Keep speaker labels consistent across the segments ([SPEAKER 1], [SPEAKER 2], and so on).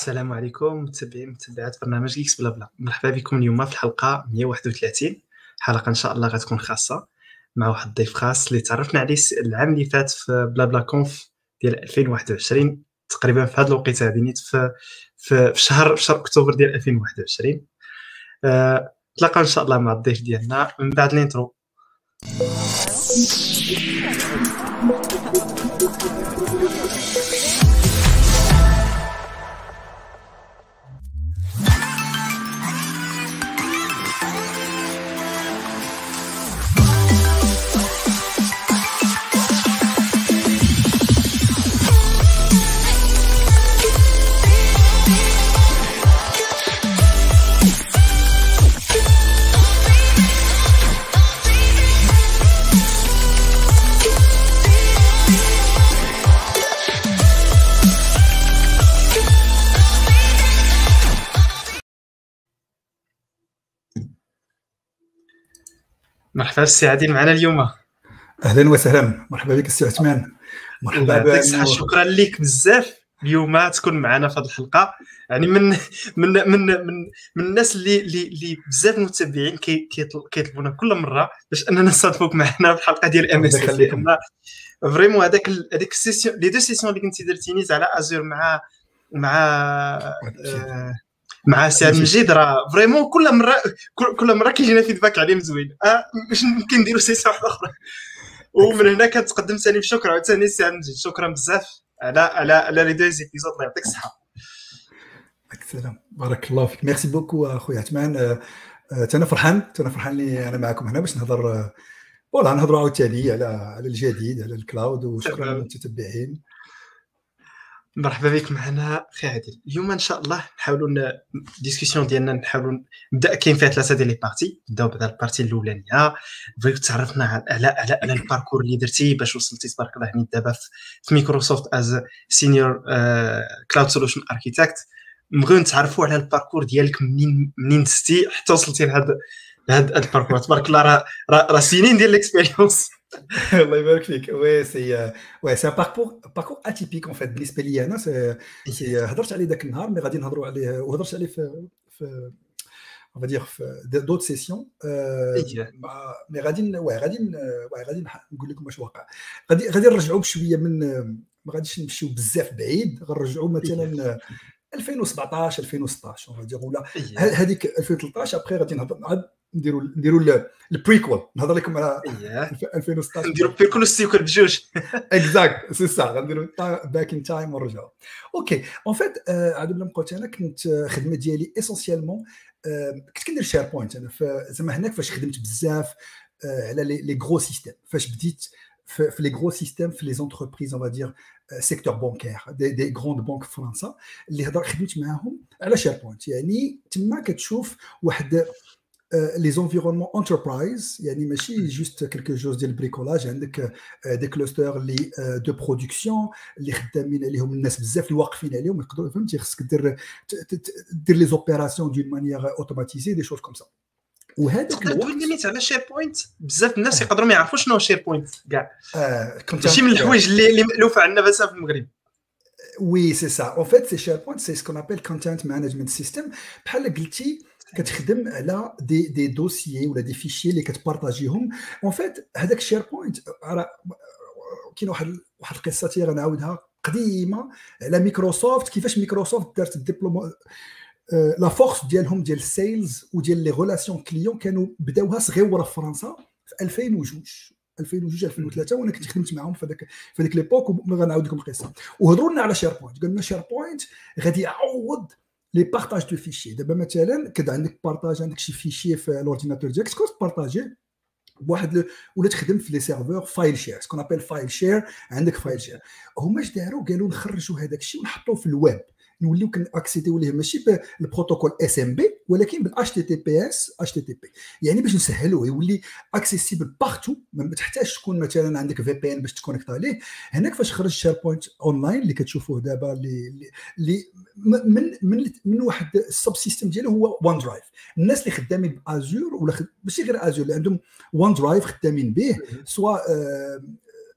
[SPEAKER 1] السلام عليكم متابعين متابعات برنامج Geeks بلا بلا. مرحبا بكم اليوم في الحلقة 131 حلقة إن شاء الله غتكون خاصة مع واحد الضيف خاص اللي تعرفنا عليه العام اللي فات في بلا بلا Conf ديال 2021 تقريبا في هذا الوقت هذه نيت في في, في شهر في شهر أكتوبر ديال 2021 أه إن شاء الله مع الضيف ديالنا من بعد ال intro مرحبا السي عادل معنا اليوم.
[SPEAKER 2] أهلا وسهلا. مرحبا بك السي عثمان.
[SPEAKER 1] مرحبا بك شكرا لك بزاف اليوم تكون معنا في هذه الحلقة. يعني من من من من, من الناس اللي اللي, اللي بزاف المتابعين كيطلبونا كل مرة باش أننا نصادفوك معنا في الحلقة ديال MS vraiment هذاك هذيك ال session les deux sessions اللي كنتي درتيني على Azure مع مع آه مع سي مجيد راه vraiment كل مره كل مرة كيجينا feedback عليهم زوين آه باش يمكن نديروا session واحدة أخرى. ومن هنا كنتقدم ثاني بشكر عاوتاني سي مجيد شكرا بزاف. على على على les deux épisodes. الله يعطيك الصحة.
[SPEAKER 2] السلام. بارك الله فيك. merci beaucoup أخويا عثمان. أنا فرحان. أنا فرحان اللي أنا معكم هنا باش نهضر voilà نهضروا عاوتاني على على الجديد على ال cloud. وشكرا للمتتبعين.
[SPEAKER 1] مرحبا بك معنا أخي عادل. اليوم إن شاء الله نحاولوا ال discussion ديالنا نحاولوا نبدأ. كاين فيها ثلاثة ديال les parties نبدأو بهذا ال partie الأولانية. بغيت تعرفنا على على على ال parcours اللي درتي باش وصلتي تبارك الله يعني دابا في مايكروسوفت as senior cloud solution architect نبغيو نتعرفوا على ال parcours ديالك منين منين دزتي حتى وصلتي لهذا لهذا ال parcours تبارك الله راه راه سنين ديال ال expérience
[SPEAKER 2] الله يبارك فيك وي سي وي سي باركور باركور اتيبيك اون فيت بالنسبة لي أنا سي هضرت عليه ذاك النهار مي غادي نهضروا عليه وهضرت عليه في في on va dire سيسيون مي غادي وي غادي وي غادي نقول لكم واش واقع غادي غادي نرجعوا بشويه من ما غاديش نمشيو بزاف بعيد غنرجعوا مثلا 2017 2016 اون دير ولا هذيك 2013 ابخي غادي نهضر نديروا نديروا البريكول نهضر لكم على 2016
[SPEAKER 1] نديروا بريكول والسيكول بجوج
[SPEAKER 2] اكزاكت سي سا غنديروا باك ان تايم ونرجعوا أوكي اون فيت عاد بلا قلت أنا كنت الخدمه ديالي اسونسيالمون كنت كندير شير بوينت أنا زعما هناك فاش خدمت بزاف على لي غرو سيستيم فاش بديت في لي غرو سيستيم في لي زونتربريز اون فادير سيكتور بونكير دي, دي غروند بانك في فرنسا اللي هضر خدمت معاهم على شير بوينت يعني تما كتشوف واحد les environnements enterprise يعني ماشي juste quelque chose ديال ال bricolage عندك des clusters اللي de production اللي خدامين عليهم الناس بزاف اللي واقفين عليهم يقدروا فهمتي خصك دير دير لي زوبيراسيون دون مانيير اوتوماتيزي دي شوز كوم سا
[SPEAKER 1] وهذاك تقدر تقول لي على SharePoint بزاف الناس يقدروا ما يعرفوش شنو SharePoint كاع ماشي من الحوايج اللي مألوفه عندنا بس في المغرب
[SPEAKER 2] oui c'est ça en fait c'est SharePoint c'est ce qu'on appelle content management system بحال قلتي كتخدم على دي دي دوسيي ولا des fichiers اللي كتبارطاجيهم. En fait هذاك ال SharePoint كاين واحد واحد القصة تا غنعاودها قديمة على مايكروسوفت كيفاش مايكروسوفت دارت ال déploiement la force ديالهم ديال ال sales وديال les relations clients كانوا بداوها صغيره في فرنسا في 2002 2002 2003 وأنا كنت خدمت معاهم في هذاك في هذيك l'époque وغنعاود لكم القصة. وهضروا لنا على SharePoint قالوا لنا SharePoint غادي يعوض les partages de fichiers. دابا مثلا كد عندك partage عندك شي fichier في ال ordinateur ديالك تقدر تبارطاجي بواحد ولا تخدم في les serveurs file share ce qu'on appelle file share عندك file share هما اش داروا؟ قالوا نخرجوا هذاك الشيء ونحطوه في الويب. نوليو كنأكسيديو ليه ماشي بال protocole SMB ولكن بالاتش تي تي بي اس اتش تي تي بي يعني باش نسهلوه يولي accessible partout ما تحتاجش تكون مثلا عندك VPN باش تconnecte عليه. هناك فاش خرج SharePoint Online اللي كتشوفوه دابا اللي اللي من من من واحد ال sub-system ديالو هو OneDrive الناس اللي خدامين ب Azure ولا ماشي غير Azure اللي عندهم OneDrive خدامين به سواء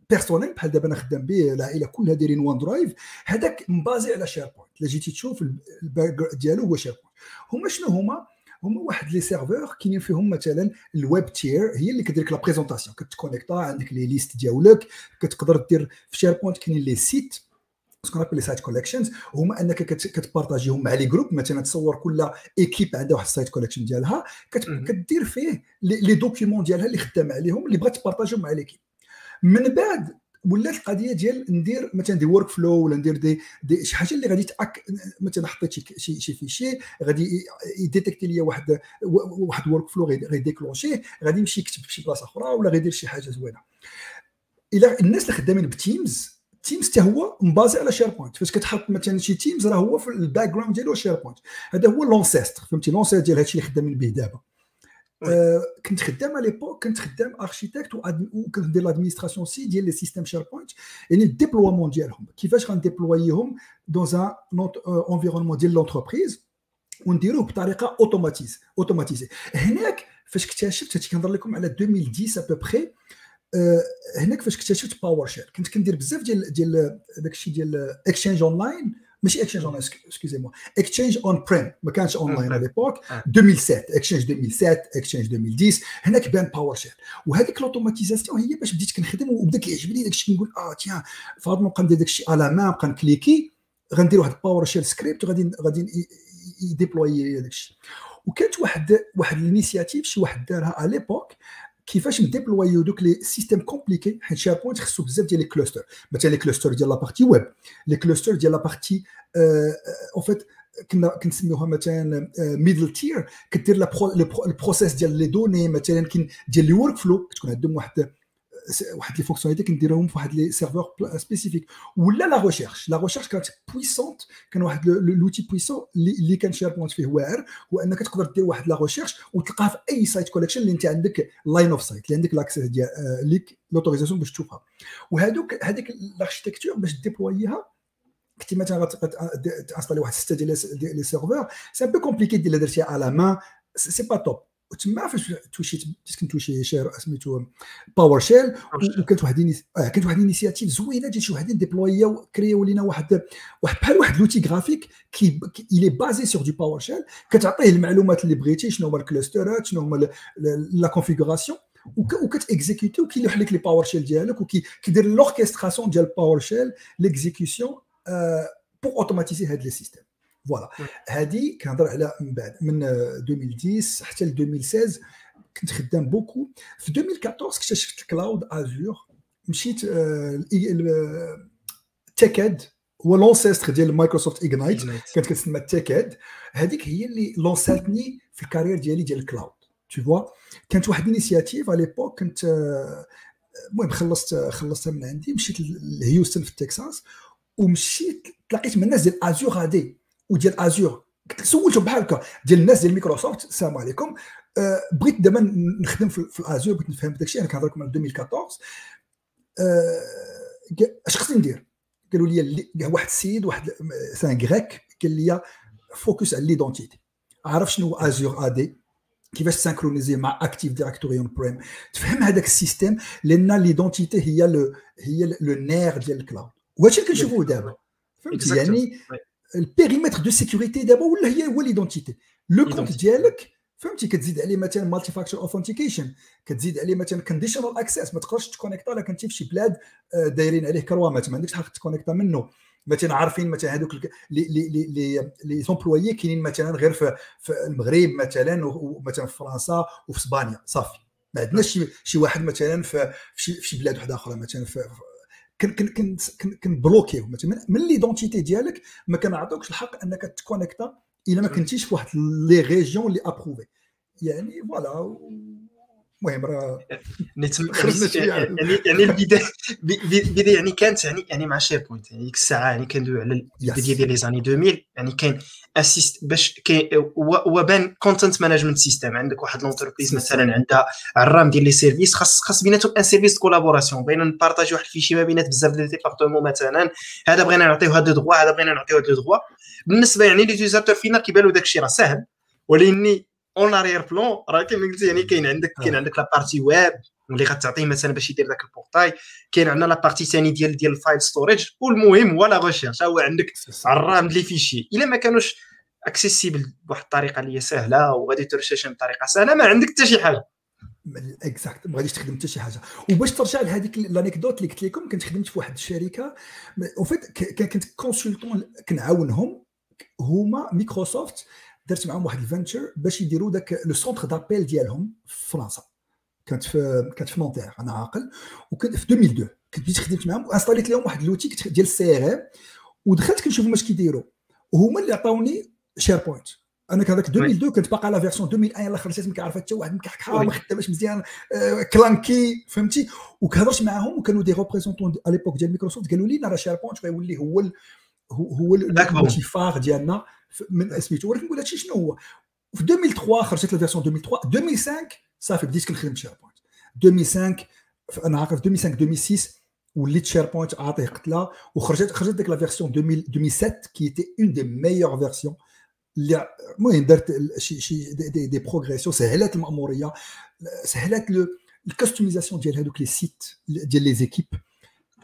[SPEAKER 2] personnel بحال دابا أنا خدام به العائلة كلها دايرين OneDrive هذاك مبازي على SharePoint إلا جيتي تشوف ال back ديالو هو SharePoint هما شنو هما؟ هما واحد les serveurs كاينين فيهم مثلا ال web tier هي اللي كدير لك la présentation كتكونيكتا عندك les listes ديالك كتقدر دير في SharePoint كاينين les sites ce qu'on appelle les site collections هما أنك كتبارطاجيهم مع les groupes مثلا تصور كل équipe عندها واحد ال site collection ديالها كدير فيه les documents ديالها اللي خدام عليهم اللي بغات تبارطاجيهم مع l'équipe من بعد ولات القضية ديال ندير مثلا des workflows ولا ندير دي, دي شي حاجة اللي غادي tac مثلا حطيت شي شي fichier غادي يديتيكتي ليا واحد واحد workflow غيديكلونشيه غادي يمشي يكتب في شي بلاصة أخرى ولا غيدير شي حاجة زوينة. إلى الناس اللي خدامين ب Teams Teams حتى هو مبازي على SharePoint فاش كتحط مثلا شي Teams راه هو في ال background ديالو SharePoint هذا هو l'ancêtre فهمتي؟ l'ancêtre ديال هادشي اللي خدامين به دابا. كنت خدام على l'époque كنت خدام architecte وكنت ندير l'administration c'est ديال les systèmes SharePoint يعني ال déploiement ديالهم كيفاش غنديبلويهم dans un environnement ديال l'entreprise ونديروه بطريقة automatise automatisée هناك فاش اكتشفت هادشي كنهضر لكم على 2010 ابوبخي أه هناك فاش اكتشفت PowerShell كنت كندير بزاف ديال ديال داكشي ديال Exchange Online ماشي Exchange on excusez-moi Exchange on-prem ما كانش online à l'époque 2007 Exchange 2007 Exchange 2010 هناك بان PowerShell وهذيك l'automatisation هي باش بديت كنخدم وبدا كيعجبني داك الشيء كنقول آه tiens فهاد نبقى ندير داك الشيء على ما نبقى نكليكي غندير واحد PowerShell script وغادي غادي يديبلوي داك الشيء. وكانت واحد واحد l'initiative شي واحد دارها à l'époque كيفاش نديبلويو دوك les systèmes compliqués حيت SharePoint خصو بزاف ديال les clusters. مثلا les clusters ديال la partie web. les clusters ديال la partie en fait كنا كنسميوها مثلا middle tier كدير ال process ديال les données مثلا كاين ديال les workflows كتكون عندهم واحد واحد les fonctionnalités كنديرهم في واحد les serveurs spécifiques ولا la recherche la recherche كانت puissante كان واحد l'outil puissant اللي كان SharePoint فيه واعر هو انك تقدر دير واحد لا ريشيرش وتلقاها في اي سايت كوليكشن اللي انت عندك لاين اوف سايت اللي عندك لاكسيس ديال ليك لوتوريزاسيون باش تشوفها وهذوك هذيك الاركتيكتور باش ديبلوييها كنتي مثلا تانستالي واحد سته ديال لي سيرفور سي ان بو كومبليكي دير درتيها على ما سي با توب وتما فاش توشيت كنت توشي شير سميتو باور شيل وكانت واحد آه كانت واحد الإنيسياتيف زوينة ديال شي وحدين ديبلويا كرياو لينا واحد واحد بحال واحد l'outil graphique كي الي basé sur du PowerShell كتعطيه المعلومات اللي بغيتي شنو هما ال clusterات شنو هما la configuration وكتاكزيكوتي وكيلوح لك les PowerShell ديالك وكيدير l'orchestration ديال PowerShell l'exécution pour automatiser هاد les systèmes voilà هذه كنهضر على من بعد. من 2010 حتى ل 2016 كنت خدام beaucoup. في 2014 اكتشفت ال cloud Azure مشيت TechEd هو l'ancêtre ديال Microsoft Ignite كانت كتسمى TechEd هذيك هي اللي لونساتني في ال carrière ديالي ديال ال cloud. toutefois كانت واحد l'initiative à l'époque كنت المهم خلصت خلصتها من عندي. مشيت لهيوستن في تكساس ومشيت تلاقيت مع الناس ديال Azure غادي وديال Azure سولتهم بحال هكا. ديال الناس ديال مايكروسوفت السلام عليكم. أه بغيت دابا نخدم في, في ال Azure بغيت نفهم داك الشيء أنا كنهضر لكم على 2014 أه اش خصني ندير؟ قالوا لي واحد السيد واحد Sangrik قال لي focus على l'identité عرف شنو Azure AD كيفاش تسانكرونيزي مع Active Directory on-prem تفهم هذاك le système لأن l'identité هي le هي le nerf ديال ال cloud وهادشي اللي كنشوفوه دابا. فهمتي يعني le périmètre de sécurité دابا ولا هي هو l'identité le compte ديالك فهمتي كتزيد عليه مثلا multi-factor authentication كتزيد عليه مثلا conditional access ما تقدرش تكونيكتا الا كنتي في شي بلاد دايرين عليه كروامات ما عندكش الحق تكونيكتا منه مثلا عارفين مثلا هذوك les les les les employés كاينين مثلا غير في, في المغرب مثلا ومثلا في فرنسا وفي اسبانيا صافي ما عندناش شي واحد مثلا في في شي بلاد واحدة أخرى مثلا في كنبلوكيو مثلا من l'identité ديالك ما كنعطوكش الحق أنك تكونيكتا إلا ما كنتيش في واحد les régions اللي approuvées. يعني voilà المهم راه
[SPEAKER 1] يعني يعني البدايه البدايه يعني كانت يعني يعني مع SharePoint يعني ديك الساعة يعني كندوي على البدايه ديال les années 2000 يعني كاين اسيست باش وبان content management system عندك واحد l'entreprise مثلا عندها عرام ديال les services خاص خاص بيناتهم un service collaboration بغينا نبارطاجي واحد ال fichier ما بينات بزاف ديال départements مثلا هذا بغينا نعطيو هاد deux هذا بغينا نعطيو هاد deux بالنسبة يعني l'utilisateur فينا كيبان له داك الشيء راه ساهل ولكن en arrière-plan راه كيما قلتي يعني كاين عندك كاين عندك la partie web واللي غتعطيه مثلا باش يدير ذاك ال portail كاين عندنا la partie ثاني ديال ديال ال file storage والمهم هو la recherche هو عندك عرام les fichiers إلا ما كانوش accessibles بواحد الطريقة اللي هي سهلة وغادي ترشيشهم بطريقه سهلة ما عندك حتى شي حاجة.
[SPEAKER 2] exact ما غاديش تخدم حتى شي حاجة. وباش ترجع لهذيك l'anecdote اللي قلت لكم كنت خدمت في واحد الشركة en fait كنت consultant كنعاونهم هما مايكروسوفت درت معاهم واحد ال venture باش يديروا داك le centre d'appel ديالهم في فرنسا. كانت في كانت في Nanterre أنا عاقل. وكنت في 2002 كنت بديت خدمت معاهم وانستاليت لهم واحد l'outil ديال ال CRM ودخلت كنشوف واش كيديروا. وهما اللي عطاوني SharePoint أنا كان هذاك 2002 كنت باقي على version 2001 يلاه خرجت ما كيعرف حتى واحد ما خدامش مزيان آه، كلانكي فهمتي؟ وكهضرت معاهم وكانوا دي ريبريزونتون على ليبوك ديال مايكروسوفت قالوا لي راه شير بوينت غيولي هو هو هو فار ديالنا. من سميتو ولكن نقول هادشي شنو هو في 2003 خرجت الفيرسون 2003 2005 صافي بديت كنخدم شير بوينت 2005 أنا عارف 2005 2006 وليت شير بوينت عاطيه قتله وخرجت خرجت ديك لا فيرسيون 2007 كي ايتي اون دي ميور فيرسيون اللي المهم درت شي شي des, des progressions سهلات la mémoire سهلات la customisation ديال هذوك les sites ديال les équipes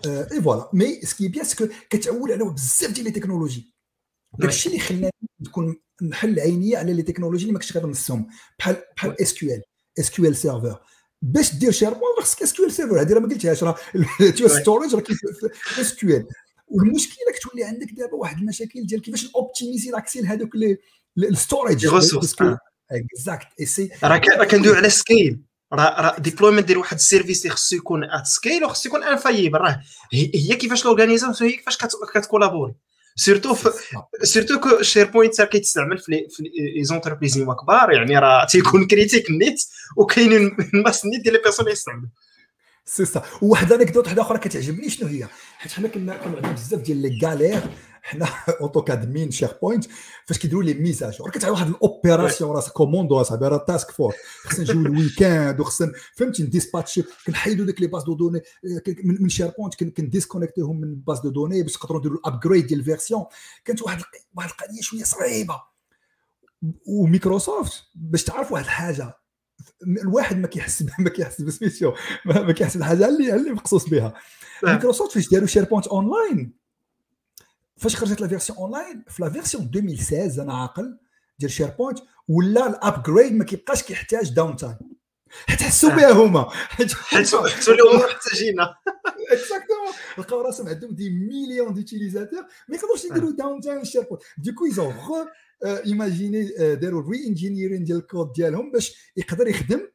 [SPEAKER 2] et voilà mais ce qui est bien c'est que كتعول على بزاف ديال les technologies داكشي اللي خلاني نكون نحل عيني على les technologies اللي ما كنتش غير نصهم بحال بحال اس كيو ال اس كيو ال سيرفر باش دير SharePoint خصك SQL Server هذه راه ما قلتهاش راه storage راه SQL والمشكلة كتولي عندك دابا واحد المشاكل ديال كيفاش optimiser l'accès لهذوك ال storage exact
[SPEAKER 1] راه كندوي على scale راه راه deployment ديال واحد ال service اللي خصو يكون at scale وخصو يكون available راه هي كيفاش l'organisation هي كيفاش كتكولابوري surtout surtout que SharePoint كيتستعمل في les entreprises كبار يعني راه تيكون critique نيت وكاينين masse نيت ديال les personnes يستعملوا
[SPEAKER 2] سي سا وواحد anecdote واحدة أخرى كتعجبني شنو هي حيت حنا كنا كانوا عندنا بزاف ديال les galères حنا en tout cas même SharePoint فاش كيديروا les mises à jour. راه كتعرف واحد ال opération راه commando اصاحبي راه task force خصنا نجيو ال weekend وخصنا فهمتي نديسباتشي كنحيدوا ديك les bases de données من SharePoint كنديسكونيكتيهم من bases de données باش نقدروا نديروا ال upgrade ديال ال version. كانت واحد واحد القضية شوية صعيبة. وميكروسوفت باش تعرف واحد الحاجة الواحد ما كيحس ما كيحس بسميتو ما كيحس الحاجة اللي اللي مخصوص بها؟ مايكروسوفت فاش داروا SharePoint online فاش خرجت la version online؟ في la version 2016 أنا عاقل ديال SharePoint ولا ال upgrade ما كيبقاش كيحتاج downtime حيت حسوا بها هما.
[SPEAKER 1] حيت حسوا لهم محتاجينها
[SPEAKER 2] exactement لقاو راسهم عندهم des millions d'utilisateurs ما يقدروش يديروا downtime SharePoint du coup ils ont imaginez داروا re-engineering ديال الكود ديالهم باش يقدر يخدم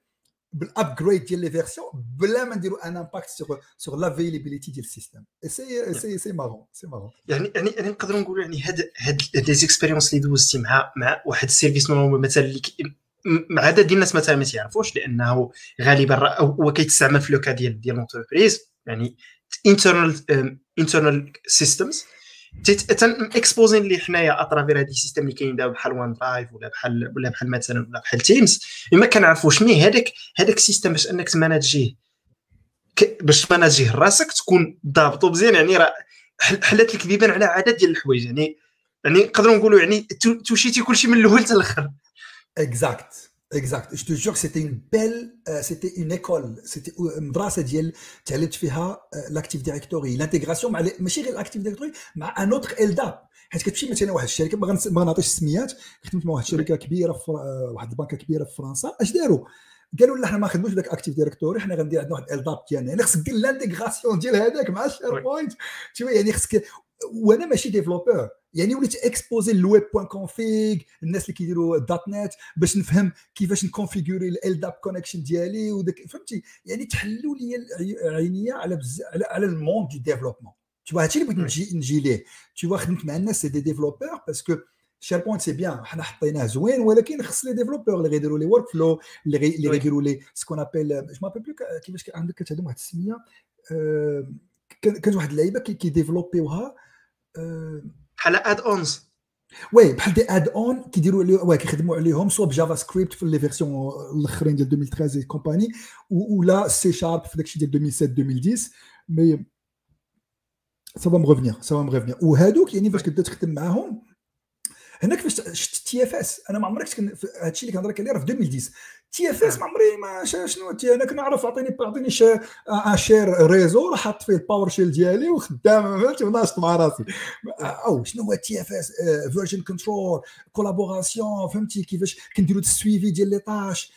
[SPEAKER 2] بال upgrade ديال les versions بلا ما نديروا un impact sur sur l'availability ديال ال système c'est c'est c'est marrant c'est marrant
[SPEAKER 1] يعني يعني يعني نقدروا نقولوا يعني هاد هاد les expériences اللي دوزتي مع مع واحد ال service مثلا اللي مع عدد الناس مثلا ما تعرفوش لأنه غالبا هو كيتستعمل في le cas ديال ديال l'entreprise يعني internal internal systems تن اكسبوزين اللي حنايا à travers هاد ال système اللي كاين دابا بحال OneDrive ولا بحال ولا بحال مثلا ولا بحال Teams ما كنعرفوش mais هذاك هذاك ال système باش أنك تماناجيه. باش تماناجيه راسك تكون ضابطو مزيان. يعني راه حلات لك بيبان على عدد ديال الحوايج. يعني يعني نقدروا نقولوا يعني توشيتي كلشي من الأول حتى
[SPEAKER 2] الأخر. exact exact je jure c'était une belle c'était une école c'était مدرسه ديال تعلمت فيها l'Active Directory l'intégration مع ماشي غير ال Active Directory مع un autre LDAP حيت كتمشي مثلا واحد الشركة ما نعطيش السميات خدمت مع واحد الشركة كبيره في واحد البنكه كبيره في فرنسا اش داروا قالوا لا حنا ما خدموش ذاك Active Directory حنا غندير عندنا واحد LDAP ديالنا يعني خصك دير l'intégration ديال هذاك مع ال SharePoint يعني خصك وأنا ماشي développeur يعني وليت اكسبوزي ال web point config الناس اللي كيديروا dot net باش نفهم كيفاش نكونفيغوري LDAP connection ديالي وداك فهمتي؟ يعني تحلوا لي عينيا على بزاف على, على le monde du développement tout هادشي اللي بغيت نجي نجي ليه. tout خدمت مع الناس c'est des développeurs parce que SharePoint c'est bien حنا حطيناه زوين ولكن خص les développeurs اللي غيديروا les workflows اللي غيديروا لي ce qu'on appelle je me rappelle plus كيفاش عندك كتعلم واحد السمية؟ كانت واحد اللعيبة كيديفلوبيوها
[SPEAKER 1] بحال add-ons
[SPEAKER 2] oui بحال des add-ons كيديروا عليهم كيخدموا عليهم soit ب JavaScript في les versions الأخرين ديال 2013 كومباني ولا سي شارب في داكشي ديال 2007 2010 mais ça va me revenir ça va me revenir وهادوك يعني فاش كنت تخدم معاهم هناك فاش شفت TFS أنا ما عمرك هادشي اللي كنهضر لك عليه راه في 2010 TFS ما عمري ما شنو تي أنا كنعرف اعطيني un share réseau حط فيه ال PowerShell ديالي وخدام فهمتي وناشط مع راسي. أو شنو هو TFS version control collaboration فهمتي؟ كيفاش كنديروا ال suivi ديال les tâches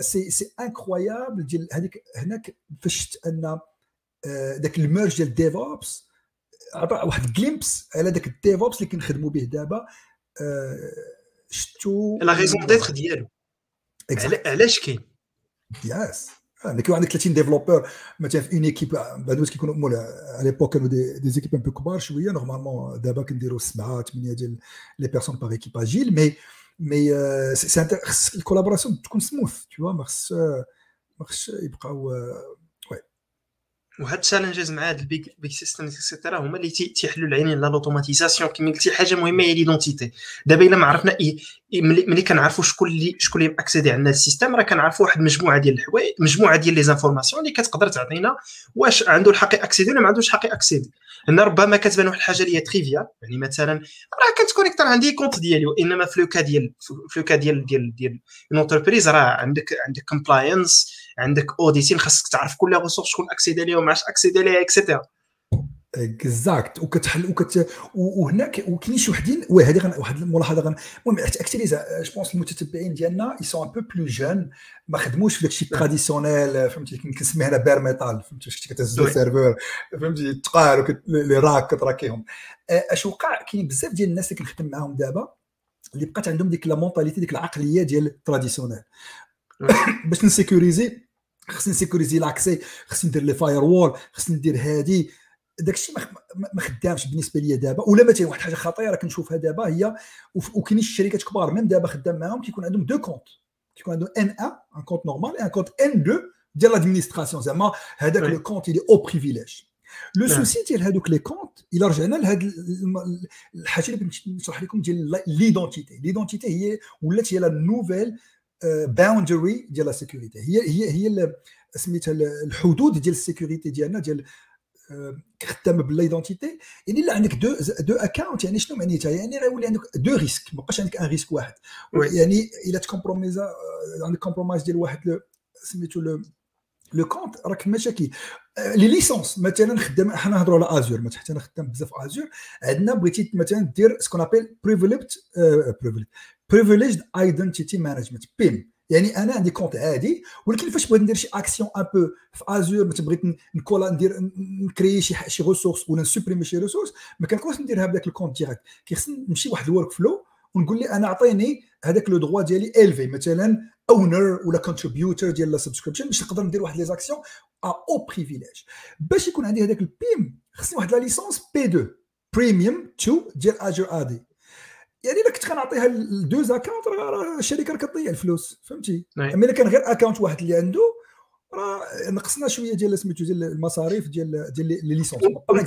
[SPEAKER 2] c'est c'est incroyable ديال هذيك هناك فاش أن ذاك ال merge ديال DevOps عطى واحد glimpse على ذاك ال DevOps اللي كنخدموا به دابا. شفتو
[SPEAKER 1] la raison d'être ديالو. علاش كاين
[SPEAKER 2] ياس يعني كيكون عندك 30 développeurs مثلا في une équipe بعد كيكونوا مول à l'époque كانوا des, des équipes un peu كبار شوية normalement دابا كنديروا سبعه ثمانيه ديال les personnes par équipe agile mais mais c'est خص ال collaboration تكون سموث تو ما خص ما خصش يبقاو
[SPEAKER 1] وهاد ال challenges مع هاد ال big big systems et cetera هما اللي تيحلوا العينين لا l'automatisation كما قلتي حاجة مهمة هي l'identité دابا إلا ما عرفنا ملي كنعرفوا شكون اللي شكون اللي accédé عندنا ال système راه كنعرفوا واحد المجموعه ديال الحوايج مجموعة ديال les informations اللي كتقدر تعطينا واش عنده الحق accéder ولا ما عندوش الحق accéder هنا ربما كتبان واحد الحاجة اللي هي triviale يعني مثلا راه كتكونيكتر عندي compte ديالي وإنما في le cas ديال في le cas ديال ديال ديال une entreprise راه عندك عندك compliance عندك auditing خاصك تعرف كل ressource شكون accédé ليهم علاش accédé ليها et
[SPEAKER 2] cetera exact وكتحل وكت وهناك وكاين شي وحدين oui هذه واحد الملاحظة غن المهم أكثر je pense المتتبعين ديالنا ils sont un peu plus jeunes ما خدموش في داكشي traditionnel فهمتي كنسميه أنا bare metal فهمتي شفتي كتهز ال serveur فهمتي تقال لي راك كتراكيهم. أش وقع؟ كاين بزاف ديال الناس اللي كنخدم معاهم دابا اللي بقات عندهم ديك la mentalité ديك العقلية ديال ال traditionnel باش نسيكوريزي خصني نسيكوريزي l'accès خصني ندير les firewalls خصني ندير هادي. داكشي ما خدامش بالنسبة ليا دابا. ولا مثلا واحد الحاجة خطيرة كنشوفها دابا هي وكاينين الشركات كبار من دابا خدام معاهم كيكون عندهم deux comptes. كيكون عندهم ان 1 un compte normal un compte ان 2 ديال l'administration زعما هذاك le compte اللي haut privilège le souci ديال هذوك les comptes إلا رجعنا لهاد الحاجة اللي بغيت نشرح لكم ديال l'identité l'identité هي ولات هي la nouvelle boundary ديال la sécurité هي هي هي سميتها الحدود ديال ال sécurité ديالنا ديال خدام بال identité يعني إلا عندك deux deux accounts يعني شنو معنيتها؟ يعني غيولي عندك deux risques ما بقاش عندك un risque واحد. يعني إلا تcompromisa عندك compromise ديال واحد سميتو le le compte راك مشاكل les licences مثلا خدام حنا نهضروا على Azure مثلا حتى أنا خدام بزاف Azure عندنا بغيتي مثلا دير ce qu'on appelle privileged privileged identity management PIM يعني أنا عندي compte عادي ولكن فاش بغيت ندير شي action un peu في Azure مثلا بغيت نكولا ندير نcréer شي شي ressource ولا نsupprimer شي ressource ما كنكونش نديرها بذاك ال compte direct كيخصني نمشي واحد ال workflow ونقول لي أنا عطيني هذاك le droit ديالي الفي مثلا owner ولا contributor ديال la subscription باش نقدر ندير واحد les actions haut privilège باش يكون عندي هذاك ال PIM خصني واحد la licence P 2 premium 2 ديال Azure AD يعني إلا كنت كنعطيها ل deux accounts راه الشركة راه كتضيع الفلوس فهمتي؟ أما إلا كان غير account واحد اللي عنده راه نقصنا شوية ديال سميتو ديال المصاريف ديال ديال les licences.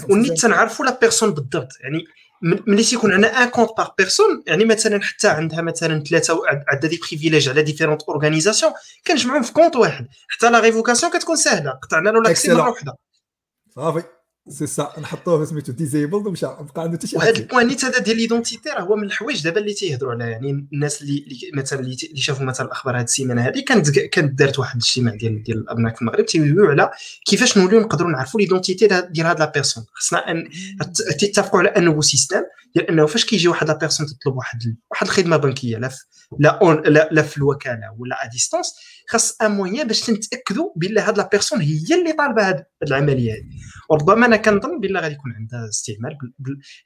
[SPEAKER 1] ونيت تنعرفوا la personne بالضبط يعني ملي تيكون عندنا un compte par personne يعني مثلا حتى عندها مثلا ثلاثة عندها des privilèges على différentes organisations كنجمعهم في compte واحد حتى la révocation كتكون سهلة قطعنا له l'accès مره واحدة.
[SPEAKER 2] صافي سي سا نحطوه سميتو disabled ومشى. بقى عنده حتى
[SPEAKER 1] شي وهذا ال point نيت هذا ديال l'identité راه هو من الحوايج دابا اللي تيهضروا على يعني الناس اللي مثلا اللي شافوا مثلا الأخبار هذه السيمانة هذه كانت كانت دارت واحد الاجتماع ديال ديال الأبناك في المغرب تيويو على كيفاش نوليو نقدروا نعرفوا l'identité ديال هاد la personne. خصنا ان تتفقوا على أنه système ديال أنه فاش كيجي واحد la personne تطلب واحد واحد الخدمة بنكية لا لا لا, لا في الوكالة ولا à distance خاص un moyen باش نتاكدوا بان هاد la personne هي اللي طالبة هاد العملية هذه وربما أنا كنظن بان غادي يكون عندها استعمال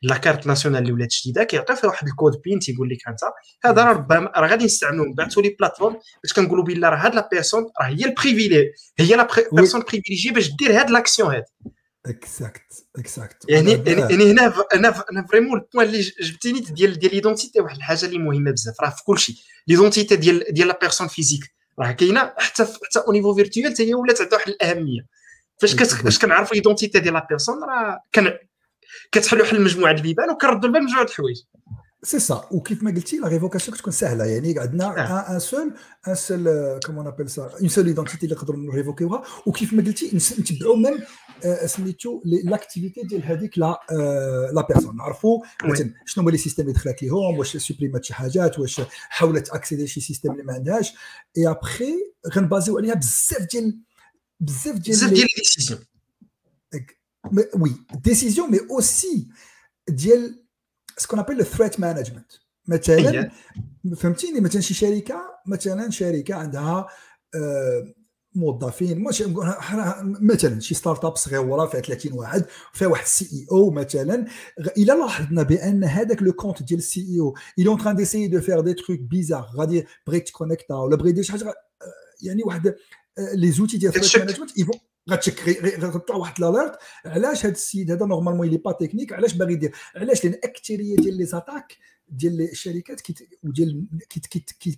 [SPEAKER 1] la carte nationale اللي ولات جديدة كيعطي فيها واحد الكود بين تيقول لك أنت. هذا راه ربما راه غادي نستعملوا نبعثوا les plateformes باش كنقولوا بان راه هاد la personne راه هي ال privilé- هي la personne privilégiée باش دير هاد l'action هاد.
[SPEAKER 2] exact exact
[SPEAKER 1] يعني يعني هنا أنا أنا vraiment ال point اللي جبتيني ديال ديال l'identité واحد الحاجة اللي مهمة بزاف. راه في كل شيء. l'identité ديال ديال la personne physique راه كاينة حتى حتى au niveau virtuel حتى هي ولات عندها واحد الأهمية. فاش فاش كنعرفوا l'identité ديال la personne راه كان كتحلوا حل مجموعه البيبان وكنردوا البال مجموعة الحوايج.
[SPEAKER 2] سي سا وكيف ما قلتي la révocation كتكون سهلة. يعني عندنا un seul un seul comment on appelle ça une seule identité اللي نقدروا نrévoquerوها. وكيف ما قلتي نتبعوا من سميتو l'activité ديال هذيك la la personne نعرفوا مثلا شنو هما les systèmes اللي دخلت ليهم واش supprimerات شي حاجات واش حاولت accéder شي système اللي ما عندهاش. اي ابخي غنبازيو عليها بزاف ديال
[SPEAKER 1] بزاف ديال بزاف ديال décisions
[SPEAKER 2] oui décisions mais aussi ديال ce qu'on appelle ال threat management مثلا فهمتيني مثلا شي شركه مثلا شركه عندها آه موظفين مش مثلا شي start-up صغيره فيها 30 واحد فيها واحد ال CEO مثلا الا لاحظنا بان هذاك le compte ديال ال CEO il est en train d'essayer de faire des trucs bizarres غادي بغيت تconnecta ولا بغيت يدير شي حاجة يعني واحد les outils ديال management يفو غتشك غتطلع واحد l'alerte علاش هذا السيد هذا normalement il est pas technique علاش باغي يدير؟ علاش لأن الاكثريه ديال les attaques ديال الشركات وديال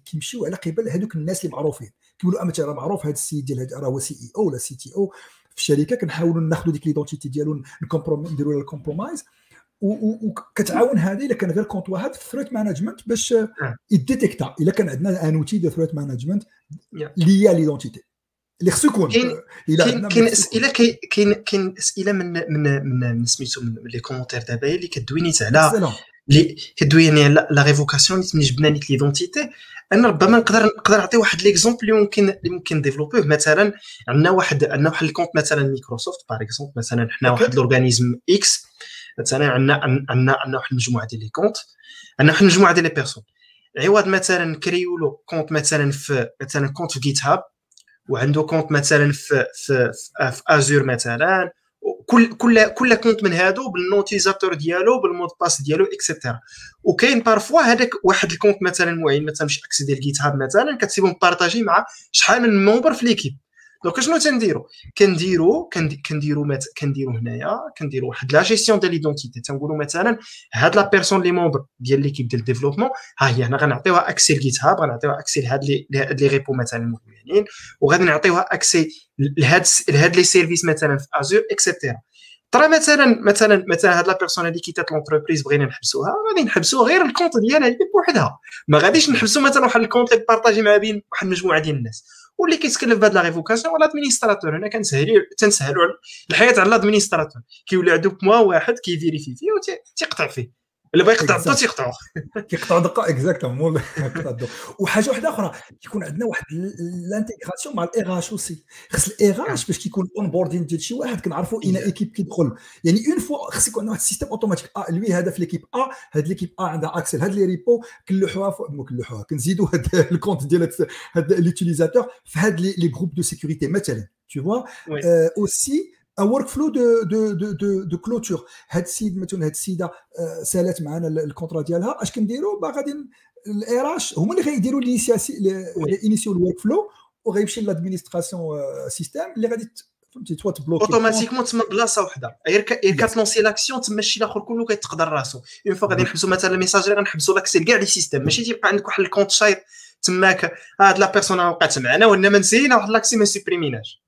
[SPEAKER 2] كيمشيو على قبل هذوك الناس اللي معروفين. كيقولوا مثلا راه معروف هذا السيد ديال راه هو CEO ولا CTO في الشركة كنحاولوا ناخذوا ديك l'identité ديالو نديروا لها ال compromise وكتعاون هذه إلا كان غير compte واحد في threat management باش يdétecta. إلا كان عندنا un outil de threat management lié à l'identité. اللي خصو يكون
[SPEAKER 1] كاين إسئلة كاين كاين إسئلة من من من سميتو من les commentaires دابا اللي كدوي على اللي كدوي يعني على la révocation اللي جبنا نيت l'identité. أنا ربما نقدر نقدر نعطي واحد l'exemple اللي ممكن اللي ممكن développerوه مثلا عندنا واحد عندنا واحد ال compte مثلا Microsoft par exemple مثلا حنا واحد l'organisme X مثلا عندنا عندنا عندنا واحد المجموعة ديال les comptes عندنا واحد المجموعة ديال les personnes عوض مثلا نcréerيو له compte مثلا في مثلا compte في GitHub وعنده compte مثلا في في في, في Azure مثلا كل كل كل compte من هادو بال utilisateur ديالو بال mot de passe ديالو et cetera وكاين parfois هذاك واحد ال compte مثلا معين مثلا مش accès ديال GitHub مثلا كتسيبهم partagé مع شحال من membre في l'équipe donc شنو تنديرو كنديرو كنديرو كنديرو هنايا كنديرو واحد لا جيستيون ديال l'identité تنقولوا مثلا هاد la personne les membres ديال l'équipe ديال ال développement ها هي هنا غنعطيوها accès ل GitHub غنعطيوها accès لهاد les repos مثلا المهمين وغادي نعطيوها accès لهاد لهاد les services مثلا في Azure et cetera ترى مثلا مثلا مثلا هاد la personne اللي quittات l'entreprise بغينا نحبسوها غادي نحبسوا غير ال compte ديالها هي بوحدها ما غاديش نحبسوا مثلا واحد ال compte اللي partagé مع بين واحد المجموعه ديال الناس واللي كيتكلف بهاد la révocation ولا administrateur هنا كنسهلوا تنسهلوا الحياة على ال administrateur. كيولي عنده moi واحد كي vérifier فيه وتيقطع فيه. اللي بغى يقطع الضو تيقطعو
[SPEAKER 2] كيقطعوا دقة exactement وحاجة واحدة أخرى كيكون عندنا واحد ال intégration مع ال AI aussi خص ال AI باش كيكون onboarding ديال شي واحد كنعرفوا une équipe كيدخل. يعني une fois خص يكون عندنا واحد ال système automatique آه lui هذا في l'équipe A هاد l'équipe A عندها accès ل هاد les repos كنلوحوها مو كنلوحوها كنزيدوا هاد ال compte ديال هاد l'utilisateur في هاد les groupes de sécurité مثلا tu vois aussi un workflow de de de de de clôture هاد السيد مثلا هاد السيده سالات معنا ال contrat ديالها اش كنديروا با غادي ال RH هما اللي غيديروا ال initier ال workflow وغيمشي l'administration système اللي غادي فهمتي toi ت
[SPEAKER 1] bloquer automatiquement تما بلاصه وحده غير كت lancer l'action تما الشيء الآخر كله كيتقدر راسو une fois غادي نحبسوا مثلا ال messagerie غنحبسوا l'accès لكاع les systèmes ماشي تيبقى عندك واحد الكونت شايط تماك هاد la personne وقعت معنا وانما نسينا واحد l'accès ما supprimer
[SPEAKER 2] ناش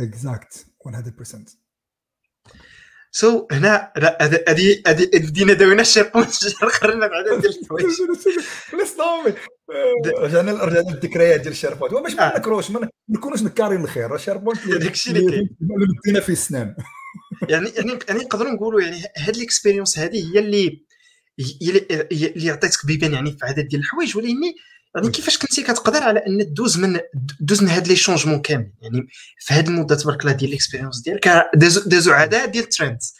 [SPEAKER 2] exact 100%
[SPEAKER 1] so so, هنا هذه هذه بدينا داوينا ال SharePoint قررنا بعدا ديال الحوايج
[SPEAKER 2] رجعنا رجعنا للذكريات ديال ال SharePoint باش ما نكروش ما نكونوش نكارين الخير. الشير بوينت
[SPEAKER 1] داكشي اللي كاين.
[SPEAKER 2] اللي بدينا فيه السنان.
[SPEAKER 1] يعني يعني يعني نقدروا نقولوا يعني هاد ال expérience هذه هي اللي هي اللي عطيتك بيبان يعني في عدد ديال الحوايج ولكن يعني كيفاش كنتي كتقدر على أن دوز من دوز من هاد les changements كامل يعني في هاد المدة تبارك الله ديال ال expérience ديالك دازو عدد ديال ال trends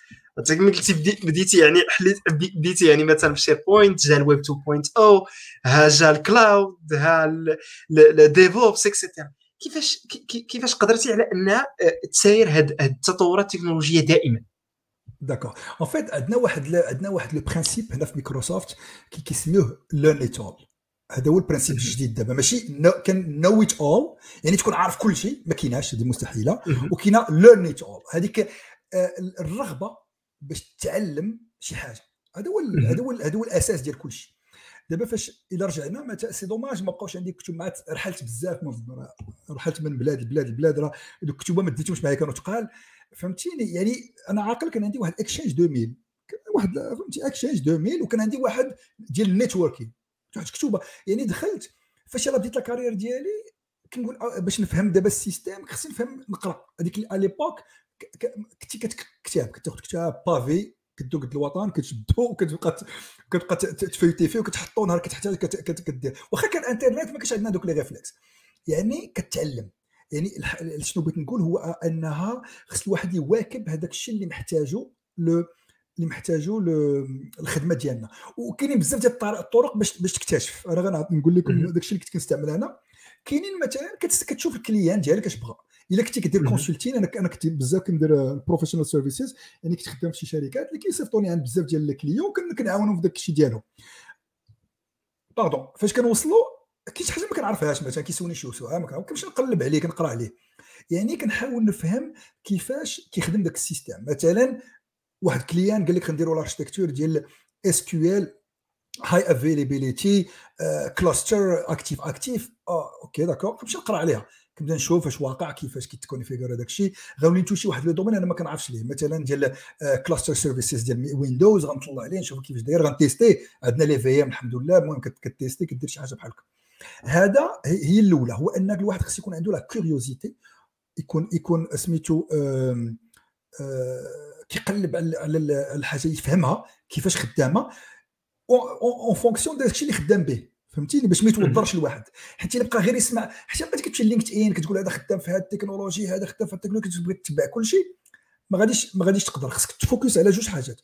[SPEAKER 1] ملي قلتي بديتي يعني حليت بديتي يعني مثلا في SharePoint جا الويب 2.0 ها جا ال cloud ها ال DevOps et cetera كيفاش كيفاش قدرتي على أن تساير هاد التطورات التكنولوجية دائما؟
[SPEAKER 2] d'accord en fait عندنا واحد عندنا واحد le principe هنا في مايكروسوفت كيسميوه learn-it-all هذا هو ال principe الجديد دابا. ماشي كان know-it-all يعني تكون عارف كل شيء. ما كايناش هذه مستحيلة. وكاينه learn-it-all هذيك آه، الرغبة باش تعلم شي حاجة. هذا هو هذا هو هذا هو الأساس ديال كل شيء. دابا فاش إلا رجعنا c'est dommage ما بقاوش عندي كتب مع رحلت بزاف رحلت من بلاد لبلاد لبلاد. راه دوك الكتب ما ديتهمش معايا كانوا تقال. فهمتيني؟ يعني أنا عاقل كان عندي واحد اكشينج 2000 واحد فهمتي؟ اكشينج 2000 وكان عندي واحد ديال النيتوركين واحد كتوبة. يعني دخلت فاش يلاه بديت الكارير ديالي كنقول باش نفهم دابا السيستيم خصني نفهم نقرأ. هذيك ليبوك كنتي كتكتب كتاخذ كتاب بافي كدو قد الوطن كتشدو وكتبقى كتبقى تفيتي فيه وكتحطو نهار كتحتاج كدير. واخا كان الانترنت ما كانش عندنا دوك لي ريفلكس يعني كتعلم. يعني شنو بغيت نقول هو أنها خص الواحد يواكب هذاك الشيء اللي محتاجو لو اللي محتاجو الخدمة ديالنا. وكاينين بزاف ديال الطرق باش باش تكتشف. أنا غنقول لكم داك الشيء اللي كنت كنستعمل أنا. كاينين مثلا كتشوف ال client ديالك اش بغا. إلا كنتي كدير consulting أنا أنا كنت بزاف كندير professional services يعني كنت خدام في شي شركات اللي كيصيفطوني عند بزاف ديال ال clients كنعاونهم في داك الشيء ديالهم. pardon فاش كنوصلوا كاين شي حاجة ما كنعرفهاش. مثلا كيسولني شي سؤال ما كنمشي نقلب عليه كنقرأ عليه. يعني كنحاول نفهم كيفاش كيخدم داك ال système. مثلا واحد client قال لك غنديروا ال architecture ديال SQL high availability cluster actif actif okay d'accord كنمشي نقرأ عليها. كنبدا نشوف اش واقع كيفاش كيت configure هذاك الشيء. غنولي ن toucher واحد le domaine أنا ما كنعرفش ليه. مثلا ديال cluster services ديال Windows غنطلع عليه نشوف كيفاش داير غن tester عندنا les VM الحمد لله المهم ك tester كدير شي حاجة بحال هكا. هذا هي الأولى. هو أن الواحد خص يكون عنده la curiosité يكون يكون سميتو كيقلب على الحاجة يفهمها كيفاش خدامة en fonction داك الشيء اللي خدام به فهمتيني باش ما يتوضرش الواحد حيت إلا بقى غير يسمع حتى بقيتي كتمشي LinkedIn كتقول هذا خدام في هذه التكنولوجي هذا خدام في التكنولوجي كتبغي تتبع كل شيء ما غاديش ما غاديش تقدر. خصك ت focus على جوج حاجات.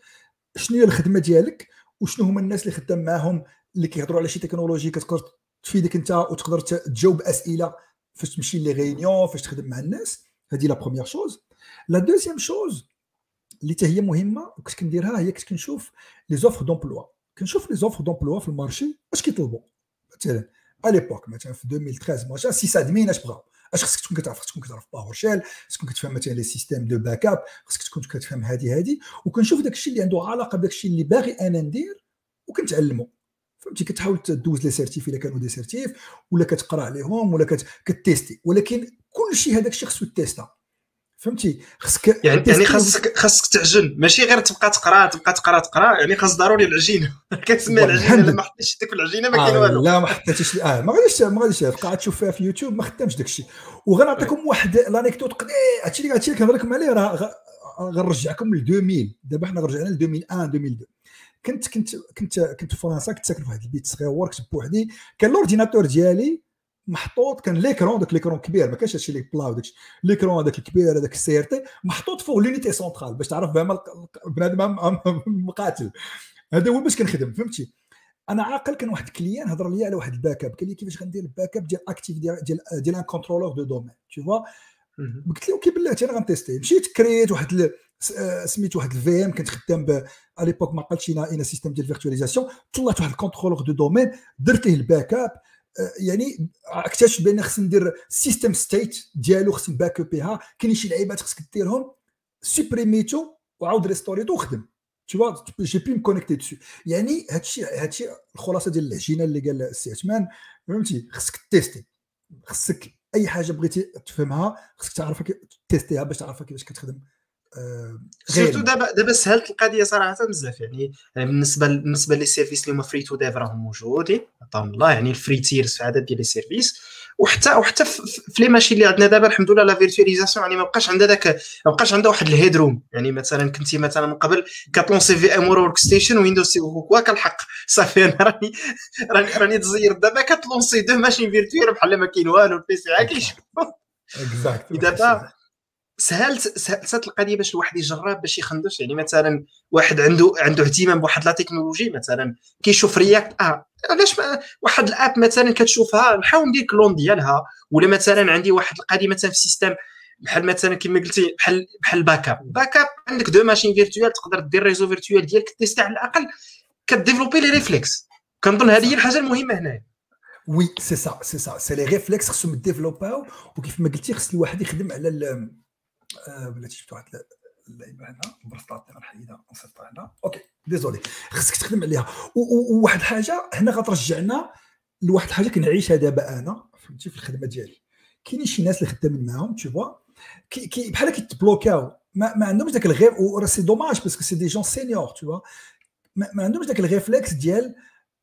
[SPEAKER 2] شنو هي الخدمة ديالك؟ وشنو هما الناس اللي خدام معاهم اللي كيهضروا على شي تكنولوجي كتقدر تفيدك أنت وتقدر تجاوب أسئلة فاش تمشي les réunions فاش تخدم مع الناس. هذه la première chose la deuxième chose اللي هي مهمة وكنت كنديرها هي كنت كنشوف les offres d'emploi. كنشوف les offres d'emploi في ال marché اش كيطلبوا مثلا ا l'époque مثلا في 2013 مثلا sysadmin اش بغاو اش خصك تكون كتعرف؟ تكون كتعرف PowerShell خصك تكون كتفهم مثلا les systèmes de backup خصك تكون كتفهم هذه هذه وكنشوف داك الشيء اللي عنده علاقة بداك الشيء اللي باغي أنا ندير وكنتعلمه فهمتي؟ كتحاول تدوز les certifs إلا كانوا des certifs ولا كتقرأ عليهم ولا ك tester ولكن كل شيء هذاك الشيء خصو تي testa فهمتي؟
[SPEAKER 1] خصك يعني يعني خاصك خاصك تعجن. ماشي غير تبقى تقرا تبقى تقرا تقرا. يعني خاص ضروري العجينة. كتسمى العجينة الا ما حطيتش ديك العجينة ما كاين
[SPEAKER 2] آه
[SPEAKER 1] والو.
[SPEAKER 2] لا ما حطيتيش آه ما غاديش ما غاديش. تبقى تشوف فيها في يوتيوب ما خدامش داك الشيء وغنعطيكم واحد l'anecdote قليل. هادشي اللي هادشي اللي كنهضر لكم عليه راه غنرجعكم ل 2000 دابا حنا رجعنا ل 2001 2002 كنت كنت كنت كنت في فرنسا كنت ساكن في واحد البيت صغير كنت بوحدي. كان ال ordinateur ديالي محطوط كان l'écran داك l'écran كبير ما كانش هادشي اللي plat وداك l'écran هذاك الكبير هذاك ال CRT محطوط فوق l'unité centrale باش تعرف بها بنادم مقاتل. هذا هو باش كنخدم فهمتي؟ أنا عاقل كان واحد client هضر لي على واحد ال backup قال لي كيفاش غندير ال backup ديال Active ديال ديال, ديال un contrôleur de domaine tu vois قلت له OK بلاتي أنا غنتيستي مشيت كريت واحد سميت واحد ال VM كنت خدام à l'époque ما قالتش لنا système ديال virtualisation طلعت واحد ال contrôleur de domaine درت ليه ال backup يعني اكتشف بان خصني ندير system state ديالو خصني باك ابيها كاين شي لعيبات خصك ديرهم سوبريميتو وعاود ريستوريتو وخدم j'ai pu me connecter dessus. يعني هادشي هادشي الخلاصة ديال العجينة اللي قال السي عثمان. فهمتي؟ خصك تيستي خصك أي حاجة بغيتي تفهمها خصك تعرفها تيستيها باش تعرفها كيفاش كتخدم.
[SPEAKER 1] surtout دابا دابا سهلت القضية صراحة بزاف يعني بالنسبة بالنسبة les services اللي هما free to dev راهم موجودين عطاهم الله يعني ال free tiers في عدد ديال les services وحتى وحتى في les machines اللي عندنا دابا الحمد لله la virtualisation يعني ما بقاش عندها داك ما بقاش عندها واحد ال headroom يعني مثلا كنتي مثلا من قبل كتلونسي VM Workstation ويندوز هو كالحق صافي أنا راني راني راني تزير دابا كتلونسي deux machines virtuelles بحال ما كاين والو ال PC عا كيشوف دابا سهلت سهلت القضية باش الواحد يجرب باش يخندش. يعني مثلا واحد عنده عنده اهتمام بواحد la technologie مثلا كيشوف React آه علاش واحد ال app مثلا كتشوفها نحاول ندير clone ديالها. ولا مثلا عندي واحد القضية مثلا في ال système بحال مثلا كما قلتي بحال بحال backup backup عندك deux machines virtuelles تقدر دير réseau virtuel ديالك تيستي على الأقل كديفلوبي les réflexes كنظن هذه هي الحاجة المهمة هنايا.
[SPEAKER 2] وي سي سا سي سا سي لي ريفلكس خصهم يديفلوباو وكيف ما قلتي خص الواحد يخدم على بلاتي شفت واحد اللعيبة هنا برسطات نحيدها نصيفطها هنا OK désolé. خصك تخدم عليها. وواحد الحاجة هنا غترجعنا لواحد الحاجة كنعيشها دابا أنا فهمتي في الخدمة ديالي. كاينين شي ناس اللي خدامين معاهم tu vois que بحال كيتبلوكاو. ما, ما عندهمش داك الغير et c'est dommage parce que c'est des gens seniors tu vois ما, ما عندهمش داك ال réflexe ديال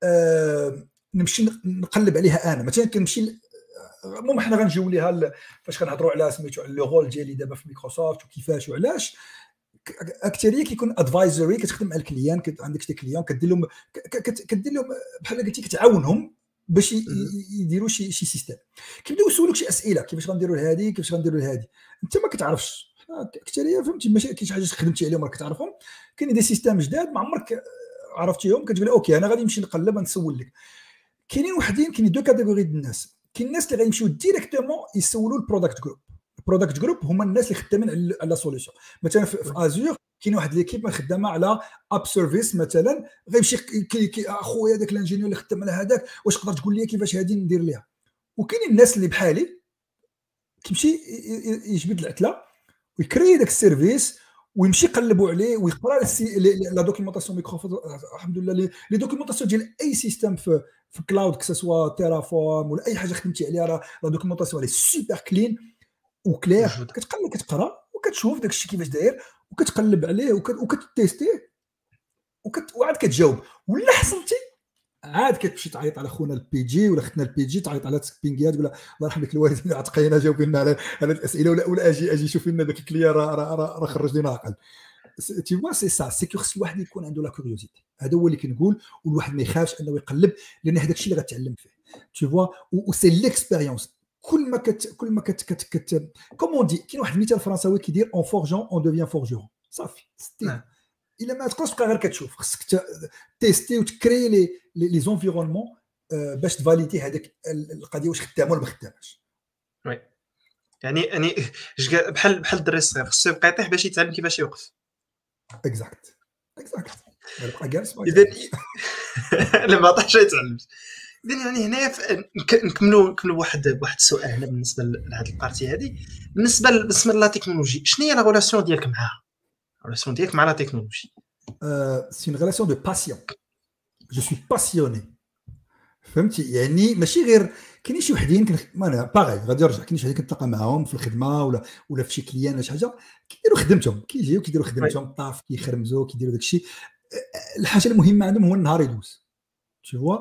[SPEAKER 2] آه نمشي نقلب عليها أنا. مثلا كنمشي المهم حنا غنجيو ليها فاش كنهضروا على سميتو على le rôle ديالي دابا في مايكروسوفت وكيفاش وعلاش. أكثرية كيكون advisory كتخدم مع ال client عندك شي client كدير لهم كدير لهم بحال قلتي كتعاونهم باش يديروا شي شي système كيبداو يسولوك شي أسئلة كيفاش غنديروا لهادي كيفاش غنديروا لهادي. أنت ما كتعرفش. أكثرية فهمتي ماشي كاين شي حاجة خدمتي عليهم راك كتعرفهم كاين des systèmes جداد ما عمرك عرفتيهم كتقول OK أنا غادي نمشي نقلب نسول لك. كاينين وحدين كاينين deux catégories ديال الناس. كاين الناس اللي غيمشيو directement يسولوا ال product group. ال product group هما الناس اللي خدامين على solution مثلا في, في Azure كاين واحد l'équipe خدامة على App Service مثلا غيمشي أخويا هذاك ال ingénieur اللي خدام على هذاك واش تقدر تقول لي كيفاش هادي ندير ليها؟ وكاين الناس اللي بحالي كيمشي يجبد العتلة ويكري داك ال service ويمشي يقلبوا عليه ويقرأ la documentation Microsoft الحمد لله les documentations ديال أي système في في cloud que ce soit Terraform ولا أي حاجة خدمتي عليها la documentation عليه super clean و clear كتقلب كتقرأ وكتشوف داك الشيء كيفاش داير وكتقلب عليه وكتيستيه وكت وعاد كتجاوب. ولا حصلتي عاد كتمشي تعيط على خونا ال PG ولا ختنا ال PG تعيط على سبينغيات ولا الله يرحم لك الوالدين عتقينا جاوب لنا على الأسئلة ولا ولا أجي أجي شوف لنا ذاك ال client راه راه خرج لنا عقل. tu vois c'est ça c'est خص الواحد يكون عنده la curiosité هذا هو اللي كنقول والواحد ما يخافش أنه يقلب لأن هذاك الشيء اللي غتعلم فيه. tu vois et c'est l'expérience كل ما كت كل ما كت كت كت comme on dit كاين واحد المثال فرنساوي كيدير en forgeant on devient forgeron صافي. ستيل الا ما تقدرش تبقى غير كتشوف. خصك تيستي وتكري لي les environnements باش تفاليدي هذاك القضية واش خدامة ولا ما خدامش
[SPEAKER 1] Oui. يعني يعني بحال بحال الدري الصغير خصو يبقى يطيح باش يتعلم كيفاش يوقف.
[SPEAKER 2] exact exact يبقى جالس
[SPEAKER 1] اذا ما طاحش يتعلمش اذا يعني هنايا نكملوا نكملوا واحد واحد السؤال هنا بالنسبة لهذه ال partie هذه بالنسبة بالنسبة la technologie شنو هي la relation ديالك معاها؟ Relation ديالك مع la technologie
[SPEAKER 2] c'est une relation de passion je suis passionné فهمتي يعني ماشي غير كاينين شي وحدين أنا باغي غادي نرجع كاينين شي وحدين كنتلاقى معاهم في الخدمه ولا ولا في شي client ولا شي حاجة كيديروا خدمتهم كيجيو كيديروا خدمتهم طاف كيخرمزوا كيديروا داك الشيء الحاجة المهمه عندهم هو النهار يدوز tu vois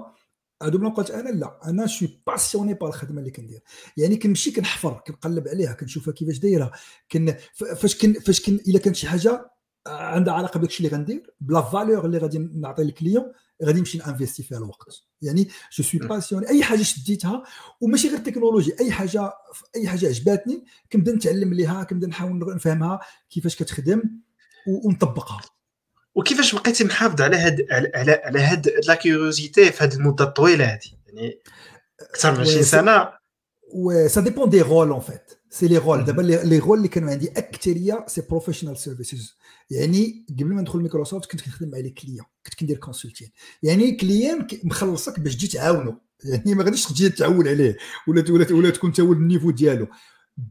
[SPEAKER 2] هادو بلا قلت أنا لا أنا je suis passionné par الخدمه اللي كندير يعني كنمشي كنحفر كنقلب عليها كنشوفها كيفاش دايره كن فاش كن فاش كن الا كانت شي حاجة عندها علاقه بداك الشيء اللي غندير ب la valeur اللي غادي نعطي لل client غادي نمشي نانفيستي فيها الوقت يعني je suis passionné اي حاجة شديتها وماشي غير التكنولوجي اي حاجة اي حاجة عجباتني كنبدا نتعلم ليها كنبدا نحاول نفهمها كيفاش كتخدم ونطبقها
[SPEAKER 1] وكيفاش بقيتي محافظ على هاد على على هاد لا كيوريوزيتي في هاد المدة الطويلة هذه يعني أكثر من 20 سنة.
[SPEAKER 2] et ça dépend des rôles en fait c'est les rôles دابا لي رول اللي كانوا عندي اكثريه c'est professional services يعني قبل ما ندخل مايكروسوفت كنت كنخدم مع les clients كنت كندير consulting يعني client مخلصك باش تجي تعاونو يعني ما غاديش تجي تعول عليه. ولا ولا ولا تكون تاول ال niveau ديالو.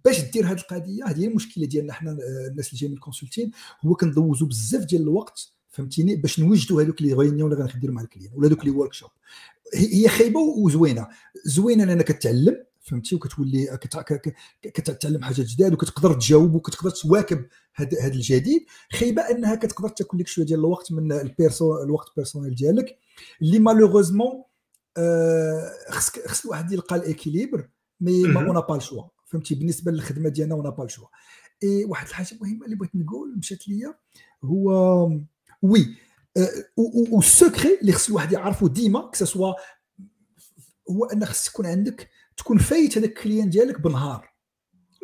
[SPEAKER 2] باش دير هذه القضية هذه هي المشكلة ديالنا حنا الناس اللي جايين من ال consulting هو كندوزو بزاف ديال الوقت فهمتيني باش نوجدوا هذوك les réunions اللي غنديروا مع ال client ولا دوك les workshops هي خايبة وزوينة. زوينة لأنك كتعلم فهمتي وكتولي كتعلم حاجات جداد وكتقدر تجاوب وكتقدر تواكب هذا الجديد. خايبة أنها كتقدر تاكل لك شوية ديال الوقت من ال perso الوقت personnel ديالك اللي malheureusement آه خصك خص الواحد يلقى l'équilibre mais ما on n'a pas le choix فهمتي بالنسبة للخدمة ديالنا on n'a pas le choix إي واحد الحاجة مهمة اللي بغيت نقول مشات ليا هو oui و le secret اللي خص الواحد يعرفه ديما كسوا هو أن خص يكون عندك تكون فايت هذاك ال client ديالك بنهار.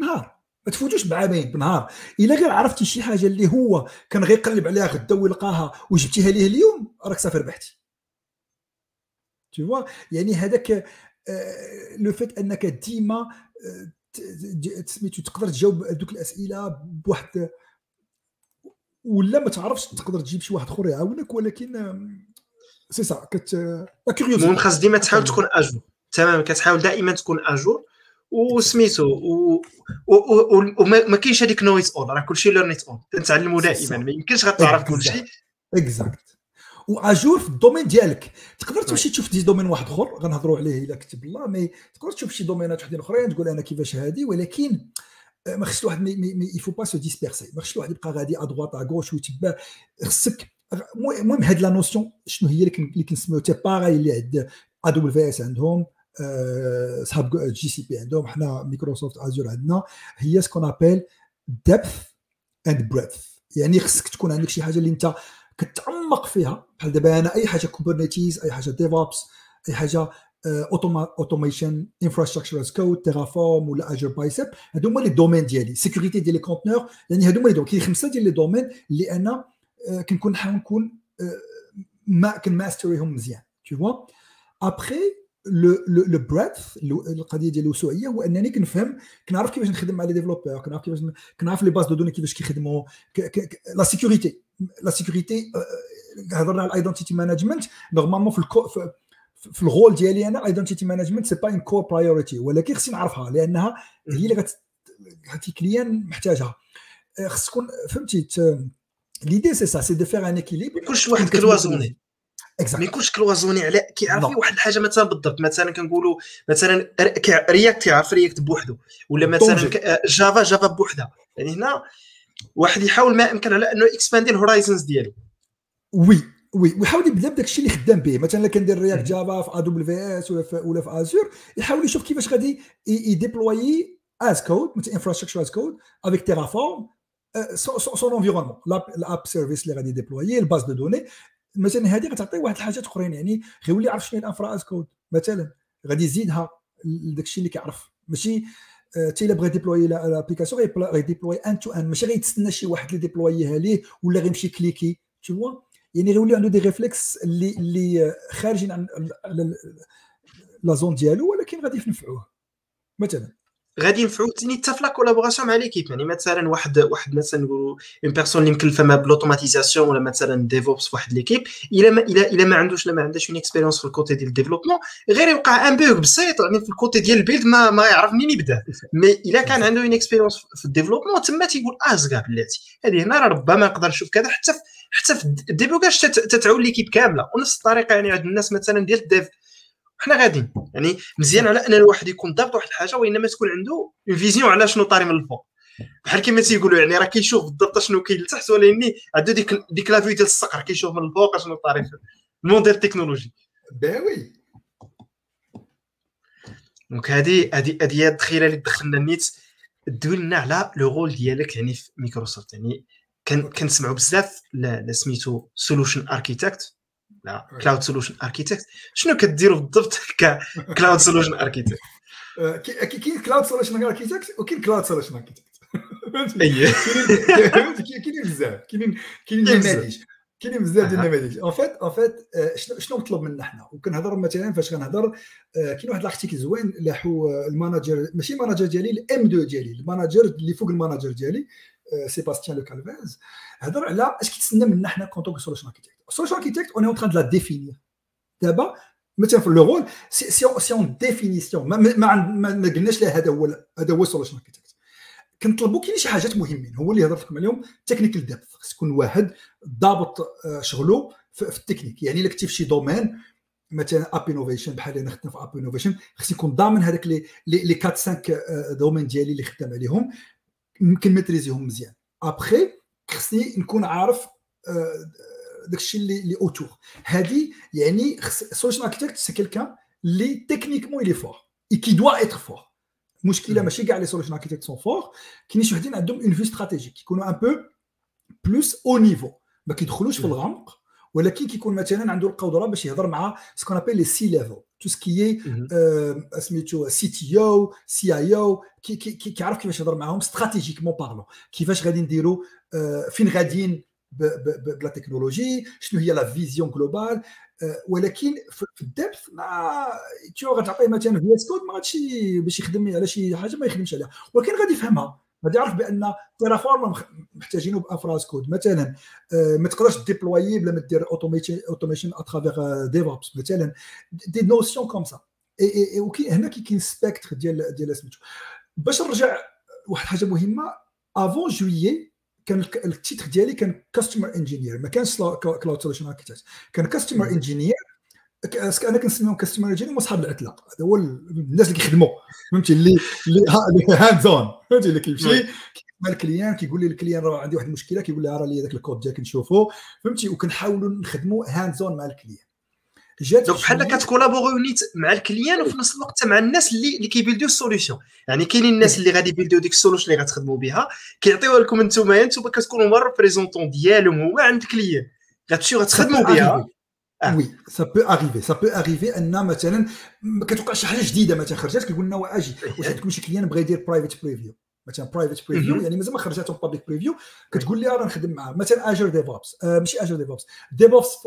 [SPEAKER 2] نهار. ما تفوتوش بعامين بنهار. إلا غير عرفتي شي حاجة اللي هو كان غيقلب عليها غدا ويلقاها وجبتيها ليه اليوم راك صافي ربحتي تي يعني هذاك le fait أنك ديما سميتو تقدر تجاوب دوك الاسئله بواحد ولا ما تعرفش تقدر تجيب شي واحد اخر يعاونك ولكن سي سا كت
[SPEAKER 1] المهم خاص ديما تحاول تكون à jour تمام كتحاول دائما تكون à jour وسميتو وما كاينش هذيك know-it-all راه كلشي learn-it-all تنتعلموا دائما ما يمكنش غتعرف كلشي
[SPEAKER 2] exact و à jour في ال domaine ديالك. تقدر تمشي تشوف des domaines واحد آخر؟ غنهضروا عليه إلا كتب الله mais تقدر تشوف شي دومينات وحدين أخرين تقول أنا كيفاش هادي؟ ولكن ما خصش الواحد il faut pas se disperser ما خصش الواحد يبقى غادي à droite à gauche ويتبع خصك المهم هاد la notion شنو هي اللي كنسميو تي باغي اللي عند AWS عندهم صحاب GCP عندهم حنا Microsoft Azure عندنا. هي ce qu'on appelle depth and breadth يعني خصك تكون عندك شي حاجة اللي أنت كتعمق فيها. بحال دابا أنا أي حاجة Kubernetes أي حاجة DevOps أي حاجة automation infrastructure as code Terraform ولا Azure Bicep هادو هما les domaines ديالي. sécurité ديال les conteneurs يعني هادو هما les domaines كاين خمسة ديال les domaines اللي أنا كنكون نحاول نكون ما كنماستريهم مزيان toutefois après le le breadth القضية ديال الوسوعية هو أنني كنفهم كنعرف كيفاش نخدم مع les développeurs كنعرف كيفاش كنعرف les bases de données كيفاش كيخدموا la sécurité la sécurité هضرنا على ال identity management normalement في ال core في ال rôle ديالي أنا identity management c'est pas un core priority ولكن خصني نعرفها لأنها هي اللي غتي client محتاجها. خص تكون فهمتي؟ l'idée c'est ça c'est de faire un équilibre
[SPEAKER 1] كلشي واحد cloisonné. ما يكونش cloisonné على كيعرف واحد الحاجة مثلا بالضبط. مثلا كنقولوا مثلا React كيعرف React بوحدو. ولا مثلا Java Java بوحدها. يعني هنا واحد يحاول ما إمكن على أنه اكسباندي ال horizons ديالو.
[SPEAKER 2] oui oui ويحاول يبدأ بداك الشيء اللي خدام به. مثلا كندير React Java في AWS ولا في ولا في Azure يحاول يشوف كيفاش غادي يديبلوي as code مثلا infrastructure as code avec Terraform son environnement ال App Service اللي غادي يديبلوي ال base de données مثلا هذه غتعطي واحد الحاجات أخرين يعني غيولي يعرف شنو هي ال infra as code مثلا. غادي يزيدها لداك الشيء اللي كيعرف. ماشي؟ حتى الا بغى ديبلوي l'application غيديبلوي end to end ماشي غيتسنى شي واحد اللي ديبلويها ليه ولا غيمشي كليكي تو يعني غيولي عنده des réflexes اللي اللي خارجين عن la zone ديالو ولكن غادي ينفعوه مثلا
[SPEAKER 1] غادي ينفعوا ثاني حتى في la collaboration مع l'équipe يعني مثلا واحد واحد مثلا نقولوا une personne اللي مكلفه ما ب l'automatisation ولا مثلا DevOps في واحد l'équipe إلا ما الا إلا ما عندوش لا ما عندهاش une expérience في ال côté ديال ال développement غير يوقع un bug بسيط. يعني في ال côté ديال ال build ما ما يعرف منين يبدأ. mais إلا كان عنده une expérience في ال développement تما تيقول آه زكا بلاتي. هذه هنا راه ربما نقدر نشوف كذا حتى في حتى في ال débogage تتعول l'équipe كاملة. ونفس الطريقة يعني عند الناس مثلا ديال ال dev حنا غاديين. يعني مزيان على أن الواحد يكون ضابط واحد الحاجة وإنما تكون عنده une vision على شنو طاري من الفوق. بحال كما تيقولوا يعني راه كيشوف بالضبط شنو كاين لتحت ولكن عنده ديك ديك la vue ديال الصقر كيشوف من الفوق شنو طاري في الموديل التكنولوجي
[SPEAKER 2] bah
[SPEAKER 1] oui donc هذه هذه هذه هي الدخيلة اللي دخلنا نيت. دوي لنا على le rôle ديالك يعني في مايكروسوفت يعني كنسمعوا بزاف سميتو solution architect لا cloud solution architect شنو كديروا بالضبط cloud solution architect
[SPEAKER 2] كاين cloud solution architect وكاين cloud solution architect كاينين بزاف كاينين كاينين نماذج. كاينين بزاف ديال النماذج. en fait en fait شنو مطلوب منا حنا؟ وكنهضر مثلا فاش كنهضر كاين واحد ال article زوين لاحو ال manager ماشي ال manager ديالي ال M2 ديالي ال manager اللي فوق ال manager ديالي. سيباستيان لو كالفاز هضر على اش كيتسنى منا حنا كونتو سولوشن اركيتكت architect, on est en train de la définir. D'abord, مثلا في ال rôle c'est c'est une définition ما ما ما قلناش هذا هو هذا هو ال solution architect كنطلبوا كاين شي حاجات مهمين هو اللي هضرت لكم عليهم technical depth خص يكون واحد ضابط شغله في التكنيك يعني الا كنتي في شي domaine مثلا App Innovation بحال أنا خدام في App Innovation خص يكون ضامن هذاك les les 4 5 domaines ديالي اللي خدام عليهم يمكن ميتريزيهم مزيان. ابخي خصني نكون عارف داكشي اللي اللي autour هذه يعني solution architect c'est quelqu'un اللي techniquement il est fort et qui doit être fort المشكلة ماشي كاع les solution architects sont forts كاينين شي وحدين عندهم une vue stratégique يكونوا un peu plus haut niveau ما كيدخلوش في الغمق. ولكن كيكون مثلا عنده القدرة باش يهضر مع ce qu'on appelle les C-level tout ce qui سميتو CTO CEO كيعرف كيفاش يهضر معاهم stratégiquement parlant كيفاش غادي نديروا فين غاديين بلا تكنولوجي شنو هي la vision globale ولكن في ال depth ما تيو غتعطيه مثلا VS Code ما غاديش باش يخدم على شي حاجة ما يخدمش عليها. ولكن غادي يفهمها. غادي يعرف بأن Terraform محتاجينه ب infra as code. مثلا ما تقدرش déployer بلا ما دير automation à travers DevOps مثلا des notions comme ça هنا كاين spectre ديال ديال سميتو باش نرجع واحد الحاجة مهمة avant juillet كان ال titre ديالي كان customer engineer ما كانش cloud solution architect كان customer engineer أنا كنسميهم customer engineer هما صحاب العتله هذا هو الناس اللي كيخدموا. فهمتي؟ اللي اللي hands-on فهمتي؟ اللي كيمشي. مع ال client كيقول لي ال client راه عندي واحد المشكلة كيقول لي راه لي ذاك الكود ديالك نشوفه فهمتي؟ وكنحاولوا نخدموا hands-on مع ال client.
[SPEAKER 1] جات donc بحال كت collaborer نيت مع ال client وفي نفس الوقت مع الناس اللي اللي كي build يو ال solution. يعني كاينين الناس اللي غادي ي build يو ديك ال solution اللي غتخدموا بها كيعطيوها لكم انتوما. انتوما كتكونوا هما ال représentants ديالهم هو عند ال client. غتمشيو غتخدموا بها.
[SPEAKER 2] oui ça peut arriver ça peut arriver أن مثلا ما كتوقعش شي حاجة جديدة مثلا خرجت كيقول لنا آجي. واش عندكم شي client بغى يدير private preview مثلا private preview يعني مازال ما خرجاتهم public preview كتقول لي راه نخدم معاه. مثلا Azure DevOps ماشي Azure DevOps DevOps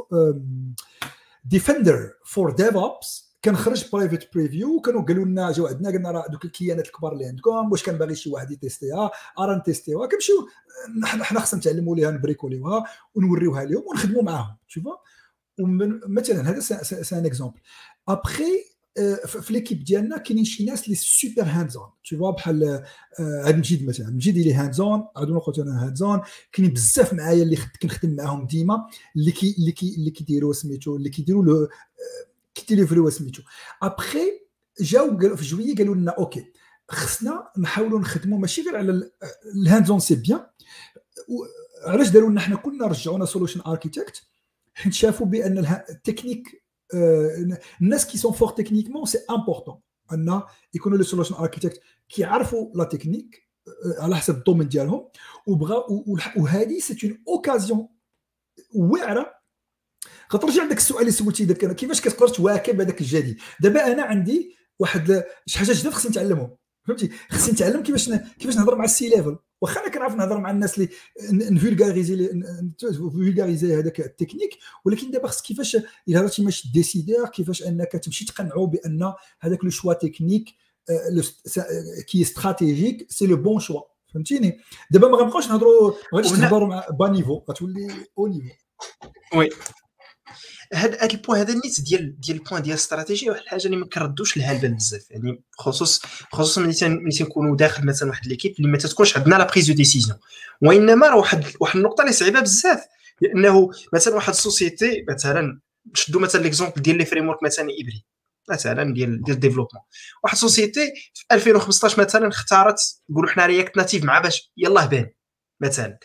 [SPEAKER 2] Defender for DevOps كان خرج private preview وكانوا قالوا لنا جاو عندنا قلنا راه دوك ال clients الكبار اللي عندكم واش كان باغي شي واحد ي tester ها؟ ارا ن tester يوها. كنمشيو حنا خصنا نتعلموا ليها ن bricoler يوها ونوريوها لهم ونخدموا معاهم. تشوفوا مثلا هذا c'est un exemple après في l'équipe ديالنا كاينين شي ناس اللي super hands-on tu vois بحال هاد مجيد مثلا مجيد اللي hands-on عادو قلت أنا hands-on كاينين بزاف معايا اللي كنخدم معاهم ديما اللي كي اللي كي اللي كيديروا سميتو اللي كيديروا كي délivrer يو سميتو ابخي جاو في جويه قالوا لنا okay خصنا نحاولوا نخدموا ماشي غير على ال hands-on c'est bien علاش داروا لنا حنا كلنا رجعونا solution architect حيت شافوا بأن التكنيك الناس qui sont forts techniquement c'est important أن يكونوا لي سولوشن اركيتكت كيعرفوا la technique على حسب ال domaine ديالهم. وبغا وهذه c'est une occasion واعرة. غترجع لذاك السؤال اللي سولتي داك كيفاش كتقدر تواكب هذاك الجديد؟ دابا أنا عندي واحد شي حاجة جديدة خصني نتعلمهم. فهمتي؟ خصني نتعلم كيفاش كيفاش نهضر مع ال C-level واخا أنا كنعرف نهضر مع الناس اللي ن vulgariser ن vulgariser هذاك التكنيك. ولكن دابا خص كيفاش إلا هضرتي مع شي décideur كيفاش أنك تمشي تقنعو بأن هذاك le choix technique qui est stratégique c'est le bon choix. فهمتيني؟ دابا ما غنبقاوش نهضروا ما غاديش مع bas niveau غتولي haut niveau.
[SPEAKER 1] oui. هاد هاد ال point هذا نيت ديال ديال ال point ديال الاستراتيجية واحد الحاجة اللي ما كردوش لها البال بزاف. يعني بخصوص خصوصا ملي ملي تنكونوا داخل مثلا واحد l'équipe اللي ما تكونش عندنا la prise de décision وإنما راه واحد واحد النقطة اللي صعيبة بزاف. لأنه مثلا واحد ال société مثلا نشدوا مثلا l'exemple ديال les frameworks مثلا après مثلا ديال ديال ال développement. واحد ال société في 2015 مثلا اختارت نقولوا حنا React Native مع باش يلاه بان مثلا.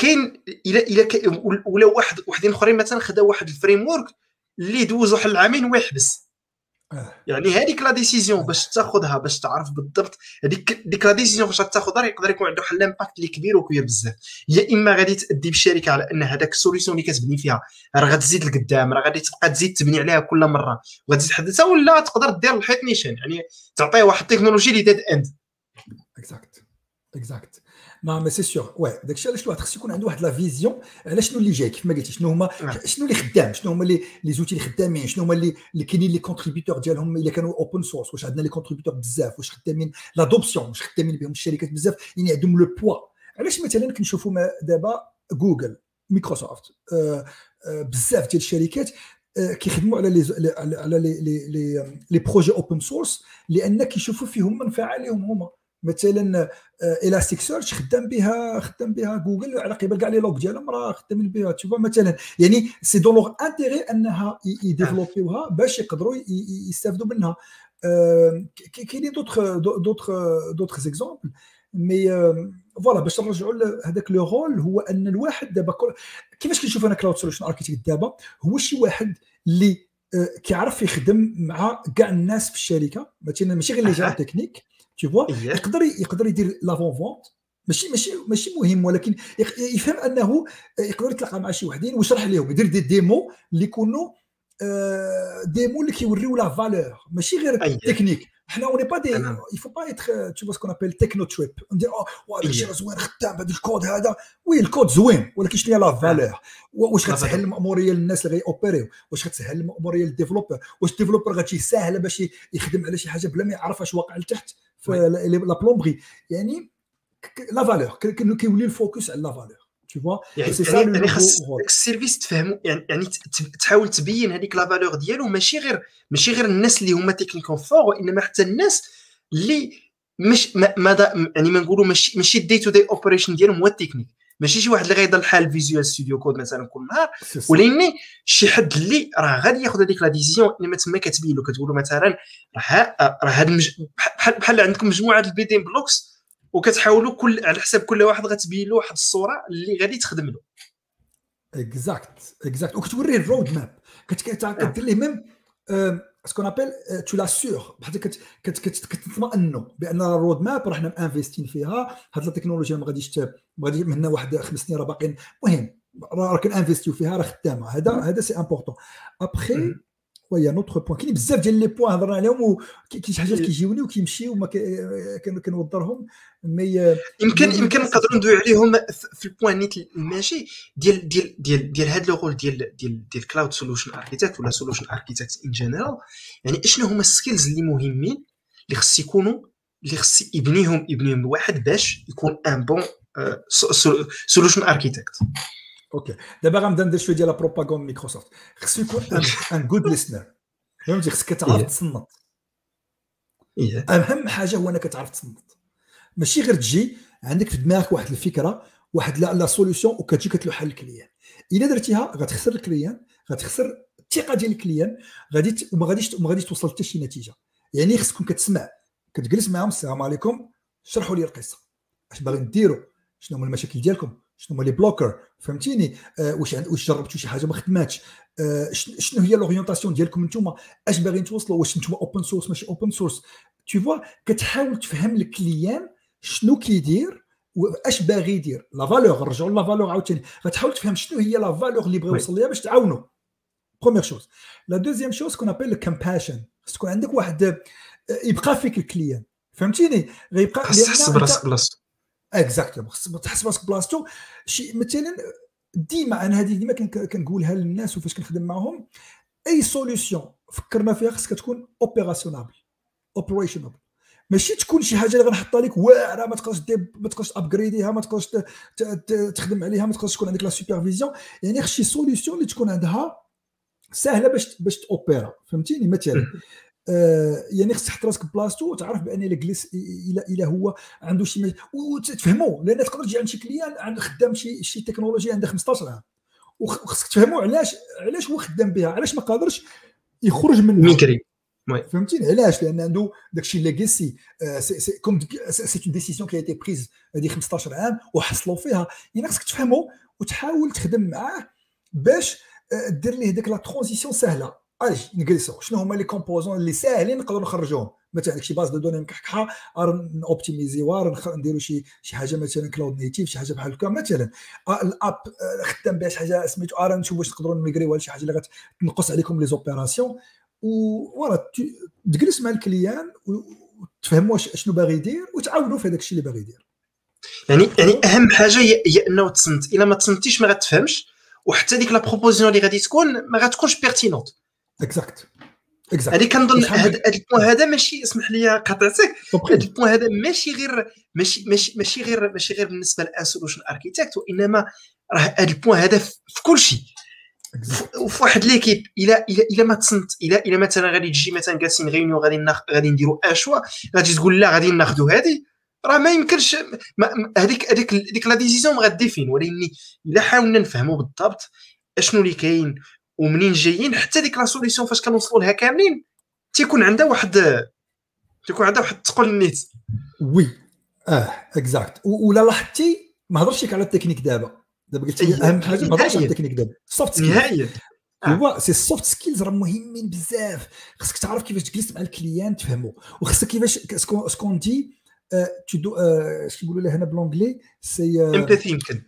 [SPEAKER 1] كاين إلى إلى ولا واحد وحدين أخرين مثلا خداو واحد ال framework اللي دوز واحد العامين ويحبس. آه. يعني هذيك la décision باش تاخذها باش تعرف بالضبط هذيك ديك la décision فاش تاخذها يقدر يكون عنده واحد ال impact اللي كبير وكبير بزاف. يا إما غادي تأدي بالشركة على أن هذاك ال solution اللي كتبني فيها راه غتزيد لقدام راه غادي تبقى تزيد تبني عليها كل مرة. وغادي تحدثها ولا تقدر دير الحيط نيشان. يعني تعطيه واحد التكنولوجي اللي
[SPEAKER 2] dead end exact exactement c'est sûr oui داك الشيء علاش الواحد خص يكون عنده واحد la vision على شنو اللي جاي كيف ما قلتي شنو هما شنو اللي خدام شنو هما les les outils اللي خدامين شنو هما اللي اللي كاينين les contributeurs ديالهم إلا كانوا open source واش عندنا les contributeurs بزاف واش خدامين l'adoption واش خدامين بهم الشركات بزاف يعني عندهم le poids علاش مثلا كنشوفوا دابا جوجل مايكروسوفت آه آه بزاف ديال الشركات كيخدموا على les على les les les projets open source لأن كيشوفوا فيهم منفعة لهم هما. مثلا Elasticsearch خدام بها خدام بها جوجل على قبل كاع les logs ديالهم راه خدامين بها. تشوف مثلا يعني c'est dans leur intérêt أنها ي développer يوها باش يقدروا يستافدوا منها. كاينين d'autres d'autres d'autres exemples mais voilà باش نرجعوا لهذاك le rôle هو أن الواحد دابا كيفاش كنشوف أنا cloud solution architect دابا؟ هو شي واحد اللي كيعرف يخدم مع كاع الناس في الشركة. مثلا ماشي غير les jobs techniques tu vois يقدر يقدر يدير l'avant-vente ماشي ماشي ماشي مهم ولكن يفهم أنه يقدر يتلاقى مع شي وحدين ويشرح لهم يدير des démos اللي يكونوا démo اللي كيوريو la valeur ماشي غير تكنيك حنا on n'est pas des il faut pas être tout ce qu'on appelle techno trip ندير آه واه هذا زوين خدام هذا الكود هذا. oui الكود زوين ولكن شنو هي la valeur واش غتسهل الماموريه للناس اللي غي opérer يو واش غتسهل الماموريه لل développeur واش ال développeur غتجي ساهله باش يخدم على شي حاجة بلا ما يعرف اش واقع لتحت؟ في la plupart يعني la valeur كيولي ال focus على la valeur tu vois
[SPEAKER 1] يعني يعني خاص ال service تفهموا يعني يعني تحاول تبين هذيك la valeur ديالو ماشي غير ماشي غير الناس اللي هما technique en fort وانما حتى الناس اللي مش ما يعني ما نقولوا ماشي ماشي ال day-to-day operation ديالهم هو التكنيك ماشي شي واحد اللي غيضل حال Visual Studio Code مثلا كل نهار ولكن شي حد اللي راه غادي ياخذ هذيك la décision انما تما كتبين له كتقول له مثلا راه راه هاد بحال بحال عندكم مجموعة ال building blocks وكتحاولوا كل على حساب كل واحد غتبين له واحد الصورة اللي غادي تخدم له.
[SPEAKER 2] اكزاكت اكزاكت وكتوريه ال roadmap كدير ليه même ce qu'on appelle tu l'assures بحال كتطمئنوا بان ال roadmap راه حنا investing فيها هاد التكنولوجيا ما غاديش ما غاديش من واحد خمس سنين راه باقيين المهم راه كن investir يو فيها راه خدامه هذا هذا c'est important après وهي un autre point كاين بزاف ديال les points هضرنا عليهم وكاين شي حاجات كيجيوني وكيمشيو وما كنوضرهم mais
[SPEAKER 1] يمكن يمكن نقدروا ندوي عليهم في ال point نيت ماشي ديال ديال ديال ديال هذا لو ديال ديال ديال cloud solution architect ولا solution architect en général يعني اشنو هما ال skills اللي مهمين اللي خص يكونوا اللي خص يبنيهم يبنيهم الواحد باش يكون un bon solution architect
[SPEAKER 2] okay دابا غنبدا ندير شوية ديال propagande Microsoft خصو يكون un good listener فهمتي خصك تعرف تصنت اهم حاجة هو انك تعرف تصنت ماشي غير تجي عندك في دماغك واحد الفكرة واحد لا, la solution وكتجي كتلوحها لل client الا درتيها غتخسر ال client غتخسر الثقه ديال ال client غادي وما غاديش وما غاديش توصل حتى شي نتيجه يعني خصكم كتسمع كتجلس معاهم السلام عليكم شرحوا لي القصة اش باغي نديروا شنو هما المشاكل ديالكم شنو هما les bloqueurs فهمتيني؟ آه واش واش جربتوا شي حاجة ما خدماتش؟ آه شنو هي l'orientation ديالكم نتوما اش باغيين توصلوا؟ واش نتوما open source ماشي open source tu vois كتحاول تفهم ال client شنو كيدير واش باغي يدير. la valeur نرجعوا la valeur عاوتاني. غتحاول تفهم شنو هي la valeur اللي بغى يوصل ليها باش تعاونوا première chose la deuxième chose qu'on appelle ال compassion خص تكون عندك واحد آه، يبقى فيك ال client. فهمتيني؟
[SPEAKER 1] غيبقى تحس براسك بلاصتو
[SPEAKER 2] exactement تحس براسك بلاصتو. شي مثلا ديما أنا هذه ديما كنقولها للناس وفاش كنخدم معاهم أي solution فكرنا فيها خصك تكون opérationnable operational ماشي تكون شي حاجة اللي غنحطها لك واعرة ما تقدرش ما تقدرش upgrade يها ما تقدرش تخدم عليها ما تقدرش تكون عندك la supervision يعني خص شي solution اللي تكون عندها سهلة باش باش t opérer ا فهمتيني؟ مثلا يعني خصك تحط راسك بلاصتو وتعرف بأن إلا جلس إلا إلا هو عنده شي وتفهموا لأن تقدر تجي عند شي client عند خدام شي شي تكنولوجيا عنده 15 عام. وخصك تفهموا علاش علاش هو خدام بها علاش ما قادرش يخرج من
[SPEAKER 1] ميكري
[SPEAKER 2] فهمتيني علاش؟ لأن عنده داكشي legacy c'est comme ça une décision qui était prise هذه 15 عام وحصلوا فيها. يعني خصك تفهموا وتحاول تخدم معاه باش آه، دير ليه ديك la transition سهلة. أجي نجلسوا شنو هما les composants اللي ساهلين نقدروا نخرجوهم؟ مثلا عندك شي base de données مكحكحة ن optimiser يوها نديروا شي شي حاجة مثلا cloud native شي حاجة بحال هكا. مثلا ال app خدام بها شي حاجة سميتو ار نشوف واش نقدروا ن migrer يو شي حاجة اللي غتنقص عليكم les opérations. و voilà تجلس مع ال client وتفهم واش شنو باغي يدير وتعاونوا في هذاك الشيء اللي باغي يدير.
[SPEAKER 1] يعني يعني أهم حاجة هي أنه تصنت إلا ما تصنتيش ما غتفهمش وحتى ديك la proposition اللي غادي تكون ما غتكونش pertinente
[SPEAKER 2] exact
[SPEAKER 1] exact هذه كنظن هذا ال point هذا ماشي اسمح لي قاطعتك. هذا ال point هذا ماشي غير ماشي ماشي ماشي غير ماشي غير بالنسبة لأن solution architect وإنما راه هذا ال point هذا في كل شيء. وفي واحد l'équipe الا الا الا ما تصنت الا الا مثلا غادي تجي مثلا جالسين réunion غادي غادي نديروا اشوا غادي تقول لا غادي ناخذوا هذه. راه ما يمكنش هذيك هذيك هذيك la décision ما غاديفين ولكن إلا حاولنا نفهموا بالضبط أشنو اللي كاين ومنين جايين حتى ديك la solution فاش كنوصلوا لها كاملين تيكون عندها واحد تيكون عندها واحد الثقل النيت.
[SPEAKER 2] oui آه exact ولا لاحظتي ما هضرش على التكنيك دابا. دابا قلت لي أهم حاجة ما هضرش على التكنيك دابا. soft skills نهائيا. هو si ال soft skills راه مهمين بزاف. خصك تعرف كيفاش تجلس مع ال client تفهمو. وخصك كيفاش ce qu'on dit اش كيقولوا لها هنا بال anglais
[SPEAKER 1] c'est empathy يمكن.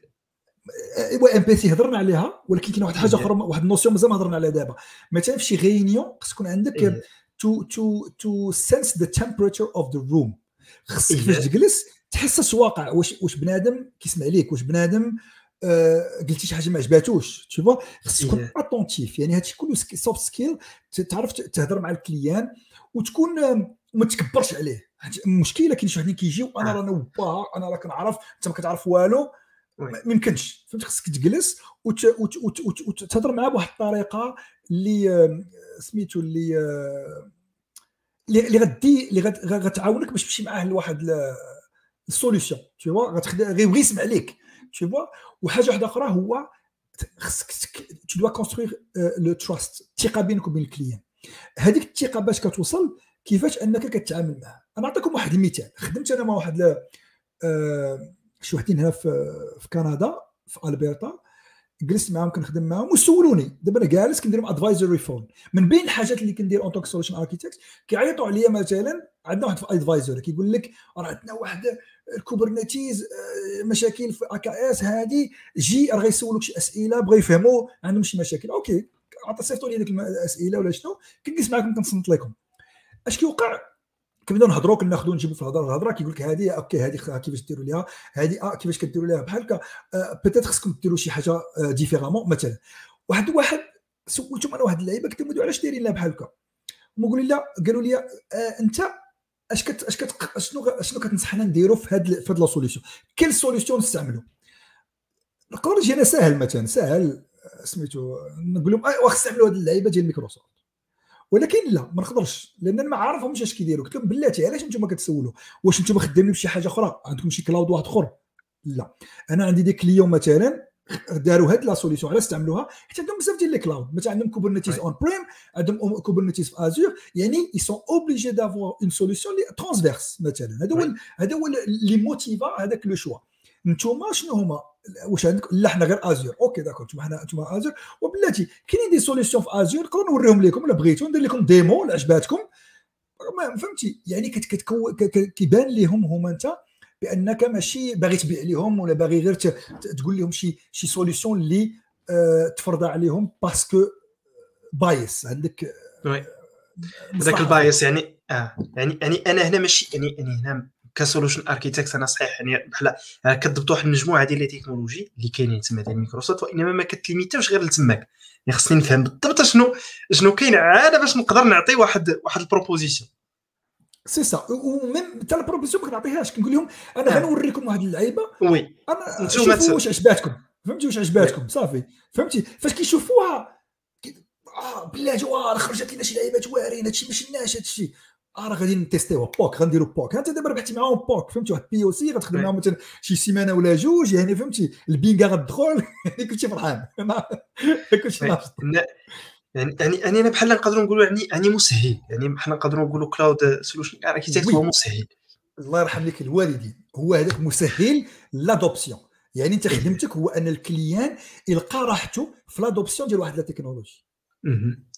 [SPEAKER 2] ايوا empathy هضرنا عليها ولكن كاين واحد الحاجة أخرى واحد ال notion مازال ما هضرنا عليها دابا. مثلا في شي réunion خص يكون عندك to to to sense the temperature of the room خصك فاش تجلس تحسس واقع واش واش بنادم كيسمع ليك واش بنادم آه قلتي شي حاجة ما عجباتوش تشوف خصك تكون attentif يعني هادشي كله soft skill تعرف تهضر مع ال client وتكون ما تكبرش عليه. المشكلة كاين شي وحدين كيجيو أنا راه نوبا أنا راه كنعرف أنت ما كتعرف والو. ما يمكنش. فهمت؟ خصك تجلس وتهضر معاه بواحد الطريقة اللي سميتو اللي اللي غدي اللي غتعاونك باش تمشي معاه لواحد la solution toutefois؟ غيبغي يسمع ليك toutefois؟ وحاجة واحدة أخرى هو خصك tu dois construire le trust الثقة بينك وبين ال client. هذيك الثقة باش كتوصل كيفاش أنك كتعامل معاه. أنا نعطيكم واحد المثال. خدمت أنا مع واحد شي وحدين هنا في في كندا في البرتا جلست معاهم كنخدم معاهم وسولوني. دابا أنا جالس كندير لهم advisory فون من بين الحاجات اللي كندير en tant que solution architect كيعيطوا عليا مثلا عندنا واحد في advisor كيقول لك راه عندنا واحد ال Kubernetes آه، مشاكل في AKS هذه جي راه غيسولوك شي أسئلة بغا يفهموا عندهم شي مشاكل. أوكي عطى صيفطوا لي ديك الأسئلة ولا شنو كنجلس معاكم كنصنت لكم. أش كيوقع؟ كنبداو نهضروا كناخذوا نجيبوا في الهضرة؟ الهضرة كيقول لك هذه أوكي هذه كيفاش ديروا ليها؟ هذه آه كيفاش كديروا ليها؟ بحال هكا peut-être خصكم ديروا شي حاجة différemment مثلا واحد واحد سولتهم أنا واحد اللعيبة قلت لهم علاش دايرين لها بحال هكا؟ هما قالوا لي قالوا لي آه أنت أش كت أش كت شنو شنو كتنصحنا نديروا في هاد في هاد la solution quelle solution نستعملوا نجي أنا ساهل مثلا ساهل سميتو نقول لهم واخا استعملوا هاد اللعيبة ديال مايكروسوفت ولكن لا ما نقدرش لأن أنا ما عارفهمش اش كيديروا. قلت لهم بلاتي علاش أنتم كتسولوا؟ واش أنتم خدامين بشي حاجة أخرى؟ عندكم شي cloud واحد أخر؟ لا. أنا عندي des clients مثلا داروا هاد la solution على استعملوها؟ حيت عندهم بزاف ديال les clouds مثلا عندهم Kubernetes on-prem عندهم Kubernetes في Azure يعني ils sont obligés d'avoir une solution les transverse مثلا. هذا هو هذا هو ال les motifs هذاك le choix نتوما شنو هما؟ واش عندك لا حنا غير Azure أوكي d'accord نتوما حنا نتوما Azure وبلاتي كاينين des solutions في Azure نقدر نوريهم لكم إلا بغيتو ندير لكم démo اللي عجباتكم. فهمتي؟ يعني كيبان لهم هما أنت بأنك ماشي باغي تبيع لهم ولا باغي غير تقول لهم شي شي solution اللي آه، تفرض عليهم parce que biais عندك
[SPEAKER 1] هذاك ال biais يعني آه يعني يعني أنا هنا ماشي يعني يعني هنا ك solution architect أنا صحيح يعني بحال كضبط واحد المجموعة ديال les technologies اللي كاينين تما ديال مايكروسوفت وإنما ما كت limitاوش غير لتماك. يعني خصني نفهم بالضبط شنو شنو كاين عاد باش نقدر نعطي واحد واحد ال
[SPEAKER 2] proposition c'est ça و même حتى ال proposition ما كنعطيهاش. كنقول لهم أنا غنوريكم واحد اللعيبة.
[SPEAKER 1] Oui.
[SPEAKER 2] أنا شوفوا واش عجباتكم. فهمتي واش عجباتكم؟ صافي. فهمتي؟ فاش كيشوفوها آه بلاتي واه خرجت لنا شي لعيبات واعرين هادشي ما شناش هادشي. راه غادي ن testيو POC غنديروا POC. انت دابا ربحتي معاهم POC. فهمتي؟ واحد POC غتخدم معاهم مثلا شي سيمانة ولا جوج. يعني فهمتي؟ البينغا غتدخل. يعني كلشي فرحان. كلشي ناشط.
[SPEAKER 1] يعني يعني يعني أنا بحال نقدروا نقولوا يعني يعني مسهل. يعني بحال نقدروا نقولوا cloud solution architect هو مسهل.
[SPEAKER 2] الله يرحم لك الوالدين. هو هذاك مسهل l'adoption. يعني أنت خدمتك هو أن ال client يلقى راحته في l'adoption ديال واحد la technologie.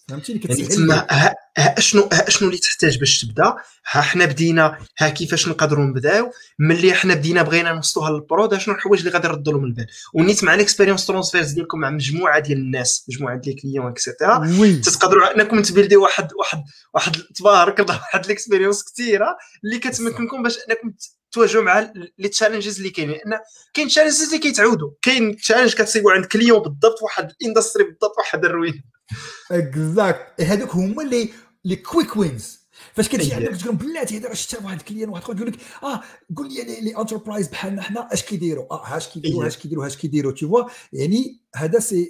[SPEAKER 1] فهمتيني يعني تما اشنو أشنو اللي تحتاج باش تبدأ؟ ها حنا بدينا ها كيفاش نقدروا نبداو؟ ملي حنا بدينا بغينا نوصلوها لل prod شنو الحوايج اللي غادي يردوا لهم البال؟ ونيت مع ال expérience transverse ديالكم مع مجموعة ديال الناس مجموعة ديال ال clients et cetera تقدروا أنكم ت buildيو واحد واحد واحد تبارك الله واحد ال expérience كثيرة اللي كتمكنكم باش أنكم تواجهوا مع les challenges اللي كاينين. لأن كاين challenges اللي كيتعودوا كاين challenge كتصيبوا عند client بالضبط واحد ال industry بالضبط واحد الروين
[SPEAKER 2] exact هذوك هما اللي les quick wins فاش كتجي عندك تقول بلاتي هذا راه شتا واحد ال client واحد يقول لك آه قول لي les entreprises بحالنا حنا اش كيديروا؟ آه هاش كيديروا هاش كيديروا هاش كيديروا؟ tu vois يعني هذا c'est,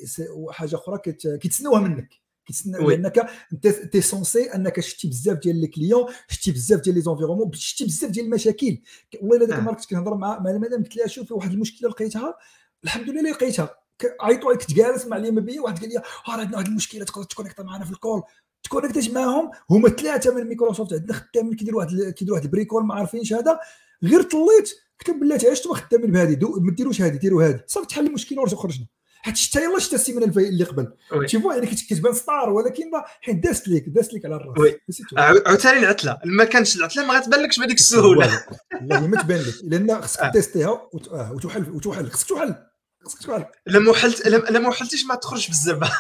[SPEAKER 2] حاجة أخرى كيتسناوها منك. كيتسنى لأنك انت t'es censé أنك شتي بزاف ديال les clients شتي بزاف ديال les environnements شتي بزاف ديال المشاكل. والله إلا ذاك المرة كنت كنهضر مع المدام قلت لها شوفي واحد المشكلة لقيتها الحمد لله لقيتها. عيطوا كنت جالس مع اليوم بيا واحد قال لي آه عندنا واحد المشكلة تقدر تكونيكت معنا في الكول. تكونيكتيت معاهم هما ثلاثة من مايكروسوفت عندنا خدامين كيديروا واحد كيديروا واحد البريكول ما عارفينش هذا. غير طليت قلت لهم بلاتي علاش أنتم خدامين بهذه؟ ما ديروش هذه ديروا هذه. صافي تحل المشكلة ورجعوا خرجنا. حيت شتا يلاه شتا السيمانة اللي قبل. تشوفوا يعني كتبان ستار ولكن حيت دازت ليك دازت لك على الراس.
[SPEAKER 1] عاوتاني العتلة. ما كانش العتلة ما غتبانلكش بهذيك السهولة.
[SPEAKER 2] والله. ما تبان لك لأن خصك آه. test يها وتحل وتحل. خصك تحل.
[SPEAKER 1] لما حلت لما حلتيش ما تخرج بالزربه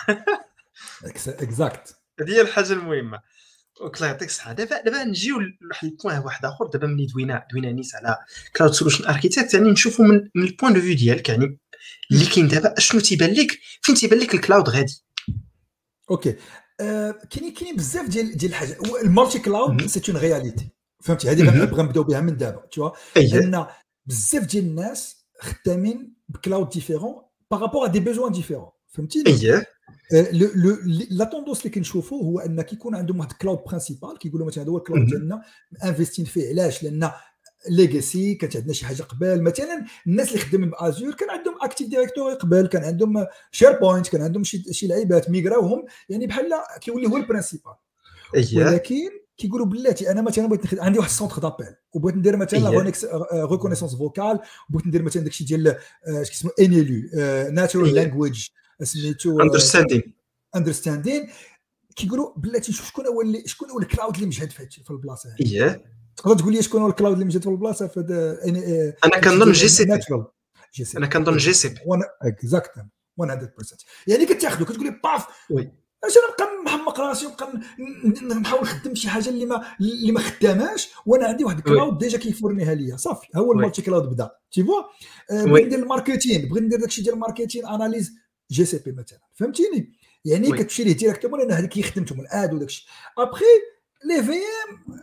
[SPEAKER 2] exact
[SPEAKER 1] هذه هي الحاجة المهمة. الله يعطيك الصحة. دابا دابا نجيو لواحد ال point واحد آخر. دابا ملي دوينا دوينا نيت على cloud solution architect يعني نشوفوا من, من ال point de vue ديالك يعني اللي كاين دابا أشنو تيبان لك؟ فين تيبان لك ال cloud غادي؟
[SPEAKER 2] أوكي. آه، كاينين كاينين بزاف ديال ديال الحاجات. ال multi-cloud c'est une réalité فهمتي؟ هذه غنبغي نبداو بها من دابا تشوا لأن بزاف ديال الناس خدامين ب cloud différent par rapport à des besoins différents فهمتيني؟
[SPEAKER 1] اييه
[SPEAKER 2] la tendance اللي كنشوفوا هو ان كيكون عندهم واحد cloud principal كيقولوا مثلا هذا هو ال cloud ديالنا investin فيه علاش؟ لأن legacy كانت عندنا شي حاجة قبل. مثلا الناس اللي خدامين ب Azure كان عندهم Active Directory قبل كان عندهم SharePoint كان عندهم شي شي لعيبات ميغراوهم يعني بحال كيولي هو ال principal ولكن كيقولوا بلاتي أنا مثلا بغيت نخد... عندي واحد ال centre d'appel وبغيت ندير مثلا reconnaissance vocale بغيت ندير مثلا داكشي ديال اش كيسمو NL natural language سميتو
[SPEAKER 1] understanding
[SPEAKER 2] understanding كيقولوا بلاتي شوف شكون هو اللي شكون هو ال cloud اللي مجهد في البلاصة
[SPEAKER 1] هذه اييه
[SPEAKER 2] تقدر تقول لي شكون هو ال cloud اللي مجهد في البلاصة في
[SPEAKER 1] أنا كنظن GCP أنا كنظن GCP
[SPEAKER 2] exactly 100% يعني كتاخذو كتقول لي bah
[SPEAKER 1] oui.
[SPEAKER 2] اش أنا نبقى محمق راسي ونبقى نحاول نخدم شي حاجة اللي ما اللي ما خداماش وأنا عندي واحد ال cloud déjà كيفورنيها ليا. صافي هو ال multi-cloud بدا. des fois بغيت ندير ال marketing بغيت ندير داكشي ديال ال marketing analyse GCP مثلا. فهمتيني؟ يعني كتمشي ليه directement لأن هذيك يخدمتهم ال ads وداكشي. après les VM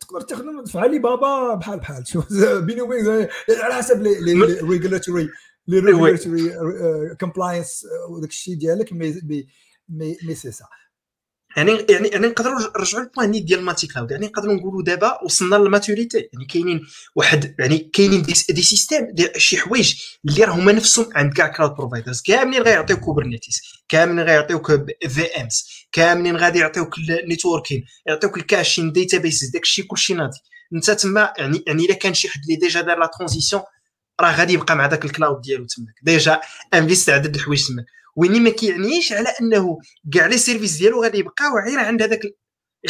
[SPEAKER 2] تقدر تخدم في علي بابا بحال بحال. شوف بيني وبين على حسب les regulatory les regulatory compliance وداك الشيء ديالك مي مي مي سي سا.
[SPEAKER 1] يعني يعني يعني نقدروا نرجعوا لل point ديال ال multi-cloud يعني نقدروا نقولوا دابا وصلنا لل maturité يعني كاينين واحد يعني كاينين des, des systèmes des شي حوايج اللي راهما نفسهم عند كاع cloud providers كاملين غيعطيوك Kubernetes كاملين غيعطيوك VMs كاملين غادي يعطيوك ال networking يعطيوك ال caching databases داك الشيء كلشي ناضي. انت تما يعني يعني إلا كان شي حد اللي déjà دار la transition راه غادي يبقى مع داك ال cloud ديالو تماك. déjà invest عدد الحوايج تماك ويني ما كيعنيش على انه كاع les services ديالو غادي يبقاو غير عند هذاك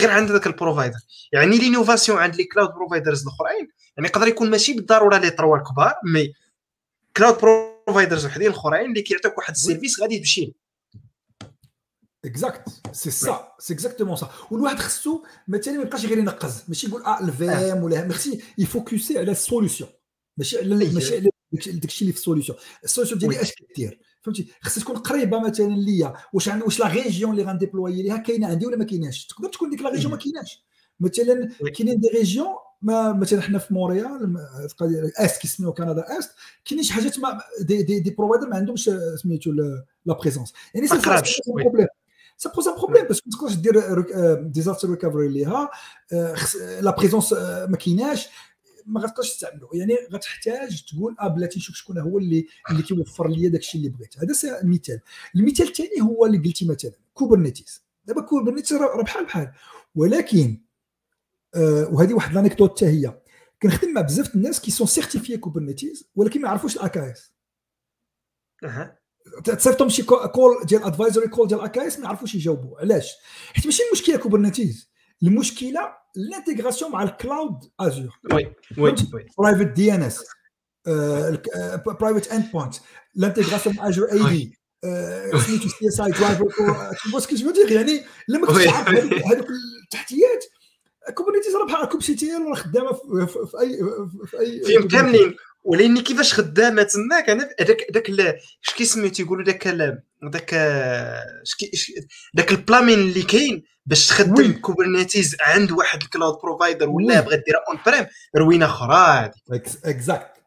[SPEAKER 1] غير عند هذاك ال provider. يعني l'innovation عند les cloud providers الاخرين يعني يقدر يكون ماشي بالضرورة les trois الكبار mais cloud providers وحدين الاخرين اللي كيعطيوك واحد ال service غادي تمشي.
[SPEAKER 2] exact c'est ça c'est exactement ça والواحد خصو مثلا ما يبقاش غير ينقز ماشي يقول آه ال VM ولا خصو يفوكسي على ال solution ماشي على ماشي على داكشي اللي في ال solution ال solution ديالي اش كدير فهمتي؟ خصها تكون قريبة مثلا ليا. واش عند واش la région اللي غنديبلوي ليها كاينة عندي ولا ما كايناش؟ تقدر تكون ديك la région ما كايناش. مثلا كاينين des régions ما مثلا حنا في مونريال East كيسميو Canada East كاينين شي حاجات ما des, des, des providers ما عندهمش سميتو la présence يعني c'est problème ça pose un problème parce que ما تقدرش دير disaster recovery ليها la présence ما كايناش ما غتقدرش تستعملو. يعني غتحتاج تقول آه بلاتي نشوف شكون هو اللي اللي كيوفر لي داك الشيء اللي بغيت. هذا المثال المثال الثاني هو اللي قلتي مثلا Kubernetes. دابا Kubernetes راه بحال بحال. ولكن آه وهذه واحد l'anecdote حتى هي. كنخدم مع بزاف الناس qui sont certifiés Kubernetes ولكن ما يعرفوش ال AKS
[SPEAKER 1] أها
[SPEAKER 2] تصيفطهم شي call ديال advisory call ديال AKS ما يعرفوش يجاوبوا علاش؟ حيت ماشي المشكلة Kubernetes. المشكلة l'intégration مع
[SPEAKER 1] ال cloud
[SPEAKER 2] Azure oui oui private DNS private endpoint l'intégration مع Azure et des سميتو CSI driver تبغى ce que je veux dire يعني لما كنت عارف هذوك التحتيات Kubernetes راه بحال kubectl راه خدامة في أي في أي
[SPEAKER 1] فيهم كاملين ولكن كيفاش خدامة تماك أنا هذاك داك اش كيسميو تيقولوا؟ داك داك داك ال plumbing اللي كاين باش تخدم Kubernetes عند واحد ال cloud provider ولا بغا ديرها on-prem روينة أخرى هذه
[SPEAKER 2] exact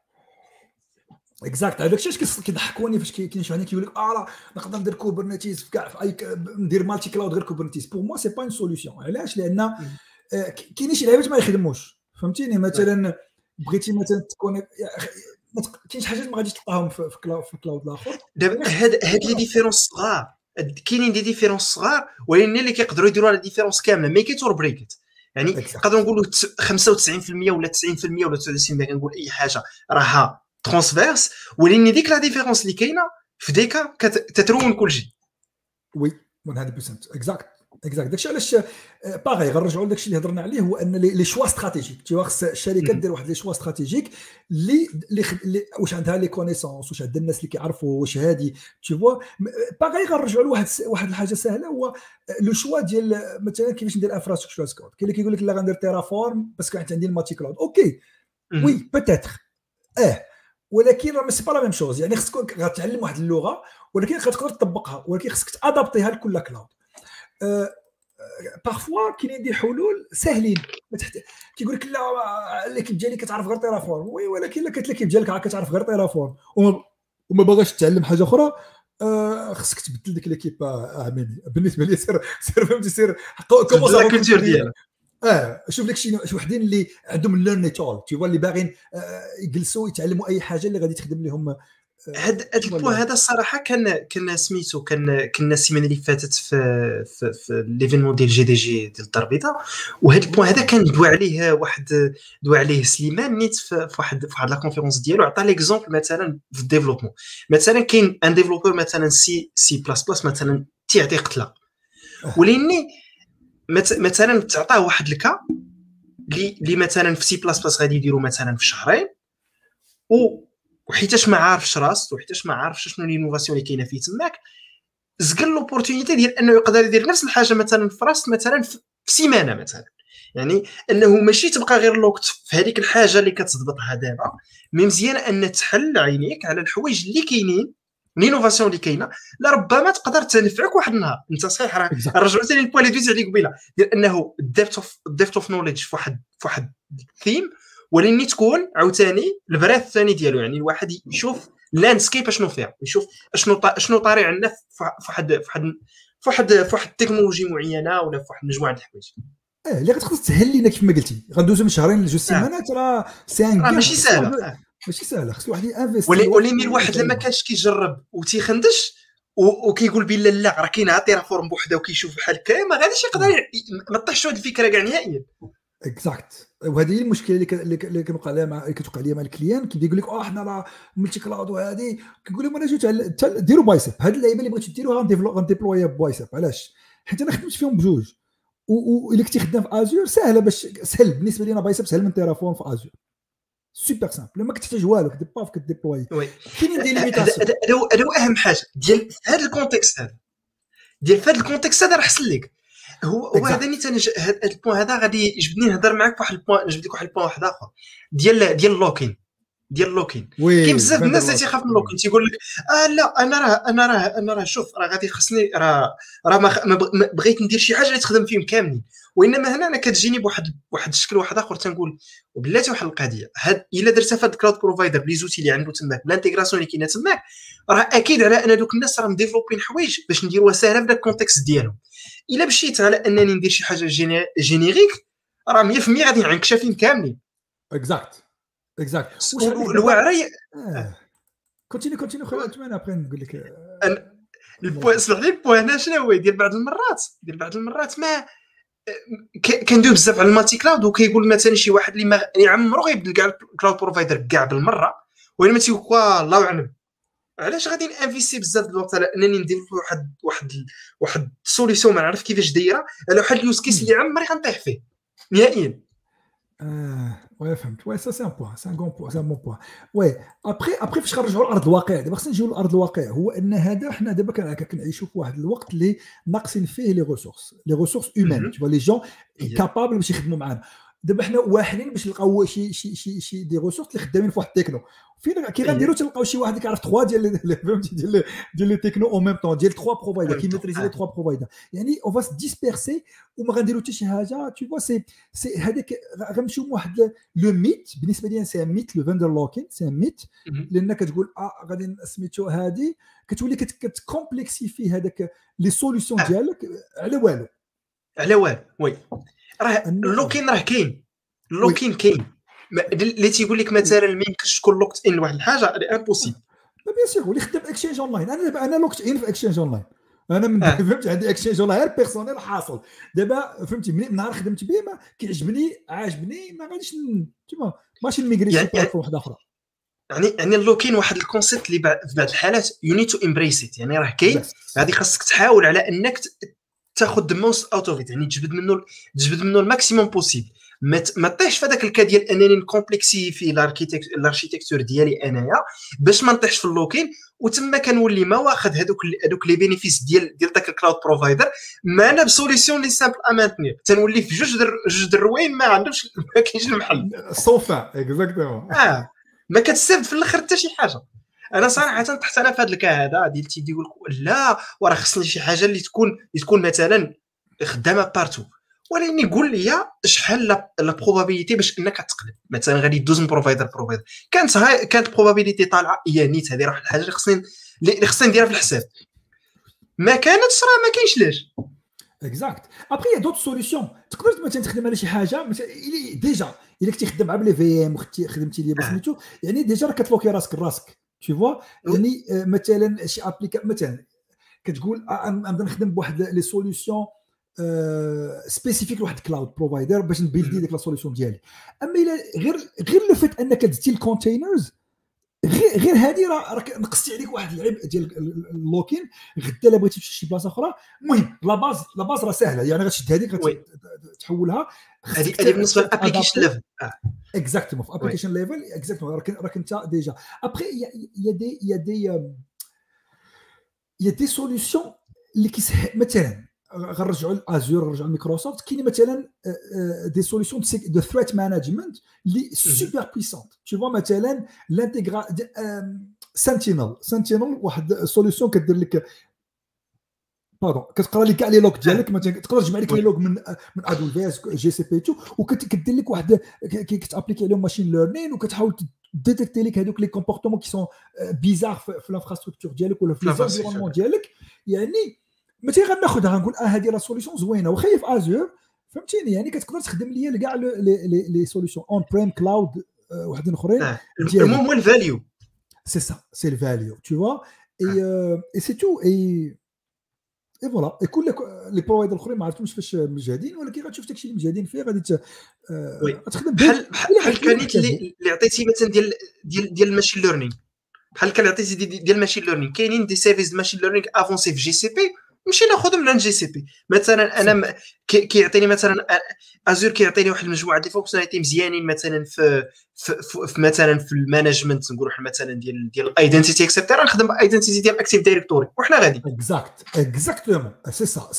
[SPEAKER 2] exact هذاك الشيء كيضحكوني فاش كاين واحد كيقول لك آه نقدر ندير Kubernetes في كاع في أي ندير multi-cloud غير Kubernetes pour moi c'est pas une solution علاش؟ لأن آه، كاينين شي لعيبات ما يخدموش. فهمتيني؟ مثلا بغيتي مثلا تكون ما كاينش حاجات ما غاديش تلقاهم في cloud في cloud الآخر.
[SPEAKER 1] دابا هاد هاد les différences صغار. كاينين des différences صغار ولكن اللي كيقدروا يديروا la différence كاملة. make or break يعني نقدروا نقولوا 95% ولا 90% ولا 99% كنقول أي حاجة راها transverse ولكن ديك la différence اللي كاينة في ديكا كتترون كلشي
[SPEAKER 2] oui 100% exact exact داكشي علاش باغي غنرجعوا لداكشي اللي هضرنا عليه هو أن les choix stratégiques تي خص الشركات دير واحد les choix stratégiques اللي اللي واش عندها les connaissances واش عندها الناس اللي كيعرفوا واش هادي. des fois باغي غنرجعوا لواحد واحد الحاجة سهلة هو le choix ديال مثلا كيفاش ندير infrastructure code كاين اللي كيقول لك لا غندير Terraform parce que عندي ال multi-cloud okay oui peut-être آه ولكن راه c'est pas la même chose يعني خصك غتعلم واحد اللغة ولكن غتقدر تطبقها ولكن خصك تادابتيها لكل cloud parfois كاينين des حلول ساهلين كيقول لك لا l'équipe ديالي كتعرف غير Terraform oui ولكن الا كانت l'équipe ديالك كتعرف غير Terraform وما باغاش تعلم حاجة أخرى آه خصك تبدل ديك l'équipe quand même بالنسبة لي سير سير فهمتي ça
[SPEAKER 1] commence la culture ديالك.
[SPEAKER 2] آه شوف لك شي وحدين اللي عندهم learn it all اللي باغيين آه يجلسوا يتعلموا أي حاجة اللي غادي تخدم لهم
[SPEAKER 1] هاد هاد ال point هذا الصراحة كان كان سميتو كان كنا السيمانة اللي فاتت في في, في l'événement ديال GDG ديال الدار البيضاء. وهاد ال point هذا كان دوا عليه واحد دوا عليه سليمان نيت في واحد في واحد la conférence ديالو. عطى l'exemple مثلا في ال développement. مثلا كاين un développeur مثلا C C plus plus مثلا تيعطي قتله وليني مثلا تعطاه واحد ال cas اللي مثلا في C plus plus غادي يديروا مثلا في شهرين. و وحيتاش ما عارفش راسو وحيتاش ما عارفش شنو l'innovation اللي كاينة فيه تماك. زقل l'opportunité ديال أنه يقدر يدير نفس الحاجة مثلا في راس مثلا في سيمانة مثلا. يعني أنه ماشي تبقى غير الوقت في هذيك الحاجة اللي كتضبطها دابا. mais مزيان أن تحل عينيك على الحوايج اللي كاينين l'innovation اللي كاينة. لربما تقدر تنفعك واحد النهار. أنت صحيح راه رجعوا ثاني ال point اللي دويت عليه قبيلة. ديال أنه ال depth of ال depth of knowledge في واحد في واحد ثيم ولكن تكون عاوتاني ال breadth الثاني ديالو يعني الواحد يشوف landscape أشنو فيها يشوف أشنو أشنو طاري عندنا في واحد في واحد في واحد في واحد التكنولوجي معينة ولا في واحد مجموعه الحوايج.
[SPEAKER 2] آه اللي غتقدر تسهل لينا كما قلتي. غندوزو من شهرين لجوج سيمانات راه c'est un
[SPEAKER 1] ماشي سهله
[SPEAKER 2] ماشي سهله خص واحد ي investi
[SPEAKER 1] ولكن الواحد لما كانش كيجرب وتيخندش وكيقول بلا لا راه كاين عطي راه forme بوحده وكيشوف بحال هكا ما غاديش يقدر ما طيحش هذه الفكرة كاع نهائيا.
[SPEAKER 2] exact وهذه هي المشكلة اللي اللي كنوقع لها مع كتوقع لي مع ال client. كيبدا يقول لك آه حنا راه multi-cloud وهذه. كنقول لهم أنا جيت ديروا ب AWS هاد اللعيبة اللي بغيتو ديروها غن déployer ها ب AWS علاش؟ حيت أنا خدمت فيهم بجوج. والا كنتي خدام في Azure سهله باش سهل. بالنسبة لي أنا ب AWS سهل من تيرافون في Azure super simple ما كتحتاج والو كدير باف ك déployer
[SPEAKER 1] كاينين des limitations هذا هو أهم حاجة. ديال هذا ال contexte هذا ديال هذا ال contexte هذا راه حسن لك هو هو هذا نيت هذا ال point هذا غادي يجبدني نهضر معاك فواحد البوان نجبد لك واحد ال point واحد آخر. ديال ديال ال lock-in. ديال ال lock-in. كاين بزاف الناس اللي تيخاف من ال lock-in. تيقول لك آه لا أنا راه أنا راه أنا راه شوف راه غادي خصني راه راه ما بغيت ندير شي حاجة اللي تخدم فيهم كاملين. وإنما هنا أنا كتجيني بواحد واحد الشكل واحد آخر تنقول وبلاتي واحد القضية. هاد إلا درتها في هاد ال cloud provider ب les outils اللي عنده تماك ب l'intégration اللي كاينة تماك راه أكيد على أن دوك الناس راه م développer ين حوايج باش نديروها ساهلة في داك ال contexte ديالهم. إلا مشيت على أنني ندير شي حاجة générique راه 100% غادي نعنكشافين كاملين.
[SPEAKER 2] exact exact
[SPEAKER 1] الواعره
[SPEAKER 2] continue continue خويا عثمان ابخي نقول لك
[SPEAKER 1] ال point اسمح لي ال point هنا شنو هو ديال بعض المرات ديال بعض المرات ما كندوي بزاف على ال multi-cloud وكيقول مثلا شي واحد اللي ما يعمرو غيبدل كاع ال cloud provider كاع بالمرة وين ما تيقول الله أعلم علاش غادي ن investi بزاف الوقت على أنني ندير واحد واحد واحد solution ما نعرف كيفاش دايرة على واحد ال use case اللي عمري غنطيح فيه نهائيا.
[SPEAKER 2] آه oui فهمت oui ça c'est un point c'est un point c'est un bon point oui après après فاش كنرجعوا لارض الواقع دابا خصنا نجيو لارض الواقع هو إن هذا حنا دابا كنعيشوا في واحد الوقت اللي ناقصين فيه les ressources les ressources humaines tous les gens capables باش يخدموا معانا. دابا حنا واحدين باش نلقاو شي شي شي شي des ressources اللي خدامين في واحد التكنو. فين كي غنديروا تلقاو شي واحد كيعرف 3 ديال فهمتي ديال ديال les technos au même temps ديال 3 providers qui maîtrisent les 3 providers يعني on va se disperser وما غنديروا حتى شي حاجة. tu vois c'est c'est هذاك غنمشيو واحد le mythe بالنسبة لي c'est mythe le vendor lock-in c'est mythe لأن كتقول آه غادي سميتو هادي. كتولي كت complexifier هذاك les solutions ديالك على والو.
[SPEAKER 1] على والو oui. راه ال lock-in راه كاين. ال lock-in كاين. اللي تيقول لك مثلا ما يمكنش تكون locked in لواحد الحاجة impossible
[SPEAKER 2] bien sûr واللي خدام Exchange Online أنا دابا أنا locked in في Exchange اونلاين أنا من آه. فهمت عندي Exchange Online غير personnel حاصل. دابا فهمتي من نهار خدمت به ما كيعجبني عاجبني ما غاديش تما ماشي ن migrer يعني يعني واحدة أخرى.
[SPEAKER 1] يعني يعني ال lock-in واحد ال concept اللي في بعض الحالات you need to embrace يعني راه كاين. غادي خاصك تحاول على إنك تاخذ most out of يعني تجبد منه تجبد منه ال maximum possible ما طيحش في هذاك ال cas ديال أنني ن complexifier في الاركيتكتور ديالي أنايا باش ما نطيحش في اللوكين وتما كنولي ما واخد هذوك هذوك لي بينيفيس ديال ديال داك الكلاود بروفايدر معنا بسوليسيون لي سامبل امانتني تنولي في جوج در جوج دروين ما عندهمش ما كاينش المحل.
[SPEAKER 2] صوفا اكزاكتومون
[SPEAKER 1] آه. ما كتستافد في الأخر حتى شي حاجة. أنا صراحة طحت أنا في هذا الكا هذا ديال تيدي يقول لا وراه خصني شي حاجة اللي تكون اللي تكون مثلا خدامة بارتو. ولكن قول لي شحال لا بروبابيليتي باش انك تقلب. مثلا غادي دوز من بروفايدر بروفايدر كانت high كانت probabilité طالعة هي نيت هذه راه الحاجة اللي خصني اللي خصني نديرها في الحساب. ما كانتش راه ما كاينش لاش.
[SPEAKER 2] exact après d'autres solutions تقدر مثلا تخدم على شي حاجة مثلا déjà الا كنتي خدام مع ب les VM خدمتي لي سميتو يعني déjà راه ك locker راسك راسك tu vois يعني آه، مثلا شي applica مثلا كتقول آه، نبدا نخدم بواحد les solutions spécifiques لواحد cloud provider باش ن builder ديك la solution ديالي. أما إلا غير غير le fait أنك دزتي ل containers غير غير هذه راه راك نقصتي عليك واحد العبء ديال ال lock-in. غدا الا بغيتي تمشي شي بلاصة أخرى. المهم la base la base راه سهلة. يعني غتشد هذيك
[SPEAKER 1] تحولها. هذه هذه بالنسبة لل application
[SPEAKER 2] level exactement في application level exactement راك انت déjà. après y a des y a des y a des solutions اللي كيسهل مثلا غنرجعوا ل Azure غنرجعوا لميكروسوفت كاين مثلا des solutions de threat management اللي super puissantes tu vois مثلا l'intégra Sentinel Sentinel واحد solution كدير لك pardon كتقرا لك كاع les logs ديالك مثلا تقدر تجمع لك les logs من من ادول فيس جي سي بي تو وكدير لك واحد كت appliquer عليهم machine learning وكتحاول détecter لك هذوك les comportements qui sont bizarres في ال infrastructure ديالك ولا في les ديالك. يعني مثلا غناخذها غنقول آه هذه la solution زوينة. واخا في Azure فهمتيني؟ يعني كتقدر تخدم ليا كاع les les solutions on-prem cloud وحدين أخرين.
[SPEAKER 1] آه. المهم هو ال
[SPEAKER 2] value c'est ça c'est ال value tu vois et et c'est tout et et voilà et كل les providers الأخرين ما عرفتهمش فاش مجهدين ولكن غتشوف داكشي اللي مجهدين فيه غادي
[SPEAKER 1] تخدم بحال بحال كانت اللي عطيتي مثلا ديال ديال ديال ال machine learning بحال كان عطيتي ديال ال machine learning كاينين des services machine learning avancés في GCP نمشي ناخذ من GCP مثلا أنا كيعطيني مثلا Azure كيعطيني واحد المجموعة ديال fonctionnalités مزيانين مثلا في في, في مثلا في ال management نقولوا مثلا ديال ديال ال identity et cetera نخدم identity ديال Active Directory وحنا غادي.
[SPEAKER 2] exact exactement c'est ça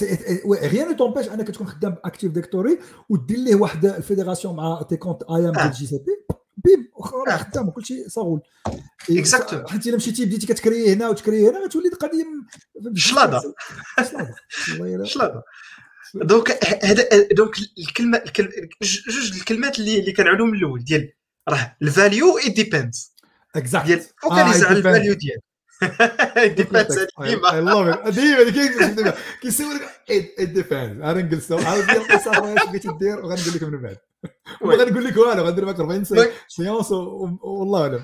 [SPEAKER 2] rien ne أنك تكون خدام Active Directory ودير ليه واحد ال fédération مع tes comptes IAM ديال GCP بيم واخا خدام وكل شيء صغول.
[SPEAKER 1] exact
[SPEAKER 2] حيت إلا مشيتي بديتي كتكري هنا وتكري هنا غتولي القضية
[SPEAKER 1] شلاضة. شلاضة. donc هذا donc الكلمة جوج الكلمات اللي اللي كنعودوا من الأول ديال راه ال value it
[SPEAKER 2] depends exact
[SPEAKER 1] ديال focalise على ال value ديال depends
[SPEAKER 2] ديما I love it ديما كيسولك it depends أنا نجلس عاود القصة واش بغيتي دير وغنقول لك من بعد. ما غنقول لك والو غندير معك 40 séances والله أعلم.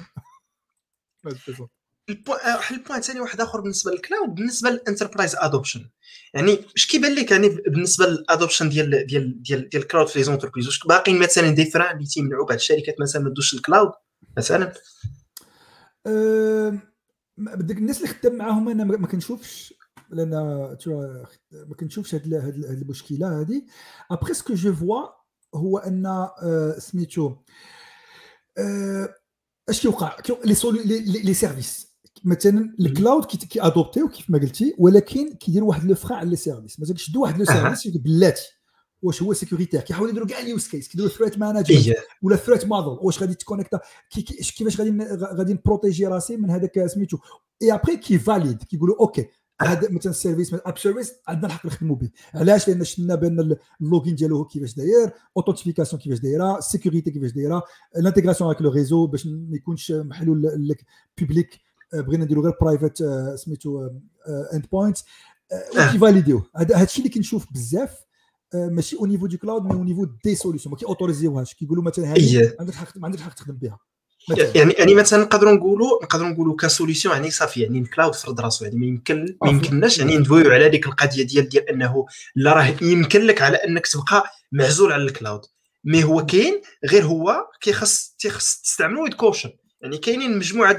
[SPEAKER 1] واحد ال point ثاني واحد آخر بالنسبة لل cloud بالنسبة لل enterprise adoption يعني اش كيبان لك يعني بالنسبة لل adoption ديال ديال ديال ديال ال cloud في les entreprises واش باقيين مثلا des freins اللي تيمنعوا بعض الشركات مثلا ما تدوش ال cloud مثلا؟
[SPEAKER 2] بدك الناس اللي خدام معاهم أنا ما كنشوفش لأن ما كنشوفش هاد المشكلة هذه après ce que je vois هو أن آه، سميتو آه، اش كيوقع؟ les sol- les services مثلا ال cloud كي adopt يو كيف ما قلتي ولكن كيديروا واحد le frein على les services مثلا كيشدوا واحد le service بلاتي. واش هو sécuritaire كيحاولوا يديروا كاع ال use case كيديروا threat management ولا threat model واش غادي ت connect ا؟ كيفاش غادي غادي ن protéger راسي من هذاك سميتو. et après كي valide كيقولوا OK هذا مثلا ال service App Service عندنا الحق نخدموا به. علاش؟ لأن شفنا بأن ال login ديالو كيفاش داير authentification كيفاش دايرة ال sécurité كيفاش دايرة ال intégration مع le réseau باش ما يكونش محلول لل public بغينا نديرو غير private سميتو endpoint وكي valid يو. هذا الشيء اللي كنشوف بزاف. ماشي au niveau de cloud mais au niveau des solutions ما كي autoris يوهاش كيقولوا مثلا هذه عندك حق ما عندك حق تخدم بها
[SPEAKER 1] يعني يعني مثلا نقدروا نقولوا نقدروا نقولوا ك solution يعني صافي يعني ال cloud فرض راسو يعني ما يمكن ما يمكنناش يعني ندويو على ديك القضية ديال ديال انه لا راه يمكن لك على انك تبقى معزول على ال cloud mais هو كاين غير هو كيخص تيخص تستعملو with caution يعني كاينين مجموعه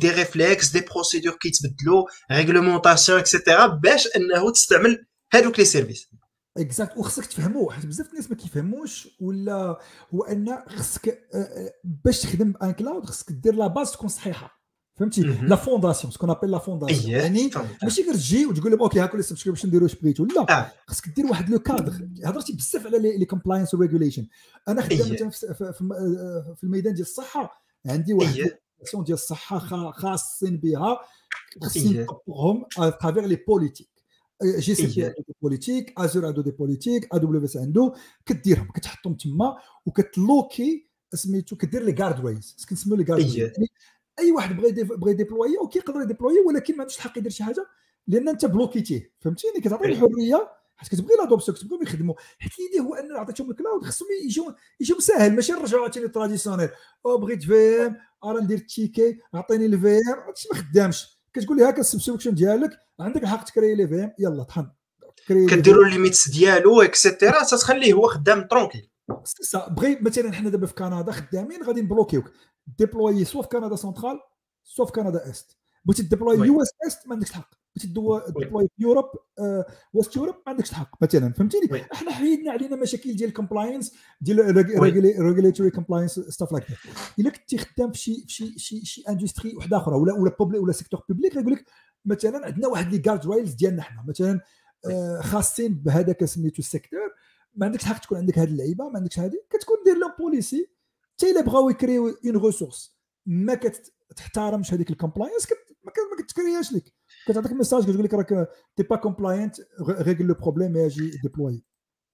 [SPEAKER 1] des réflexes des procédures كيتبدلوا réglementation et cetera باش انه تستعمل هذوك les services
[SPEAKER 2] exact وخصك تفهمو حيت بزاف الناس ما كيفهموش ولا هو أن خصك آه، آه، باش تخدم ب un cloud خصك دير la base تكون صحيحة. فهمتي؟ la fondation ce qu'on appelle la fondation. يعني ماشي غير تجي وتقول لهم OK لسه باش نديرو واش بغيتو. لا آه. خصك دير واحد le cadre. هضرتي بزاف على les compliance و regulation أنا خدام مثلا في الميدان ديال الصحة. عندي واحد ديال الصحة خاصين بها. خاصين نطبقهم à travers les politiques GCP عنده des politiques Azure عنده des politiques AWS عنده كديرهم كتحطهم تما وكت lock ي سميتو كدير les guardrails كنسميو les guardrails أي واحد بغى بغى ي déployer OK يقدر يديبلوي ولكن ما عندوش الحق يدير شي حاجة لأن أنت bloqu يتيه. فهمتيني؟ كتعطيه الحرية حيت كتبغي l'adoption كتبغيهم يخدموا حيت l'idée هو أن عطيتهم ال cloud خصهم يجيو يجيو ساهل ماشي نرجعوا عاوتاني traditionnel أو بغيت VM راه ندير ال ticket عطيني ال VM هادشي ما خدامش. كتقول لي هاكا ال subscription ديالك عندك الحق تكري لي VM يلا طحن.
[SPEAKER 1] كديروا ال limites ديالو et cetera تتخليه هو خدام tranquille.
[SPEAKER 2] بغي مثلا حنا دابا في كندا خدامين غادي ن bloqu يوك. déployer soit في Canada Central soit في Canada East بغيتي déployer US East ما عندكش الحق déployer في Europe West Europe ما عندكش الحق مثلا فهمتيني؟ إحنا حيدنا علينا مشاكل ديال ال compliance ديال regulatory compliance stuff like إلا كنتي خدام في شي شي شي شي industry وحدة أخرى ولا ولا public ولا secteur public يقول لك مثلا عندنا واحد les guardrails ديالنا حنا مثلا آه، خاصين بهذاك سميتو ال secteur ما عندكش الحق تكون عندك هذه اللعيبة ما عندكش هذه كتكون دير لهم policy حتى إلا بغاو ي cré يو une ressource ما كتحترمش هذيك ال compliance ما كت cré ياش لك. كتعطيك message كتقول لك راك t'es pas compliant règle le problème أجي déployer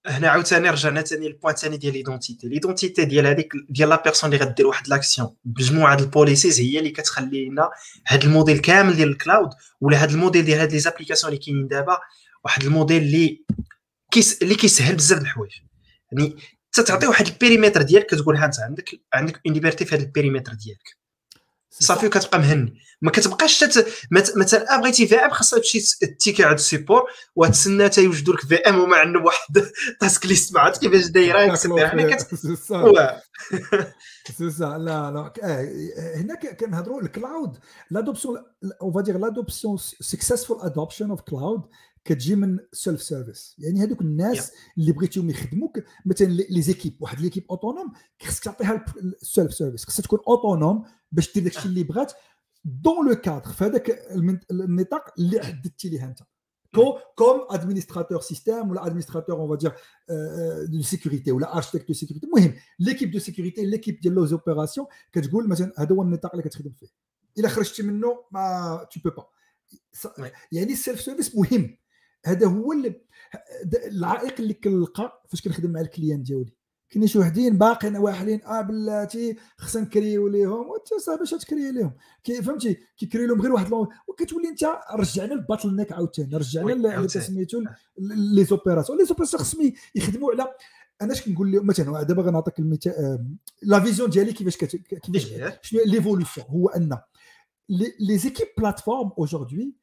[SPEAKER 1] هنا عاوتاني رجعنا ثاني ال point ثاني ديال l'identité l'identité ديال هذيك ديال la personne اللي غدير واحد l'action بمجموعة ال policies هي اللي كتخلي لنا هذا الموديل كامل ديال ال cloud ولا هذا الموديل ديال هاد les applications اللي كاينين دابا واحد الموديل اللي كيس اللي كيسهل بزاف د الحوايج. يعني تتعطي واحد ال périmètre ديالك كتقول ها انت عندك عندك une liberté في هذا ال périmètre ديالك. صافي كتبقى مهني. ما كتبقاش تت... مثلا بغيتي VM خاصك تمشي ticket عند ال support وتسنى حتى يوجدوا لك VM وما عندهم واحد task list ما عرفت كيفاش دايرة
[SPEAKER 2] حنا كت c'est سا لا لا. هنا كنهضروا ال cloud l'adoption on va dire l'adoption successful adoption of cloud كتجي من self-service يعني هذوك الناس yeah. اللي بغيتيهم يخدموك مثلا les équipes واحد l'équipe autonome خصك تعطيها ال self-service خصها تكون autonome باش دير داكشي اللي بغات. donc le cadre في هذاك النطاق اللي حددتي ليه انت. comme administrateur système ولا administrateur on va dire de sécurité ولا architecte de sécurité المهم l'équipe de sécurité l'équipe ديال les opérations كتقول مثلا هذا هو النطاق اللي كتخدم فيه. إلا خرجتي منه ما تو با يعني ال self-service مهم. هذا هو العائق اللي كنلقى فاش كنخدم مع ال client ديالي. كاين شي وحدين باقيين واحلين آه بلاتي خصنا نكريو ليهم. وانت صاحبي اش تكري ليهم. كي فهمتي؟ كيكري لهم غير واحد وكتولي انت رجعنا ال bottleneck عاوتاني. رجعنا سميتو les opérations les opérations خصهم يخدموا على أنا اش كنقول لهم؟ مثلا دابا غنعطيك المثال la vision ديالي كيفاش كيفاش شنو l'évolution هو أن les équipes plateforme aujourd'hui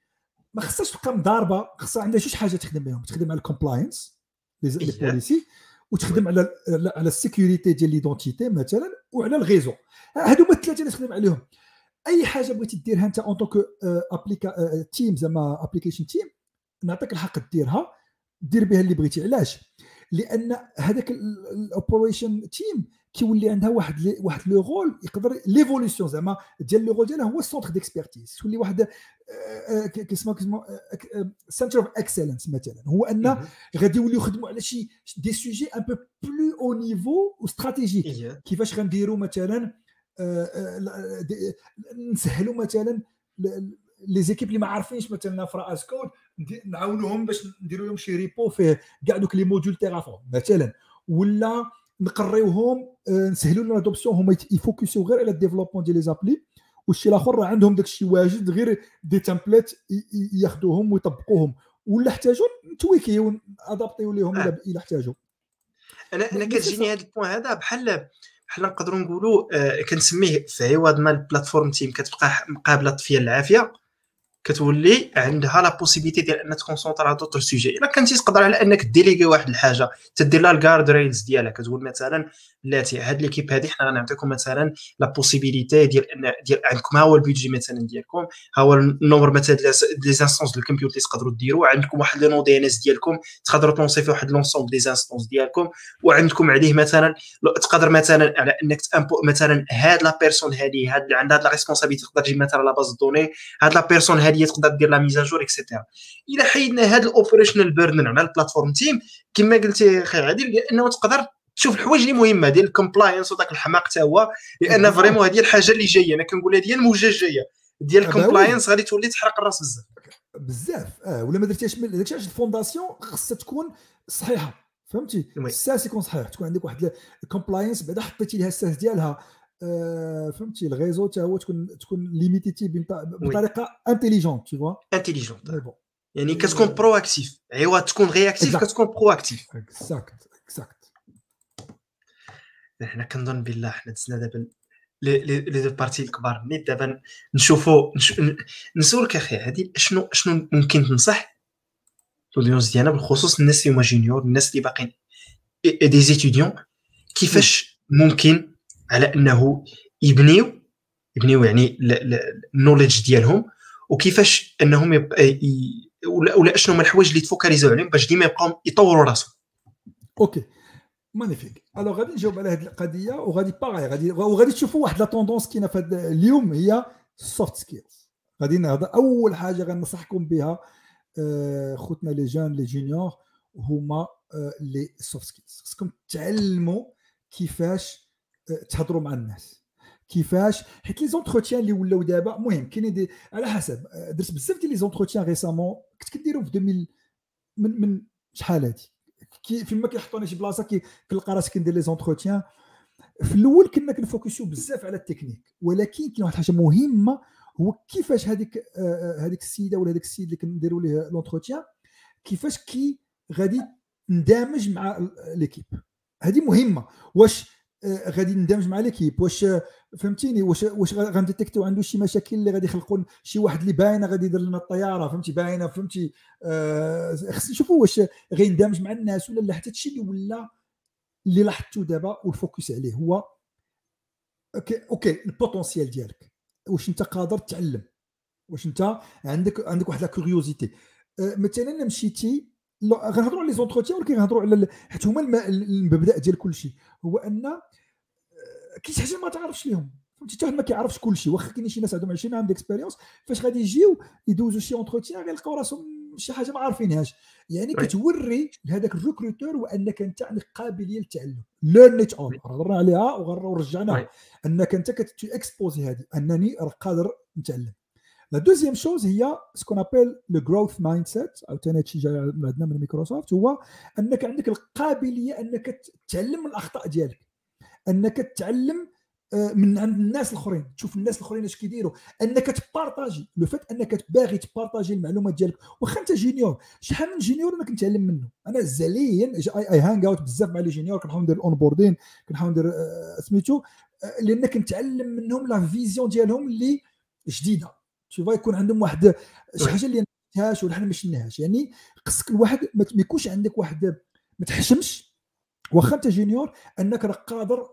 [SPEAKER 2] ما خصهاش تبقى مضاربه خصها عندها جوج حاجات تخدم بهم تخدم على ال compliance les policies وتخدم على على ال sécurité ديال l'identité مثلا وعلى ال réseau هادو هما الثلاثه اللي تخدم عليهم. أي حاجة بغيتي ديرها أنت en tant que applica team زعما application team نعطيك الحق ديرها. دير بها اللي بغيتي. علاش؟ لأن هذاك ال operation team كيولي عندها واحد لي واحد le rôle يقدر l'évolution زعما ديال le rôle ديالها هو ال centre d'expertise تولي واحد كيسمى كيسمى center of excellence مثلا. هو ان غادي يوليو يخدموا على شي des sujets un peu plus au niveau stratégique كيفاش غنديروا مثلا نسهلوا مثلا les équipes اللي ما عارفينش مثلا infra as code نعاونوهم باش نديروا لهم شي repo فيه كاع دوك les modules Terraform مثلا. ولا نقريوهم نسهلوا لهم l'adoption هما يفوكسوا غير على ال développement ديال les applis والشيء الآخر راه عندهم داك الشيء واجد غير des templates ياخذوهم ويطبقوهم. ولا احتاجوا نتويكيو ادابطيو لهم إلا إلا احتاجوا.
[SPEAKER 1] أنا أنا كتجيني هذا ال point هذا بحال بحال نقدروا نقولوا آه كنسميه في عوض ما ال platform team كتبقى مقابلة طفيه العافيه كتولي عندها la possibilité ديال ان تكونسونطر على d'autres sujets. إلا كنتي تقدر على أنك ديليغي واحد الحاجة تدير لها ال guardrails ديالها كتقول مثلا بلاتي هاد l'équipe هادي حنا غنعطيكم مثلا la possibilité ديال أن ديال عندكم ها هو ال budget مثلا ديالكم ها هو ال nombre مثلا des instances ديال ال compute اللي تقدروا ديروا عندكم واحد le DNS ديالكم تقدروا تونسي فيه واحد l'ensemble des instances ديالكم وعندكم عليه مثلا تقدر مثلا على أنك مثلا هاد la personne هادي هاد اللي عندها هاد la responsabilité تقدر تجيب مثلا la base données هاد la personne هادي تقدر دير la mise à jour et cetera إلى حيدنا هاد ال operational burden على ال platform team كما قلتي أخي عادل لأنه تقدر تشوف الحوايج اللي مهمة ديال ال compliance وداك الحماق حتى هو لأن vraiment هذه الحاجة اللي جاية أنا كنقولها ديال الموجة الجاية. ديال ال compliance غادي تولي تحرق الراس بزاف.
[SPEAKER 2] بزاف. آه ولا ما درتيش داكشي علاش ال fondation خاصها تكون صحيحة. فهمتي؟ الساس يكون صحيح. تكون عندك واحد ال compliance بعدا حطيتي لها الساس ديالها. فهمتي ال réseau حتى هو تكون تكون ليميتيتي بطريقة intelligente tu vois
[SPEAKER 1] intelligente يعني كتكون proactive ايوا تكون réactive كتكون proactive
[SPEAKER 2] exact exact
[SPEAKER 1] حنا كنظن بالله حنا دزنا دابا les deux parties الكبار. نيت دابا نشوفوا نسولك أخي هادي شنو شنو ممكن تنصح؟ ال audience ديالنا بالخصوص الناس اللي هما junior الناس اللي باقيين. des étudiants كيفاش ممكن على أنه يبنيو يبنيو يعني ال knowledge ديالهم وكيفاش أنهم يب... ولا, ولا أشنو هما الحوايج اللي تفوكاليزو عليهم باش ديما يبقاو يطوروا راسهم.
[SPEAKER 2] OK. magnifique alors غادي نجاوب على هذه القضية وغادي باغي غادي وغادي تشوفوا واحد la tendance كاينة في اليوم هي soft skills غادي نهضر أول حاجة غنصحكم بها آه، خوتنا les jeunes les juniors هما les soft skills خصكم تعلموا كيفاش آه، تهضروا مع الناس. كيفاش؟ حيت les entretiens اللي ولاو دابا المهم كاينين دي على حسب. آه، درت بزاف ديال les entretiens récemment كنت كديرو في 2000 من من شحال هادي؟ كي فيما كيحطوني شي بلاصة كنلقى راسي كندير les entretiens. في الأول كنا كنفوكسيو بزاف على التكنيك ولكن كاين واحد الحاجة مهمة هو كيفاش هذيك آه، آه، هذيك السيدة ولا هذاك السيد اللي كنديروا ليه l'entretien كيفاش كي غادي ندمج مع l'équipe هذه مهمة. واش غادي ندمج مع l'équipe. واش فهمتيني واش واش غنديتيكتيو عنده شي مشاكل اللي غادي يخلقوا شي واحد اللي باينة غادي يدير لنا الطيارة فهمتي باينة فهمتي. آه خص نشوفوا واش غيندمج مع الناس ولا لا حتى هادشي اللي ولا اللي لاحظته دابا وال focus عليه هو OK OK ال potentiel ديالك. واش انت قادر تعلم. واش انت عندك عندك واحد la curiosité. آه مثلا مشيتي غنهضروا على les entretiens ولكن غنهضروا على حيت هما المبدأ ديال كل شيء هو أن كاين شي حاجة ما تعرفش ليهم. فهمتي؟ حتى ما كيعرفش كل شيء واخا كاين شي ناس عندهم 20 عام d'expérience فاش غادي يجيو يدوزوا شي entretien غيلقاو راسهم شي حاجة ما عارفينهاش. يعني كتوري لهذاك ال recruteur وأنك أنت عندك قابلية للتعلم. learn it on هضرنا عليها ورجعناها أنك أنت كت exposer هذه. أنني راه قادر نتعلم. la deuxième chose هي ce qu'on appelle le growth mindset أو ثاني هادشي جاي من عندنا من مايكروسوفت هو أنك عندك القابلية أنك تعلم من الأخطاء ديالك. أنك تعلم آه، من عند الناس الأخرين. تشوف الناس الأخرين اش كيديروا. أنك ت partager. le fait أنك باغي ت partager المعلومات ديالك. واخا أنت junior شحال من junior أنا كنتعلم منه؟ أنا زاليا I hang out بزاف مع les juniors كنحاول ندير ال onboarding كنحاول ندير آه، سميتو آه، لأن كنتعلم منهم la vision ديالهم اللي جديدة. تشوف يكون عندهم واحد شي حاجة اللي ما ولا حنا ما شفناهاش يعني خصك الواحد ما يكونش عندك واحد ما تحشمش. واخا أنت junior أنك راك قادر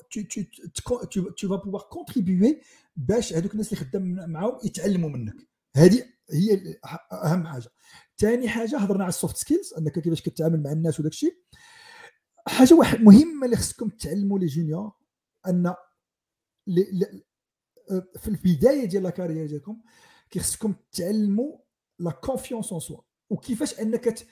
[SPEAKER 2] tu vas pouvoir contribuer باش هذوك الناس اللي خدام معاهم يتعلموا منك. هذه هي أهم حاجة. ثاني حاجة هضرنا على ال soft skills أنك كيفاش كتعامل مع الناس وداك الشيء حاجة واحد مهمة اللي خصكم تعلموا les juniors أن في البداية ديال la carrière ديالكم خصكم تعلموا la confiance en soi وكيفاش أنك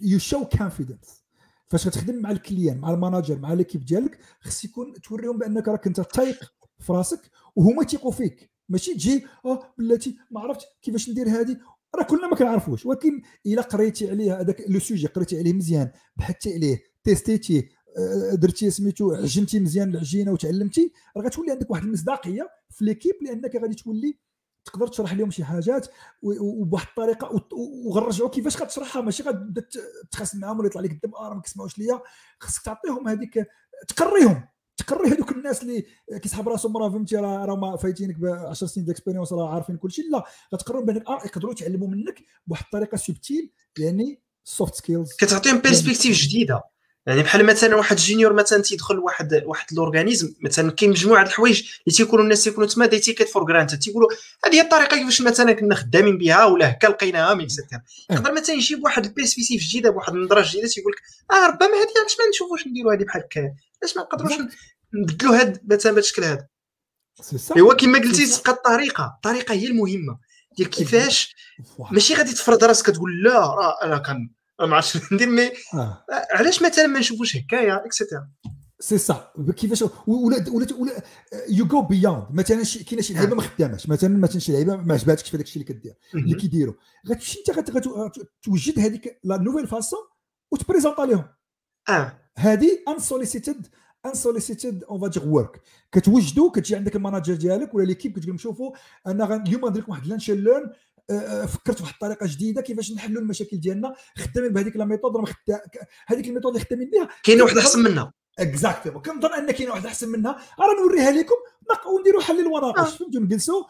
[SPEAKER 2] you show confidence فاش غتخدم مع ال client مع ال manager مع l'équipe ديالك خص يكون توريهم بأنك راك أنت تايق في راسك وهما تيقوا فيك. ماشي تجي آه بلاتي ما عرفتش كيفاش ندير هذه راه كلنا ما كنعرفوش. ولكن إلا قريتي عليه هذاك le sujet قريتي عليه مزيان بحثتي عليه testiti آه، درتي سميتو عجنتي مزيان العجينة وتعلمتي راه غتولي عندك واحد المصداقية في l'équipe لأنك غادي تولي تقدر تشرح لهم شي حاجات وبواحد الطريقة وغنرجعوا كيفاش غتشرحها. ماشي غتبدا تخاصم معاهم ولا يطلع لك الدم آه ما كيسمعوش ليا. خاصك تعطيهم هذيك تقريهم تقري هذوك الناس اللي كيسحب راسهم. راه فهمتي راه راه فايتينك ب 10 سنين d'expérience راه عارفين كل شيء لا غتقرروا بانك آه يقدروا يتعلموا منك بواحد الطريقة subtile يعني soft skills
[SPEAKER 1] كتعطيهم perspective جديدة. يعني بحال مثلا واحد junior مثلا تيدخل واحد واحد ال organisme مثلا كاين مجموعة الحوايج اللي تيكونوا الناس تيكونوا تما they take it for granted تيقولوا هذه هي الطريقة كيفاش مثلا كنا خدامين بها ولا هكا لقيناها من يقدر مثلا يجيب واحد ال perspective جديدة بواحد النظره جديدة تيقول لك آه ربما هذه علاش ما نشوفوش نديروا هذه بحال هكا؟ علاش ما نقدروش نبدلوا هذا مثلا بهذا الشكل هذا؟ ايوا كما قلتي تبقى الطريقة الطريقة هي المهمة. ديال كيفاش ماشي غادي تفرض راسك تقول لا راه أنا كان ما عرفتش ندير mais آه. علاش مثلا ما نشوفوش هكايا et
[SPEAKER 2] cetera c'est ça كيفاش ولا ولا ولا يو جو beyond مثلا كاينة شي لعيبة ما خداماش. مثلا مثلا شي لعيبة ما عجباتكش في داك الشيء اللي كدير اللي كيديروا غتمشي انت غتوجد هذيك la nouvelle façon وت présenter لهم
[SPEAKER 1] آه.
[SPEAKER 2] هذه unsolicited unsolicited on va dire work كتوجدوا كتجي عندك ال manager ديالك ولا l'équipe كتقول لهم شوفوا أنا اليوم غندير لكم واحد lunch learn آه، فكرت في واحد الطريقة جديدة كيفاش نحلوا المشاكل ديالنا خدامين بهذيك la méthode راه هذيك ال méthode اللي خدامين بها
[SPEAKER 1] كاين واحد أحسن منها.
[SPEAKER 2] exactement كنظن أن كاين واحد أحسن منها. راه نوريها لكم ونديروا حل الوناقش فهمتوا؟ نجلسوا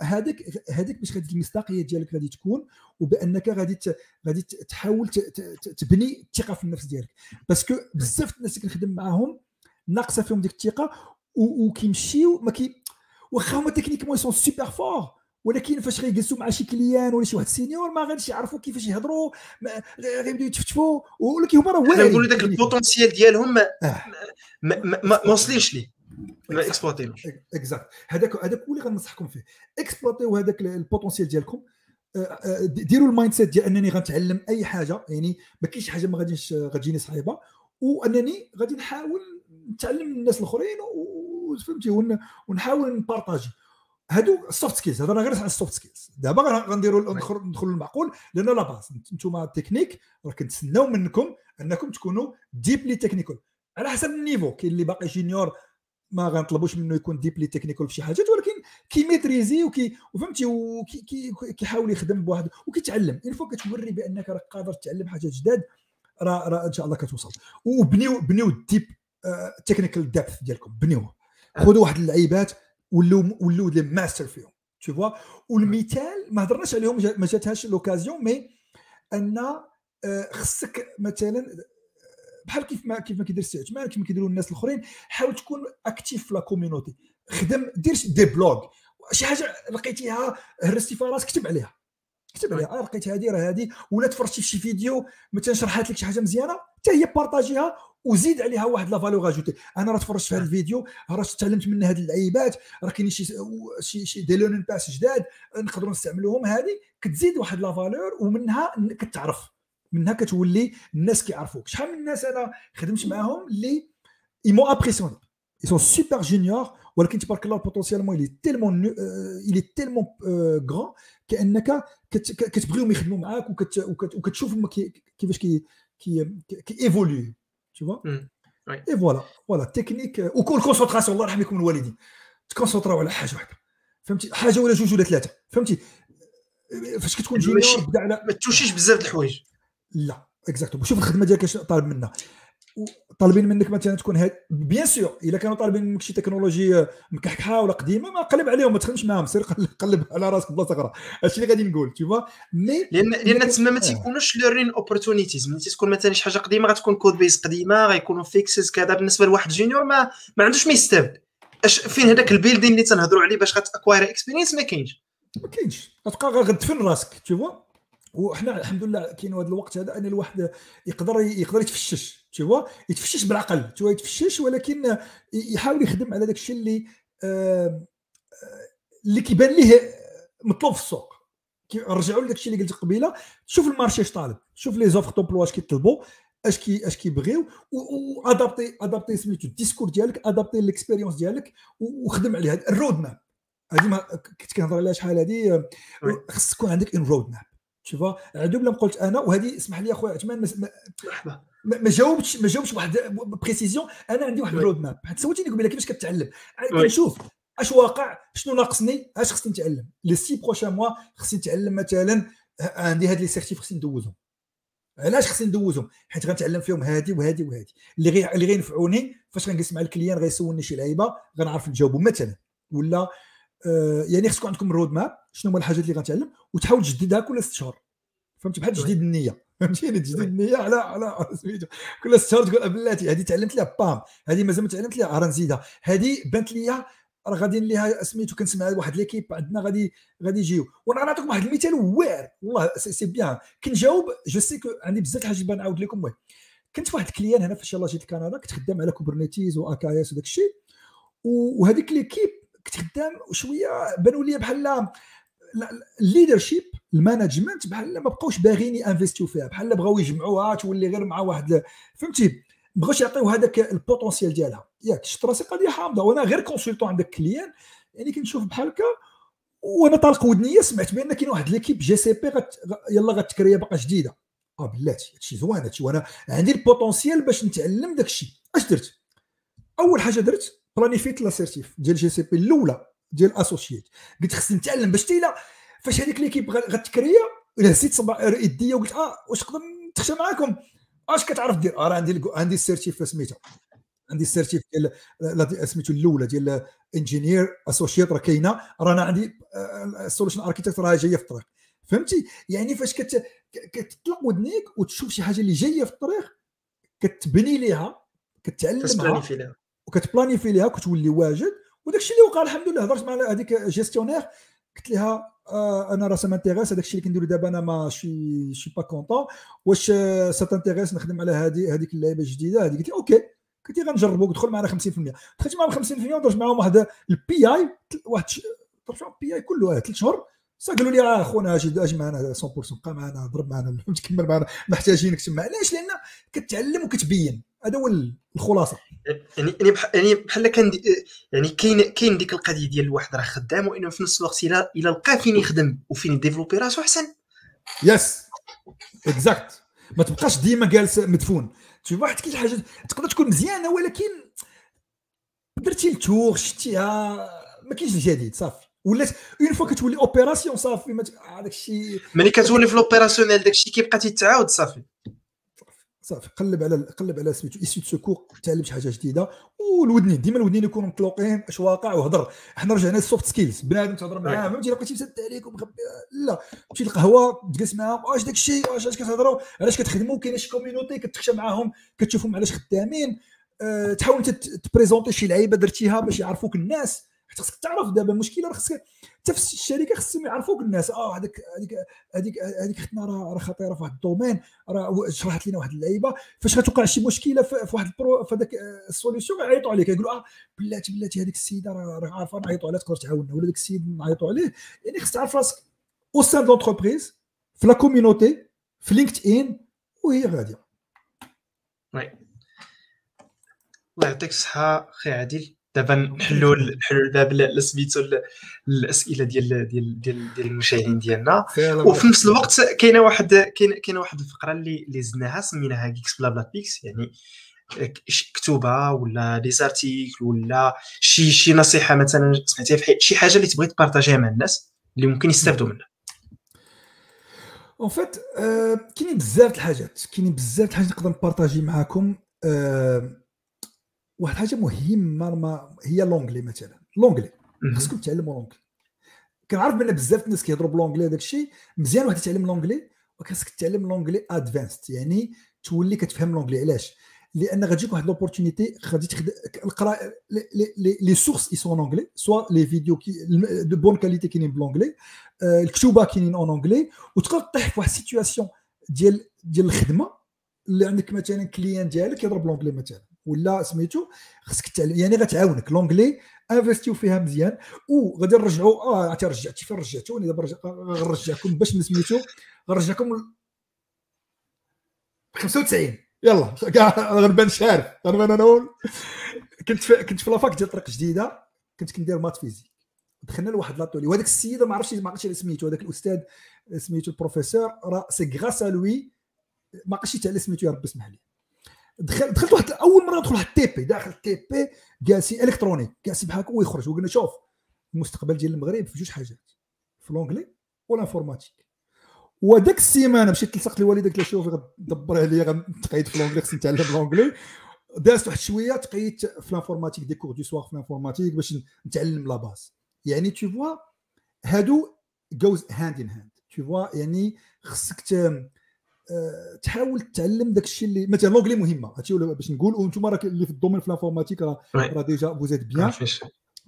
[SPEAKER 2] هذيك هذيك باش هذيك المصداقية ديالك غادي تكون وبأنك غادي غادي تحاول تبني الثقة في النفس ديالك. parce que بزاف الناس اللي كنخدم معاهم ناقصة فيهم ديك الثقة وكيمشيو ما كي واخا هما techniquement sont super forts ولكن فاش غيجلسوا مع شي client ولا شي واحد senior ما غاديش يعرفوا كيفاش يهضروا غيبداو يتفتفوا ولكن هما راه
[SPEAKER 1] واعرين ذاك ال potentiel ديالهم ما آه. ما, ما, وصليش ليه. ما exploitiw
[SPEAKER 2] ش exact. هذاك هذاك هو اللي غنصحكم فيه. exploitiw هذاك ال potentiel ديالكم. آه، آه، ديروا ال mindset ديال أنني غنتعلم أي حاجة يعني ما كاينش حاجة ما غاديش غتجيني صعيبة وأنني غادي نحاول نتعلم من الناس الآخرين وفهمتي ونحاول ن partager هادو ال soft skills هذا غير على ال soft skills دابا غنديروا ندخلوا المعقول لأن لا باس أنتم تكنيك راه كنتسناو منكم أنكم تكونوا deeply technical على حسب ال niveau كاين اللي باقي junior ما غنطلبوش منه يكون deeply technical في شي حاجات ولكن كي maîtriser وكي وفهمتي وكيحاول يخدم بواحد وكيتعلم. une fois كتوري بأنك راك قادر تتعلم حاجات جداد راه راه إن شاء الله كتوصل. وبنيو بنيو ال deep technical depth ديالكم. بنيوه. خذوا واحد اللعيبات ولو ولو des masters فيهم tu vois والمثال ما هضرناش عليهم ما جاتهاش l'occasion mais أن آه، خصك مثلا بحال كيف ما كيف ما كيدير السي عثمان كيف ما كيديروا الناس الأخرين حاول تكون active في la community خدم دير des blogs شي حاجة لقيتيها هرستي فيها راسك كتب عليها. كتب عليها آه لقيت هذه راه هذه ولا تفرجتي في شي فيديو مثلا شرحت لك شي حاجة مزيانة حتى هي partagi ها وزيد عليها واحد la valeur ajoutée. أنا راه تفرجت في هذا الفيديو راه تعلمت من هذه اللعيبات راه كاينين شي شي شي des bases جداد نقدروا نستعملوهم هذه كتزيد واحد la valeur ومنها كتعرف. منها كتولي الناس كيعرفوك. شحال من الناس أنا خدمت معاهم اللي يمو ابريسيوني ils sont super juniors ولكن تبارك الله بوتونسيالمون اللي تيلمون اللي تيلمون غران كأنك كتبغيهم يخدموا معاك وكتشوف كيفاش كي كي كي ايفولي tu vois. اي فوالا فوالا تكنيك وكل كونسونطراسيون الله يرحم لكم الوالدين تكونسونطراو على حاجة واحدة فهمتي حاجة ولا جوج ولا ثلاثة فهمتي فاش كتكون جونيور
[SPEAKER 1] بدا على ما توشيش بزاف د الحوايج
[SPEAKER 2] لا اكزاكتو شوف الخدمه ديالك اش طالب منا طالبين منك مثلا تكون هاد bien sûr إلا كانوا طالبين منك شي تكنولوجي مكحكحة ولا قديمة ما قلب عليهم ما تخدمش معاهم سير قلب على راسك بلاصه أخرى هادشي اللي غادي نقول تشوف
[SPEAKER 1] mais لأن لأن تما ما تيكونوش learning opportunities ملي تكون مثلا شي حاجة قديمة غتكون code base قديمة غيكونوا fixes كذا. بالنسبة لواحد junior ما ما عندوش ما يستافد. اش فين هذاك ال building اللي تنهضروا عليه باش غات acquire experience ما كاينش.
[SPEAKER 2] ما كاينش. غتبقى غتدفن راسك تشوف وحنا الحمد لله كاين هذا الوقت هذا ان الواحد يقدر يقدر يتفشش. تشوف يتفشش بالعقل. تشوف يتفشش ولكن يحاول يخدم على داك الشيء اللي آه اللي كيبان ليه مطلوب في السوق. نرجعوا لداك الشيء اللي قلت قبيلة شوف المارشي اش طالب شوف les offres d'emploi اش كيطلبوا اش كي اش كيبغيو و adapter adapter سميتو ال discours ديالك adapter l'expérience ديالك وخدم عليها. ال roadmap. هذه ما كنت كنهضر عليها شحال هذه خص تكون عندك un roadmap. شوف عدو بلا ما قلت أنا وهذه اسمح لي أخويا عثمان ما, ما, جاوبتش ما جاوبتش واحد précision أنا عندي واحد ال roadmap حيت سولتيني قبيلة كيفاش كتعلم. كنشوف أش واقع شنو ناقصني أش خصني نتعلم. les six prochains mois خصني نتعلم مثلا عندي هاد les certifs خصني ندوزهم. علاش خصني ندوزهم؟ حيت غنتعلم فيهم هادي وهادي وهادي. اللي غي اللي غينفعوني فاش غنجلس مع ال client غيسولني شي لعيبة غنعرف نجاوبو مثلا. ولا آه يعني خصكم عندكم roadmap شنو هما الحاجات اللي غنتعلم؟ وتحاول تجددها كل ست شهور. فهمتي بحال تجديد النية. فهمتيني؟ تجديد النية على على سميتو كل ست شهور تقول بلاتي هذه تعلمت لها بام هذه مازال ما تعلمت لها راه نزيدها. هذه بانت لي راه غادي ليها سميتو كنسمع واحد l'équipe عندنا غادي غادي يجيو. وأنا غنعطيكم واحد المثال واعر والله c'est bien. كنجاوب je sais que عندي بزاف الحاجات نعاود لكم. المهم كنت واحد ال client هنا فاش يلاه جيت لكندا كنت خدام على Kubernetes و AKS وداك الشيء وهذيك l'équipe كنت خدام شوية بانوا لي بحال ال leadership ال management بحال ما بقاوش باغيين ي investiو فيها بحال بغاو يجمعوها تولي غير مع واحد فهمتي؟ بغاوش يعطيو هذاك ال potentiel ديالها. ياك شفت راسي قضية حامضة. وأنا غير consultant عندك client يعني كنشوف بحال هكا وأنا طالق ودنية سمعت بأن كاين واحد l'équipe GCP غت... يلا غت créeا باقا جديدة. آه بلاتي هادشي زوين هادشي. وأنا عندي ال potentiel باش نتعلم داك الشيء أش درت؟ أول حاجة درت planifiيت la certif ديال GCP الأولى ديال associate قلت خصني نتعلم باش تيلا فاش هذيك l'équipe غت créeا هزيت صبع يديا وقلت آه واش نقدر نتخشى معاكم؟ آش كتعرف دير؟ آه عندي عندي ال certif سميتها عندي ال certif ديال سميتو الأولى ديال engineer associate راه كاينة رانا عندي ال solution architect راه جاية في الطريق. فهمتي؟ يعني فاش كت كتطلق ودنيك وتشوف شي حاجة اللي جاية في الطريق كتبني ليها كتعلمها وكت planifier ليها. كتولي واجد وداك الشيء اللي وقع الحمد لله هضرت مع هذيك gestionnaire قلت لها آه أنا راه ça m'intéresse هذاك الشيء اللي كنديرو دابا أنا ما شي شي pas content. واش ça t'intéresse نخدم على هذه هذيك اللعيبة الجديدة؟ هذه قلت لي okay. قلت لي غنجربوا دخل معنا 50% دخلت معاهم 50% ودرت معاهم واحد ال PI واحد درت معاهم ال PI كله ثلاث شهور صا قالوا لي آه خونا أجي أجي معنا 100% بقى معنا ضرب معنا تكمل معنا محتاجينك تما. علاش؟ لأن كتعلم وكتبين. هذا هو الخلاصة.
[SPEAKER 1] يعني يعني يعني بحال كان يعني كاين كاين ديك القضية ديال الواحد راه خدام وإنه في نفس الوقت الا إلا لقى فين يخدم وفين ي développer راسو أحسن.
[SPEAKER 2] yes exact ما تبقاش ديما جالس مدفون. تشوف واحد كاين حاجة تقدر تكون مزيانة ولكن درتي ال tour شتيها ما كاينش الجديد صافي. ولات une fois كتولي opération صافي هذاك الشيء
[SPEAKER 1] ملي كتولي في l'opérationnel داك الشيء كيبقى تيتعاود صافي.
[SPEAKER 2] صافي قلب على قلب على سميتو essaie de تعلم شي حاجة جديدة. والودنين ديما الودنين يكونوا مطلوقين اش واقع؟ وهضر. حنا رجعنا لل soft skills بنادم تهضر معاه إلا بقيتي مسد عليك ومخبي لا. تمشي القهوه تجلس معاهم واش داك الشيء؟ واش كتهضروا؟ علاش كتخدموا؟ كاين شي community كتخشى معاهم كتشوفهم علاش خدامين؟ أه تحاول ت présenter شي لعيبة درتيها باش يعرفوك الناس. خاصك تعرف دابا المشكلة راه خاصك حتى في الشركة خصهم يعرفوك الناس. آه هذيك هذيك هذيك هذيك اختنا راه خطيرة في واحد ال domaine راه شرحت لنا واحد اللعيبة. فاش غتوقع شي مشكلة في واحد ال prod في هذاك ال solution يعيطوا عليك. يقولوا آه بلاتي بلاتي هذيك السيدة راه عارفة نعيطوا عليها تقدر تعاوننا. ولا داك السيد نعيطوا عليه. يعني خصك تعرف راسك au sein d'entreprise في la community في LinkedIn وهي غادية.
[SPEAKER 1] Oui. الله يعطيك الصحة أخي عادل. دابا نحلوا نحلوا الباب سميتو الأسئلة ديال ديال ديال ديال المشاهدين ديالنا. وفي نفس الوقت كاينة واحد كاينة واحد الفقرة اللي اللي زدناها سميناها Geeks BlaBla Picks يعني كتوبا ولا des articles ولا شي شي نصيحة مثلا سمعتيها في شي حاجة اللي تبغي ت partagerها مع الناس اللي ممكن يستافدوا منها.
[SPEAKER 2] En fait كاينين بزاف الحاجات كاينين بزاف الحاجات نقدر ن partager معاكم أه واحد الحاجة مهمة ما هي l'anglais مثلا. l'anglais. خصكم تعلموا l'anglais. كنعرف بأن بزاف الناس كيهضروا ب l'anglais داك الشيء. مزيان واحد يتعلم l'anglais وخاصك تعلم l'anglais advanced يعني تولي كتفهم l'anglais. علاش؟ لأن غتجيك واحد l'opportunité غادي تخدم القرا les sources ils sont anglais soit les vidéos qui de bonne qualité كاينين ب l'anglais الكتوبة كاينين en anglais وتقدر طيح في واحد ال situation ديال ديال الخدمه اللي عندك مثلا client ديالك كيهضر ب l'anglais مثلا. ولا سميتو خصك تعلم يعني غتعاونك l'anglais investi و فيها مزيان وغادي نرجعوا آه عرفتي رجعتي فين رجعتوني دابا غنرجعكم باش سميتو غنرجعكم 95 يلا كاع غنبان شارف غنبان أنا كنت في كنت في la fac ديال طريق جديدة كنت كندير maths physique. دخلنا لواحد l'atelier وهذاك السيد ما عرفتش ما عرفتش سميتو هذاك الأستاذ سميتو البروفيسور راه c'est grâce à lui ما عرفتش على سميتو يا ربي اسمح لي. دخل دخلت واحد أول مرة ندخل واحد ال TP داخل ال TP جالسين électronique جالسين بحال هكا ويخرج وقلنا شوف المستقبل ديال المغرب في جوج حاجات في l'anglais و l'informatique وداك السيمانه مشيت لصقت لوالدي قلت له شوف غدبر عليا غنتقيد في l'anglais خصني نتعلم l'anglais دازت واحد شوية تقيدت في l'informatique des cours du soir في l'informatique باش نتعلم la base يعني toutefois هادو goes hand in hand toutefois يعني خصك تحاول تعلم داك الشيء اللي مثلا l'anglais مهمة هادشي باش نقول وأنتم راه اللي في ال domaine في l'informatique راه راه déjà vous êtes bien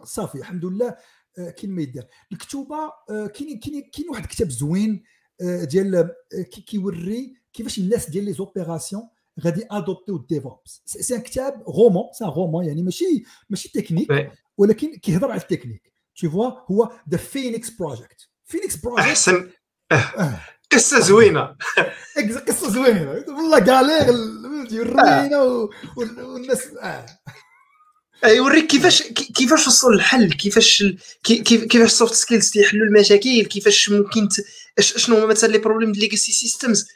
[SPEAKER 2] صافي الحمد لله كاين ما يدير الكتوبة كاين كاين كاين واحد الكتاب زوين ديال كيوري كيفاش الناس ديال les opérations غادي adopter و DevOps c'est un كتاب roman c'est un roman يعني ماشي ماشي تكنيك ولكن كيهضر على ال technique. toutefois هو ذا Phoenix Project Phoenix Project
[SPEAKER 1] أحسن. قصة زوينة.
[SPEAKER 2] قصة زوينة. والله كالير يورينا والناس آه.
[SPEAKER 1] يوريك كيفاش كيفاش وصلوا للحل كيفاش كيفاش ال soft skills تيحلوا المشاكل؟ كيفاش ممكن شنو هما مثلا les problèmes ديال legacy systems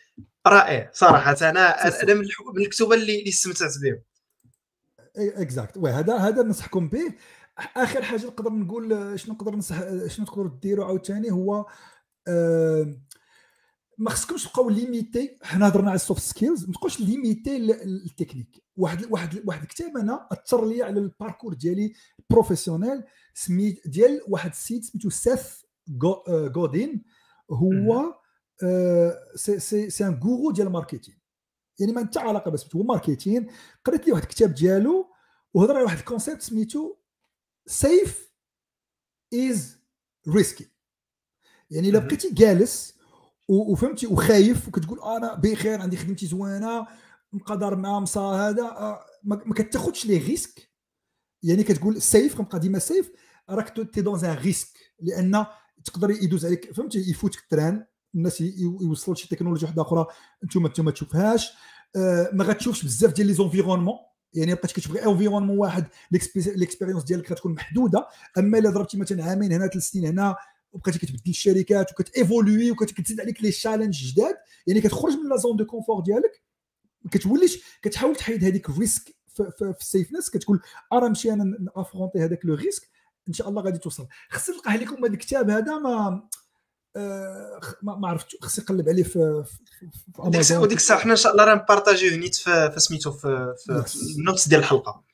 [SPEAKER 1] رائع. صراحة أنا أنا من الكتب اللي اللي استمتعت بهم.
[SPEAKER 2] Exact. Oui هذا هذا ننصحكم به. آخر حاجة نقدر نقول شنو نقدر نصح شنو تقدروا ديروا عاوتاني هو آه ما خصكمش تبقاو limités حنا هضرنا على ال soft skills ما تبقاوش limités ال technique واحد واحد واحد الكتاب أنا أثر لي على ال parcours ديالي professionnel سميت ديال واحد السيد سميتو سيث غودين هو c'est c'est c'est un gourou ديال ال marketing يعني ما حتى علاقة بس هو marketing قريت لي واحد الكتاب ديالو وهضر على واحد ال concept سميتو safe is risky يعني إلا بقيتي جالس وفهمتي وخايف وكتقول أنا بخير عندي خدمتي زوينة نقدر مع مصا هذا آه، ما كتاخذش les risques يعني كتقول safe كنبقى ديما safe راك t'es dans un risque لأن تقدر يدوز عليك فهمتي يفوتك ال train. الناس يوصلوا لشي تكنولوجيا واحدة أخرى أنتم أنتم ما تشوفهاش. آه، ما غتشوفش بزاف ديال les environnements يعني بقيت كتبغي environnement واحد l'expérience ديالك غتكون محدودة. أما إلا ضربتي مثلا عامين هنا ثلاث سنين هنا وبقيتي كتبدل الشركات وكت évoluer وكتزيد عليك les challenges جداد يعني كتخرج من la zone de confort ديالك ما كتوليش كتحاول تحيد هذيك ال risque في ال safeness كتقول ارا نمشي أنا ن affronter هذاك le risque إن شاء الله غادي توصل. خص نلقاه لكم هذا الكتاب هذا ما آه ما عرفت خص نقلب عليه في
[SPEAKER 1] في امازون وديك الساعة حنا إن شاء الله راه ن partager و نيت في سميتو في, في, في ال notes ديال الحلقة.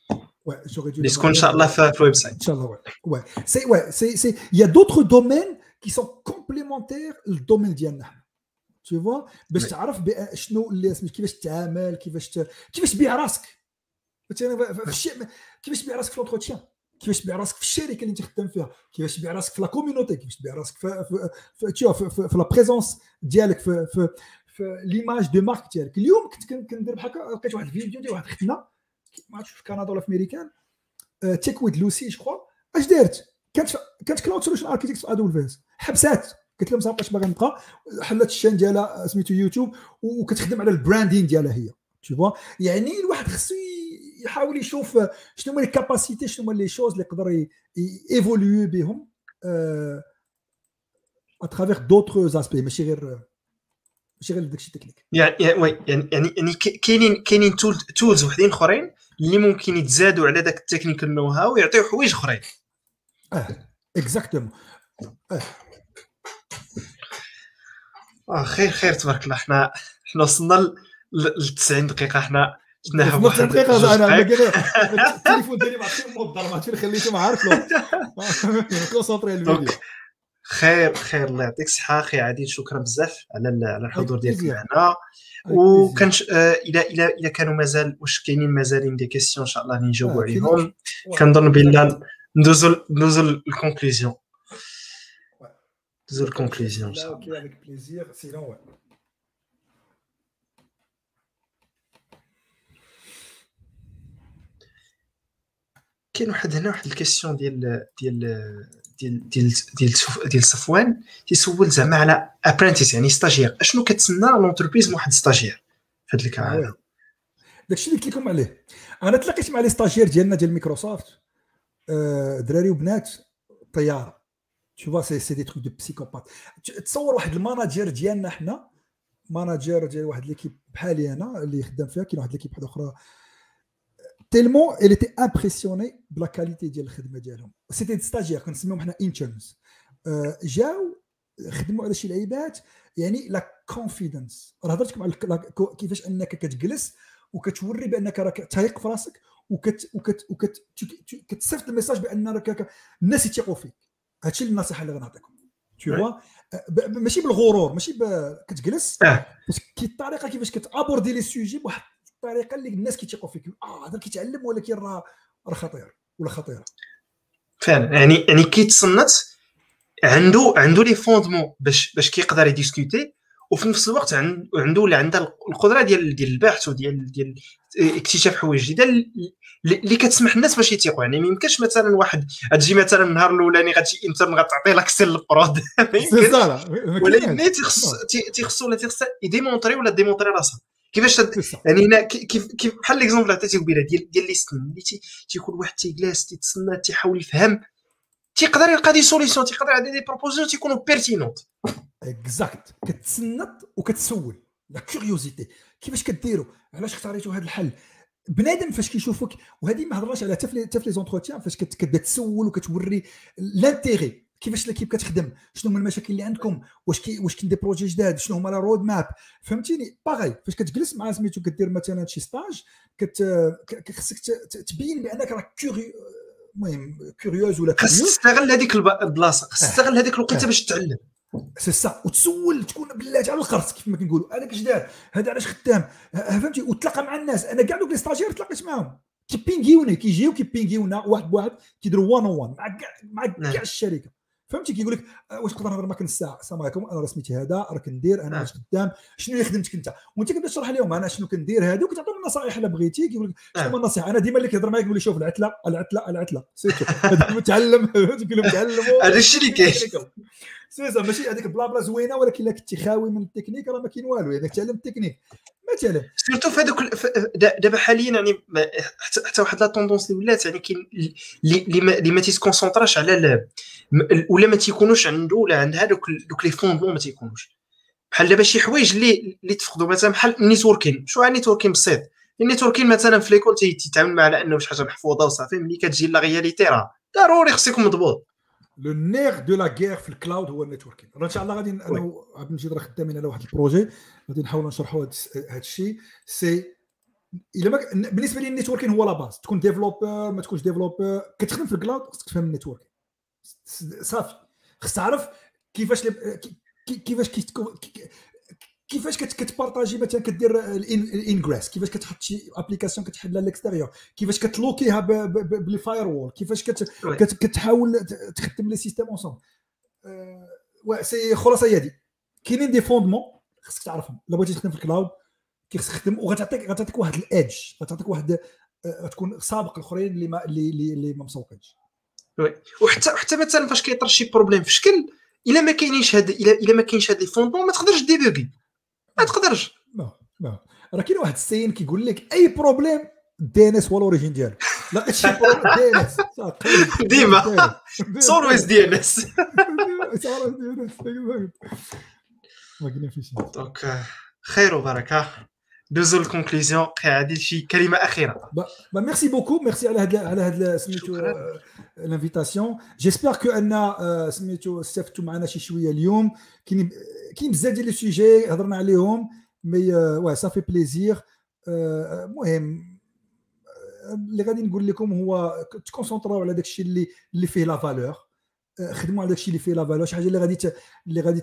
[SPEAKER 2] Ouais, j'aurais dû.
[SPEAKER 1] Les Inch'Allah, fait le website.
[SPEAKER 2] Inch'Allah, ouais. ouais. C'est, ouais, c'est, c'est, il y a d'autres domaines qui sont complémentaires au domaine ديالنا tu vois باش تعرف شنو اللي كيفاش تعامل كيفاش كيفاش تبيع راسك كيفاش تبيع راسك في l'entretien كيفاش تبيع راسك في الشركة اللي انت خدام فيها كيفاش تبيع راسك في la community كيفاش تبيع راسك في في في, في, في la présence ديالك في في في l'image de marque ديالك اليوم كنت كندير بحال هكا لقيت واحد الفيديو ديال واحد ختنا ما عرفتش في كندا ولا في امريكان Tech with Lucy je اش دارت؟ كانت كانت cloud solution architect في AWS حبسات قلت لهم ما باغي نبقى. حلت ال chaîne ديالها سميتو يوتيوب وكتخدم على ال branding ديالها هي. تشوفوا يعني الواحد خصو يحاول يشوف شنو هما les capacités شنو هما les choses اللي يقدر évoluer بهم à travers d'autres aspects ماشي غير ماشي غير داكشي تكنيك
[SPEAKER 1] يعني يعني يعني كاينين كاينين tools وحدين أخرين. اللي ممكن يتزادوا على داك ال technical know-how ويعطيو حوايج أخرين.
[SPEAKER 2] آه exactement آه.
[SPEAKER 1] آه خير خير تبارك الله. حنا حنا وصلنا ل 90 دقيقة. حنا
[SPEAKER 2] جبناها بواحد دقيقة أنا التليفون ديالي ما عرفتش ما عرفتش خليته ما عارف concentré الفيديو.
[SPEAKER 1] خير خير الله يعطيك. الصحه أخي عادل شكرا بزاف على على الحضور ديالك معنا. وكان آه، إلى إلى إلى كانوا مازال واش كاينين مازالين des questions إن شاء الله نجاوبوا آه، عليهم كنظن بأن ندوزو ندوزو ال conclusion ندوزو ال conclusion إن شاء الله. كاين واحد هنا واحد ال question ديال ديال ديال ديال ديال ديال صفوان تيسول زعما على apprentice يعني stagiaire أشنو كتسنى l'entreprise من واحد stagiaire في هذا هذا
[SPEAKER 2] داكشي اللي قلت لكم عليه. أنا تلاقيت مع les stagiaires ديالنا ديال مايكروسوفت آه، دراري وبنات طيارة. tout ça c'est des trucs de psychopathe تصور واحد ال manager ديالنا حنا. manager ديال واحد l'équipe بحالي أنا اللي خدام فيها. كاين واحد l'équipe واحدة أخرى. tellement elle était impressionnée ب la qualité ديال الخدمه ديالهم c'était stagiaires كنسميهم حنا interns جاو خدموا على شي لعيبات يعني la confidence راه هضرت لكم على كيفاش انك كتجلس وكتوري بانك راك تايق في راسك وكت وكت وكت كتصيفط ال message بان راك الناس يثيقوا فيك هادشي النصيحه اللي غنعطيكم tout ماشي بالغرور ماشي كتجلس كي الطريقة كيفاش كت aborder les sujets بواحد الطريقة اللي الناس كيتيقوا فيك. آه هذا كيتعلم ولكن راه راه خطير ولا خطيرة.
[SPEAKER 1] فعلا. يعني يعني كيتصنت عنده عنده les fondements باش باش كيقدر ي discuter وفي نفس الوقت عنده ولا عندها القدرة ديال ديال البحث وديال ديال اكتشاف حوايج جديده اللي كتسمح الناس باش يثيقوا يعني ما يمكنش مثلا واحد تجي مثلا النهار الأولاني غتجي intern غتعطي l'accès لل prod ولكن تيخصو ولا تيخص ي démontrer ولا démontrer راسها. كيفاش يعني هنا كيف كيف بحال l'exemple عطيتي قبيلة ديال ديال les signes اللي تيكون واحد تيجلس تيتسنى تيحاول يفهم تيقدر يلقى des solutions تيقدر يعطي des propositions تيكونوا pertinentes
[SPEAKER 2] exact كتسنط وكتسول. la curiosité كيفاش كديروا؟ علاش اختاريتوا هذا الحل؟ بنادم فاش كيشوفك وهذه ما هضرناش على حتى في les entretiens فاش كتبدا تسول وكتوري l'intérêt كيفاش l'équipe كتخدم؟ شنو هما المشاكل اللي عندكم؟ واش كي واش كاين des projets جداد؟ شنو هما la roadmap فهمتيني؟ باغي فاش كتجلس مع سميتو كدير مثلا شي stage كت خصك تبين بأنك راك curieux المهم curieuse ولا
[SPEAKER 1] خاص تستغل هذيك البلاصة خاص تستغل هذيك الوقيتة باش تتعلم.
[SPEAKER 2] سي سا وتسول تكون بلاتي على الخرس كيف ما كنقولوا. هذاك اش دار هذا علاش خدام؟ فهمتي؟ وتلاقى مع الناس. أنا كاع دوك les stagiaires تلاقيت معاهم. كي ping يوني كيجيو كي ping يونا واحد بواحد كيديروا one-on-one مع كاع مع كاع نعم. الشركة. فهمتي كيقول لك آه، واش نقدر نهضر معك نص ساعه السلام عليكم أنا سميتي هذا راه كندير أنا اش قدام شنو اللي خدمتك أنت؟ وأنت كتبدا تشرح لهم أنا شنو كندير هذا وكتعطيهم النصائح إلا بغيتي كيقول لك شنو هما النصيحه أنا ديما اللي كيهضر معاك يقول لي شوف العتلة العتلة العتلة surtout تعلم تعلموا
[SPEAKER 1] هذا الشيء اللي كاين.
[SPEAKER 2] c'est ماشي هذيك blabla زوينة ولكن الا كنتي خاوي من التكنيك راه ما كاين والو. إذا تعلم التكنيك مثلا
[SPEAKER 1] surtout في هذوك دابا حاليا يعني حتى واحد la tendance اللي ولات يعني كاين اللي ما تيسconcentراش على ولا ما تيكونوش عنده ولا عند دوك دوك les fondements ما تيكونوش. بحال دابا شي حوايج اللي اللي تفقدوا مثلا بحال ال networking. شو يعني networking بسيط؟ ال networking مثلا في l'école تيتعامل مع على أنه شي حاجة محفوظة وصافي ملي كتجي la réalité راه ضروري خصك مضبوط
[SPEAKER 2] le nerf de la guerre في ال cloud هو ال networking إن شاء الله غادي أنا عبد المجيد راه خدامين على واحد ال projet. غادي نحاولوا نشرحوا هذا الشيء c'est إلا ما بالنسبة لي ال networking هو la base تكون développeur ما تكونش développeur كتخدم في ال cloud خصك تفهم ال networking صافي. خص تعرف كيفاش كيفاش كيفاش كت partager مثلا كدير ال ingress كيفاش كتحط شي application كتحلها l'extérieur كيفاش كت locker ها ب les firewalls كيفاش كتحاول تخدم les systèmes ensemble c'est خلاصة هي هذه كاينين des fondements خصك تعرفهم. إلا بغيتي تخدم في ال cloud خصك تخدم وغتعطيك غتعطيك واحد ال edge غتعطيك واحد غتكون سابق الأخرين اللي ما اللي اللي ما مسوقينش.
[SPEAKER 1] oui وحتى حتى مثلا فاش كيطرى شي problème في شكل إلا ما كاينينش هاد إلا ما كاينش هاد les fondements ما تقدرش débuguer ما تقدرش.
[SPEAKER 2] لا لا راه كاين واحد ال scène كيقول لك أي بروبليم دي ان اس هو ال origine ديالو. لا شي problème DNS
[SPEAKER 1] ديما. always DNS donc خير وبركة. دوزو ال conclusion عادل شي كلمه اخيره
[SPEAKER 2] bah merci beaucoup merci على هاد على هاد سميتو l'invitation j'espère que ان سميتو استفدتوا معنا شي شوية اليوم كاين كاين بزاف ديال les sujets هضرنا عليهم mais ouais صافي plaisir المهم اللي غادي نقول لكم هو ت concentrer او على داك الشيء اللي اللي فيه la valeur خدموا على داك الشيء اللي فيه la valeur شي حاجة اللي غادي اللي غادي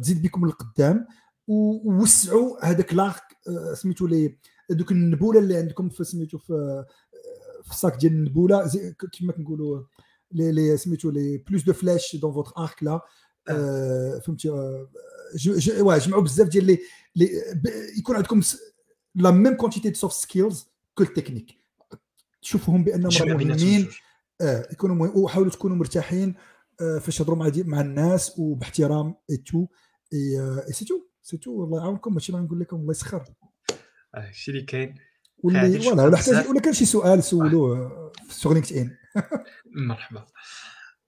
[SPEAKER 2] تزيد بكم للقدام ووسعوا هذاك l'arc سميتو les دوك النبلة اللي عندكم في سميتو في في ال sac ديال النبلة كما كنقولوا les les سميتو les plus de flèches dans votre arc là فهمتي واه جمعوا بزاف ديال لي يكون عندكم la même quantité de soft skills que ال technique تشوفهم بأنهم مهمين. آه يكونوا وحاولوا تكونوا مرتاحين فاش تهضروا مع مع الناس وباحترام et tout et c'est tout c'est tout الله يعاونكم ماشي نقول لكم الله يسخر
[SPEAKER 1] هادشي اللي كاين.
[SPEAKER 2] واللي ولا ولا حتى ولا كان شي سؤال سولوه في LinkedIn.
[SPEAKER 1] مرحبا.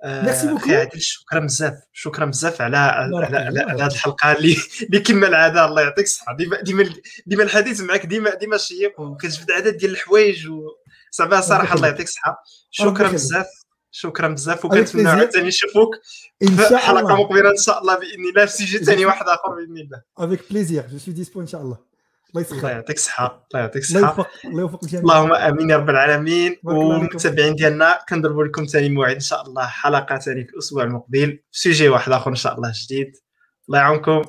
[SPEAKER 1] merci beaucoup. شكرا بزاف شكرا بزاف على على على هذه الحلقة اللي اللي كما العادة الله يعطيك الصحة. ديما ديما ديما الحديث معك ديما ديما شيق وكتجبد عدد ديال الحوايج وصافي صراحة الله يعطيك الصحة. شكرا بزاف. شكرا بزاف وكنتمنى عاوتاني نشوفوك في حلقة مقبلة إن شاء الله بإذن الله. في sujet ثاني واحد آخر بإذن الله.
[SPEAKER 2] avec plaisir je suis dispo إن شاء الله.
[SPEAKER 1] الله يسخر. الله يعطيك الصحة. الله يعطيك الصحة. الله يوفق الجميع. اللهم آمين يا رب العالمين. والمتابعين ديالنا كنضربوا لكم ثاني موعد إن شاء الله. حلقة ثاني في الأسبوع المقبل. في sujet واحد آخر إن شاء الله جديد. الله يعاونكم.